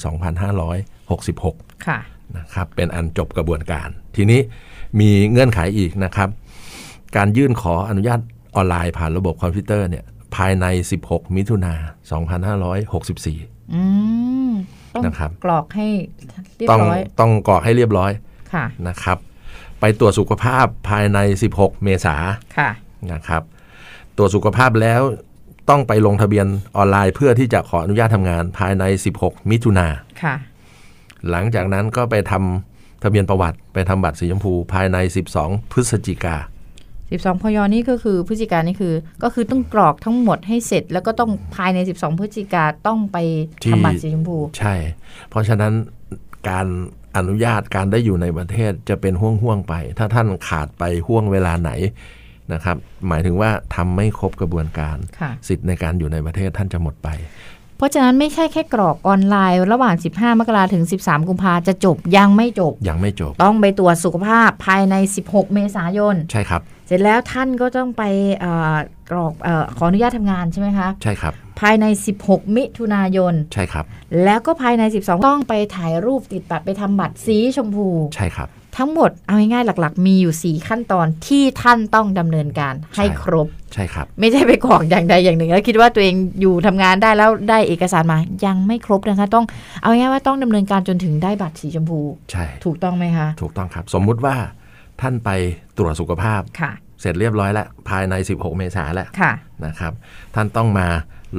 2566ค่ะนะครับเป็นอันจบกระบวนการ ทีนี้มีเงื่อนไขอีกนะครับ การยื่นขออนุญาตออนไลน์ผ่านระบบคอมพิวเตอร์เนี่ย ภายใน 16 มิถุนา2564อืมต้องนะครับกรอกให้เรียบต้องร้อยต้องกรอกให้เรียบร้อยค่ะนะครับ ไปตรวจสุขภาพภายใน 16 เมษาค่ะนะครับ ตรวจสุขภาพแล้วต้องไปลงทะเบียนออนไลน์เพื่อที่จะขออนุญาตทำงานภายใน 16 มิถุนาค่ะ หลังจากนั้นก็ไปทำทะเบียนประวัติไปทำบัตรสีชมพูภายใน 12 พฤศจิกา 12พยนี่ก็คือพฤศจิกายนนี่คือ ก็คือต้องกรอกทั้งหมดให้เสร็จ แล้วก็ต้องภายใน 12 พฤศจิกาต้องไปที่ทำบัตรสีชมพู ใช่ เพราะฉะนั้นการอนุญาตการได้อยู่ในประเทศจะเป็นห่วงๆไป ถ้าท่านขาดไปห่วงเวลาไหนนะครับ หมายถึงว่าทำไม่ครบกระบวนการค่ะสิทธิ์ในการอยู่ในประเทศท่านจะหมดไป เพราะฉะนั้นไม่ใช่แค่กรอกออนไลน์ ระหว่าง 15 มกราถึง 13 กุมภาจะจบยังไม่จบ ยังไม่จบ ต้องไปตรวจสุขภาพภายใน 16 เมษายน ใช่ครับ เสร็จแล้วท่านก็ต้องไปเออกรอกเออขออนุญาตทำงานใช่ไหมคะใช่ครับ ภายใน 16 มิถุนายนใช่ครับ แล้วก็ภายใน 12 ต้องไปถ่ายรูปติดบัตรไปทำบัตรสีชมพูใช่ครับ ทั้งหมดเอาง่ายๆหลักๆ มีอยู่ 4 ขั้นตอนที่ท่านต้องดำเนินการให้ใช่ครบใช่ครับ ไม่ใช่ไปกรอกอย่างใดอย่างหนึ่ง แล้วคิดว่าตัวเองอยู่ทำงานได้แล้วได้เอกสารมายังไม่ครบนะคะต้องเอาง่ายๆว่าต้องดำเนินการจนถึงได้บัตรสีชมพู ใช่ ถูกต้องไหมคะ ถูกต้องครับ สมมุติว่า ท่านไปตรวจสุขภาพค่ะเสร็จเรียบร้อยแล้ว ภายใน 16 เมษายนแล้วค่ะนะครับ ท่านต้องมา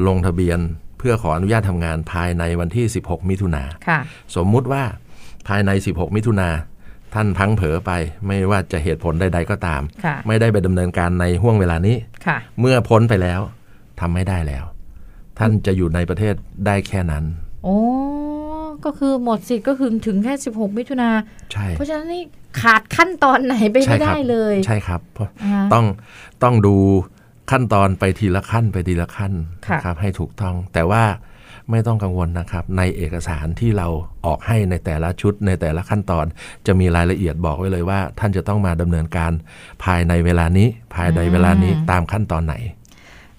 ลงทะเบียนพื่อขออนุญาตทำงานภายในวันที่ 16 มิถุนาค่ะสมมุติว่าภายใน 16 มิถุนาท่านพลังเผลอไปไม่ว่าจะเหตุผลใด ๆ ก็ตามค่ะไม่ได้ไปดำเนินการในห่วงเวลานี้ค่ะเมื่อพ้นไปแล้วทำไม่ได้แล้ว ท่านจะอยู่ในประเทศได้แค่นั้นโอ้ก็คือหมดสิทธิ์ก็คือถึงแค่ 16 มิถุนาใช่เพราะฉะนั้นนี่ ขาดขั้นตอนไหนไปใช่ไม่ครัได้บเลย ใช่ครับเพราะอ่าต้องต้องดูขั้นตอนไปทีละขั้นไปทีละขั้นค่ะนะครับให้ถูกต้อง แต่ว่าไม่ต้องกังวลนะครับ ในเอกสารที่เราออกให้ในแต่ละชุดในแต่ละขั้นตอน จะมีรายละเอียดบอกไว้เลยว่า ท่านจะต้องมาดำเนินการภายในเวลานี้ ภายในเวลานี้ตามขั้นตอนไหน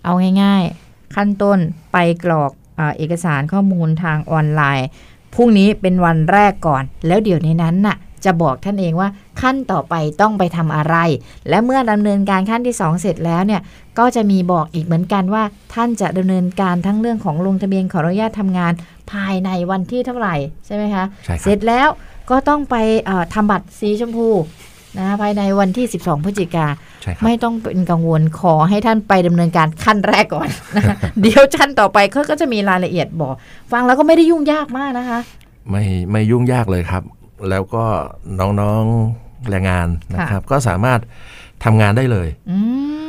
เอาง่าย ๆ ขั้นต้นไปกรอกอาเอกสารข้อมูลทางออนไลน์พรุ่งนี้เป็นวันแรกก่อน แล้วเดี๋ยวในนั้นน่ะ จะบอกท่านเองว่าขั้นต่อไปต้องไปทำอะไร และเมื่อดำเนินการขั้นที่ 2 เสร็จแล้วเนี่ยก็จะมีบอกอีกเหมือนกันว่า ท่านจะดำเนินการทั้งเรื่องของลงทะเบียนขออนุญาตทำงานภายในวันที่เท่าไหร่ใช่ไหมคะใช่คเสรัร็บจแล้วก็ต้องไปเอ่อทำบัตรสีชมพูนะภายในวันที่ 12 พฤศจิกาใช่ครับไม่ต้องเป็นกังวลขอให้ท่านไปดำเนินการขั้นแรกก่อนนะคะเดี๋ยวชั้นต่อไปเขาก็จะมีรายละเอียดบอก ฟังแล้วก็ไม่ได้ยุ่งยากมากนะคะ ไม่ไม่ยุ่งยากเลยครับ แล้วก็น้องๆแรงงานนะครับ ก็สามารถทำงานได้เลยอื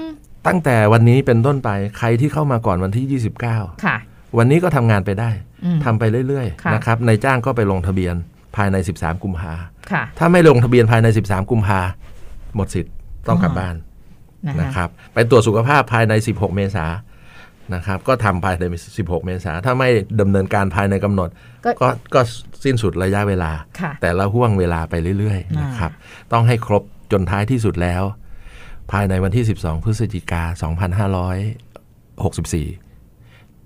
มตั้งแต่วันนี้เป็นต้นไปใครที่เข้ามาก่อนวันที่ 29 ค่ะ วันนี้ก็ทำงานไปได้อืมทำไปเรื่อยค่ะๆนะครับนายจ้างก็ไปลงทะเบียนภายใน 13 กุมภาค่ะถ้าไม่ลงทะเบียนภายใน 13 กุมภาหมดสิทธิ์ต้องกลับอ๋อบ้านนะนะคะครับ ไปตรวจสุขภาพภายใน 16 เมษาย นนะครับก็ทำภายใน 16 เมษายนถ้าไม่ดำเนินการภายในกำหนดก็ก็ก็สิ้นสุดระยะเวลาค่ะแต่ละห่วงเวลาไปเรื่อยๆอ่านนะครับต้องให้ครบจนท้ายที่สุดแล้ว ภายในวันที่ 12 พฤศจิกา 2564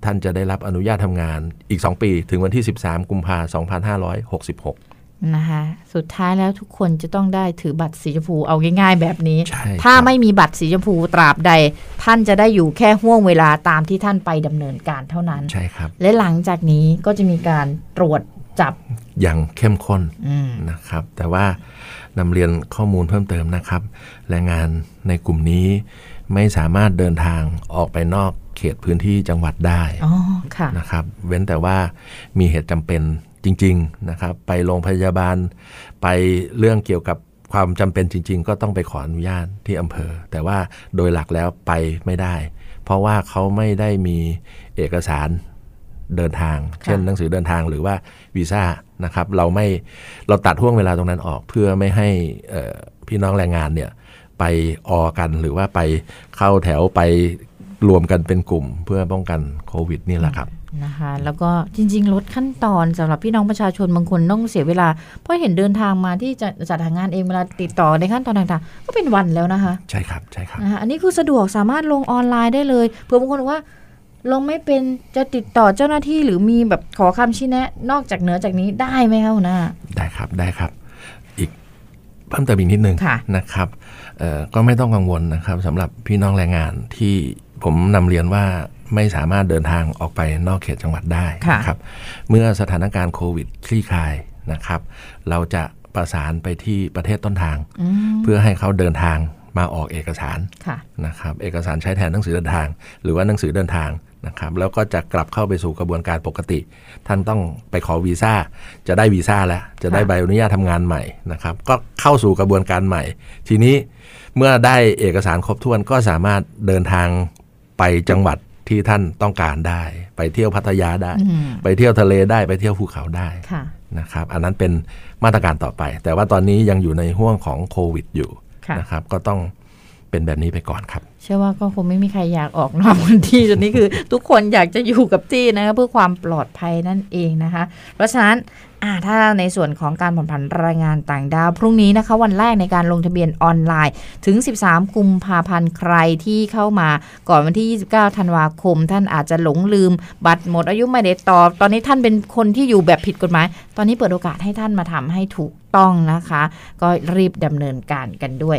ท่านจะได้รับอนุญาตทำงานอีก 2 ปี ถึงวันที่ 13 กุมภาพันธ์2566 นะคะสุดท้ายแล้วทุกคนจะต้องได้ถือบัตรสีชมพูเอาง่ายๆแบบนี้ใช่ถ้าครับไม่มีบัตรสีชมพูตราบใด ท่านจะได้อยู่แค่ห่วงเวลาตามที่ท่านไปดำเนินการเท่านั้นใช่ครับและหลังจากนี้ก็จะมีการตรวจจับอย่างเข้มข้นอืมนะครับ แต่ว่านำเรียนข้อมูลเพิ่มเติมนะครับแรงงานในกลุ่มนี้ไม่สามารถเดินทางออกไปนอกเขตพื้นที่จังหวัดได้อ๋อค่ะนะครับ เว้นแต่ว่ามีเหตุจำเป็น จริงๆนะครับไปโรงพยาบาล ไปเรื่องเกี่ยวกับความจำเป็นจริง ๆ ก็ต้องไปขออนุญาตที่อำเภอ แต่ว่าโดยหลักแล้วไปไม่ได้ เพราะว่าเขาไม่ได้มีเอกสารเดินทางค่ะเช่นหนังสือเดินทางหรือว่าวีซ่านะครับ เราไม่เราตัดห่วงเวลาตรงนั้นออกเพื่อไม่ให้เอ่อพี่น้องแรงงานเนี่ยไปออกันหรือว่าไปเข้าแถวไปรวมกันเป็นกลุ่มเพื่อป้องกันโควิดนี่แหละครับ นะคะ แล้วก็จริง ๆ ลดขั้นตอนสำหรับพี่น้องประชาชนบางคนต้องเสียเวลา เพราะเห็นเดินทางมาที่จะจัดหางานเองเวลาติดต่อในขั้นตอนต่างๆ ก็เป็นวันแล้วนะคะ ใช่ครับใช่ครับนะคะอันนี้คือสะดวกสามารถลงออนไลน์ได้เลยเผื่อบางคนบอกว่าลงไม่เป็นจะติดต่อเจ้าหน้าที่หรือมีแบบขอคำชี้แนะ นอกจากเหนือจากนี้ได้ไหมคะหัวหน้าได้ครับได้ครับ อีกเพิ่มเติมอีกนิดนึงค่ะนะครับเอ่อก็ไม่ต้องกังวลนะครับสำหรับพี่น้องแรงงานที่ผมนำเรียนว่า ไม่สามารถเดินทางออกไปนอกเขตจังหวัดได้ค่ะนะครับ เมื่อสถานการณ์โควิดคลี่คลายนะครับ เราจะประสานไปที่ประเทศต้นทางอืมเพื่อให้เขาเดินทางมาออกเอกสารค่ะนะครับ เอกสารใช้แทนหนังสือเดินทาง หรือว่าหนังสือเดินทางนะครับแล้วก็จะกลับเข้าไปสู่กระบวนการปกติ ท่านต้องไปขอวีซ่า จะได้วีซ่าแล้ว จะได้ค่ะใบอนุญาตทำงานใหม่นะครับ ก็เข้าสู่กระบวนการใหม่ ทีนี้เมื่อได้เอกสารครบถ้วนก็สามารถเดินทางไปจังหวัด ที่ท่านต้องการได้ ไปเที่ยวพัทยาได้อืมไปเที่ยวทะเลได้ไปเที่ยวภูเขาได้ค่ะนะครับ อันนั้นเป็นมาตรการต่อไป แต่ว่าตอนนี้ยังอยู่ในห่วงของโควิดอยู่ค่ะนะครับ ก็ต้องเป็นแบบนี้ไปก่อนครับ เชื่อว่าก็คงไม่มีใครอยากออกนอกพื้นที่จนนี้คือ ทุกคนอยากจะอยู่กับที่นะคะเพื่อความปลอดภัยนั่นเองนะคะ เพราะฉะนั้น อ่าถ้าในส่วนของการผ่อนผันรายงานต่างดาว พรุ่งนี้นะคะ วันแรกในการลงทะเบียนออนไลน์ถึง 13 กุมภาพันธ์ใครที่เข้ามาก่อนวันที่ 29 ธันวาคม ท่านอาจจะหลงลืม บัตรหมดอายุไม่ได้ตอบ ตอนนี้ท่านเป็นคนที่อยู่แบบผิดกฎหมาย ตอนนี้เปิดโอกาสให้ท่านมาทำให้ถูกต้องนะคะ ก็รีบดำเนินการกันด้วย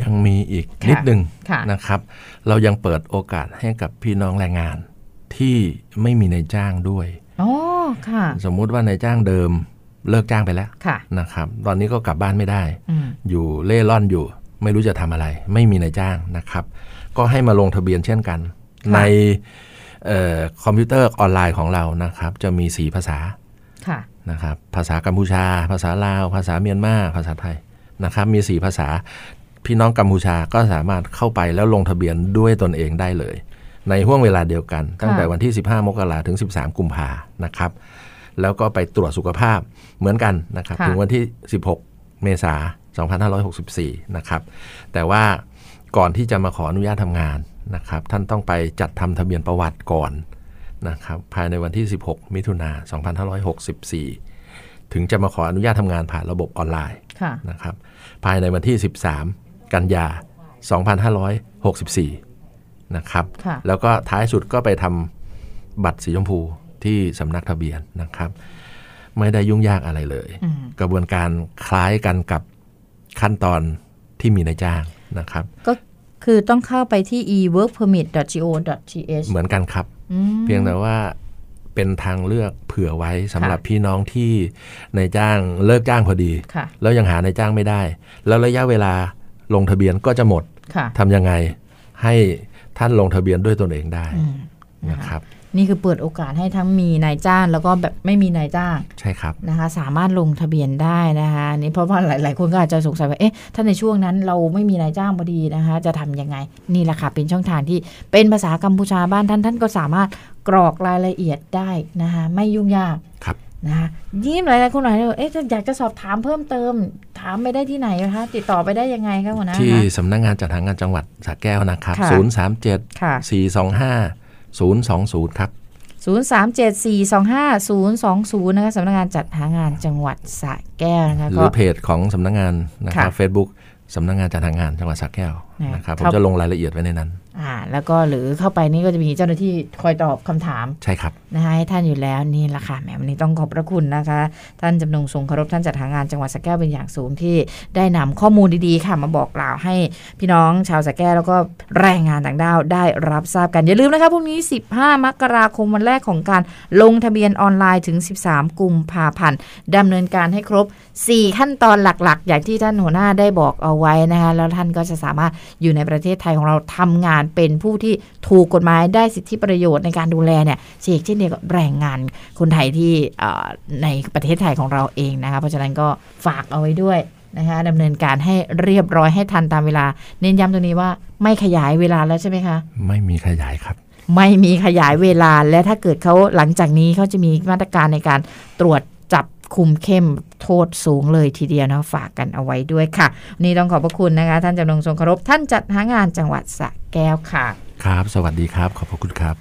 ยังมีอีกค่ะนิดหนึ่งค่ะนะครับ เรายังเปิดโอกาสให้กับพี่น้องแรงงานที่ไม่มีนายจ้างด้วย อ๋อค่ะ สมมุติว่านายจ้างเดิมเลิกจ้างไปแล้วค่ะนะครับ ตอนนี้ก็กลับบ้านไม่ได้อืมอยู่เล่ร่อนอยู่ ไม่รู้จะทำอะไร ไม่มีนายจ้างนะครับ ก็ให้มาลงทะเบียนเช่นกันค่ะในเอ่อคอมพิวเตอร์ออนไลน์ของเรานะครับ จะมี4ภาษาค่ะนะครับ ภาษากัมพูชา ภาษาลาว ภาษาเมียนมาภาษาไทยนะครับ มี4ภาษาพี่น้องกัมพูชาก็สามารถเข้าไปแล้วลงทะเบียนด้วยตนเองได้เลย ในห่วงเวลาเดียวกัน ตั้งแต่วันที่ 15 มกราถึง 13 กุมภานะครับ แล้วก็ไปตรวจสุขภาพเหมือนกันนะครับค่ะถึงวันที่ 16 เมษายน 2564 นะครับ แต่ว่าก่อนที่จะมาขออนุญาตทำงานนะครับ ท่านต้องไปจัดทำทะเบียนประวัติก่อนนะครับภายในวันที่ 16 มิถุนา2564 ถึงจะมาขออนุญาตทำงานผ่านระบบออนไลน์ค่ะนะครับ ภายในวันที่ 13 กันยา 2564 นะครับค่ะแล้วก็ท้ายสุดก็ไปทำบัตรสีชมพูที่สำนักทะเบียนนะครับ ไม่ได้ยุ่งยากอะไรเลยอืมกระบวนการคล้ายกันกับขั้นตอนที่มีนายจ้างนะครับ ก็คือต้องเข้าไปที่ e-workpermit.go.th เหมือนกันครับอืมเพียงแต่ว่าเป็นทางเลือกเผื่อไว้สำหรับพี่น้องที่นายจ้างเลิกจ้างพอดีค่ะแล้วยังหานายจ้างไม่ได้ แล้วระยะเวลาลงทะเบียนก็จะหมดค่ะทำยังไงให้ ท่านลงทะเบียนด้วยตนเองได้อืมนะครับ นี่คือเปิดโอกาสให้ทั้งมีนายจ้างแล้วก็แบบไม่มีนายจ้าง ใช่ครับนะคะ สามารถลงทะเบียนได้นะคะอันนี่เพราะว่าหลาย ๆ คนก็อาจจะสงสัยว่าเอ๊ะถ้าในช่วงนั้นเราไม่มีนายจ้างพอดีนะคะ จะทำยังไง นี่แหละค่ะเป็นช่องทางที่เป็นภาษากัมพูชาบ้านท่านท่านก็สามารถกรอกรายละเอียดได้นะคะไม่ยุ่งยากครับ นะคะยิ้มหลายๆคนหน่อยเอ๊ะถ้าอยากจะสอบถามเพิ่มเติม ถามไปได้ที่ไหนนะคะติดต่อไปได้ยังไงคะหัวหน้าที่คะสำนักงานจัดหางานจังหวัดสระแก้วนะครับค่ะ037ค่ะ425 020 ครับ 0374250020 นะคะสำนักงานจัดหางานจังหวัดสระแก้วนะคะหรืก็อเพจของสำนักงานนะครับค่ะ Facebook สำนักงานจัดหางานจังหวัดสระแก้วนะนะครับผมครับจะลงรายละเอียดไว้ในนั้น อ่าแล้วก็หรือเข้าไปนี่ก็จะมีเจ้าหน้าที่คอยตอบคำถามใช่ครับนะคะให้ท่านอยู่แล้วนี่แหละค่ะแหมวันนี้ต้องขอบพระคุณนะคะ ท่านจำนงทรงเคารพท่านจัดหางานจังหวัดสระแก้วเป็นอย่างสูงที่ได้นำข้อมูลดีๆค่ะ มาบอกกล่าวให้พี่น้องชาวสระแก้วแล้วก็แรงงานต่างด้าวได้รับทราบกันอย่าลืมนะคะพรุ่งนี้ 15 มกราคมวันแรกของการลงทะเบียนออนไลน์ถึง 13 กุมภาพันธ์ดำเนินการให้ครบ 4 ขั้นตอนหลักๆ อย่างที่ท่านหัวหน้าได้บอกเอาไว้นะคะแล้วท่านก็จะสามารถอยู่ในประเทศไทยของเราทำงานเป็นผู้ที่ถูกกฎหมายได้สิทธิประโยชน์ในการดูแลเนี่ยเช่นเช่นเดียวกับแรงงานคนไทยที่เอ่อในประเทศไทยของเราเองนะคะเพราะฉะนั้นก็ฝากเอาไว้ด้วยนะคะดำเนินการให้เรียบร้อยให้ทันตามเวลา เน้นย้ำตรงนี้ว่าไม่ขยายเวลาแล้วใช่ไหมคะ ไม่มีขยายครับ ไม่มีขยายเวลาและถ้าเกิดเขาหลังจากนี้เขาจะมีมาตรการในการตรวจจับ คุมเข้มโทษสูงเลยทีเดียวนะฝากกันเอาไว้ด้วยค่ะนนี่ต้องขอบพระคุณนะคะ ท่านจำนงทรงเคารพท่านจัดหางานจังหวัดสระแก้วค่ะ ครับ สวัสดีครับ ขอบพระคุณครับ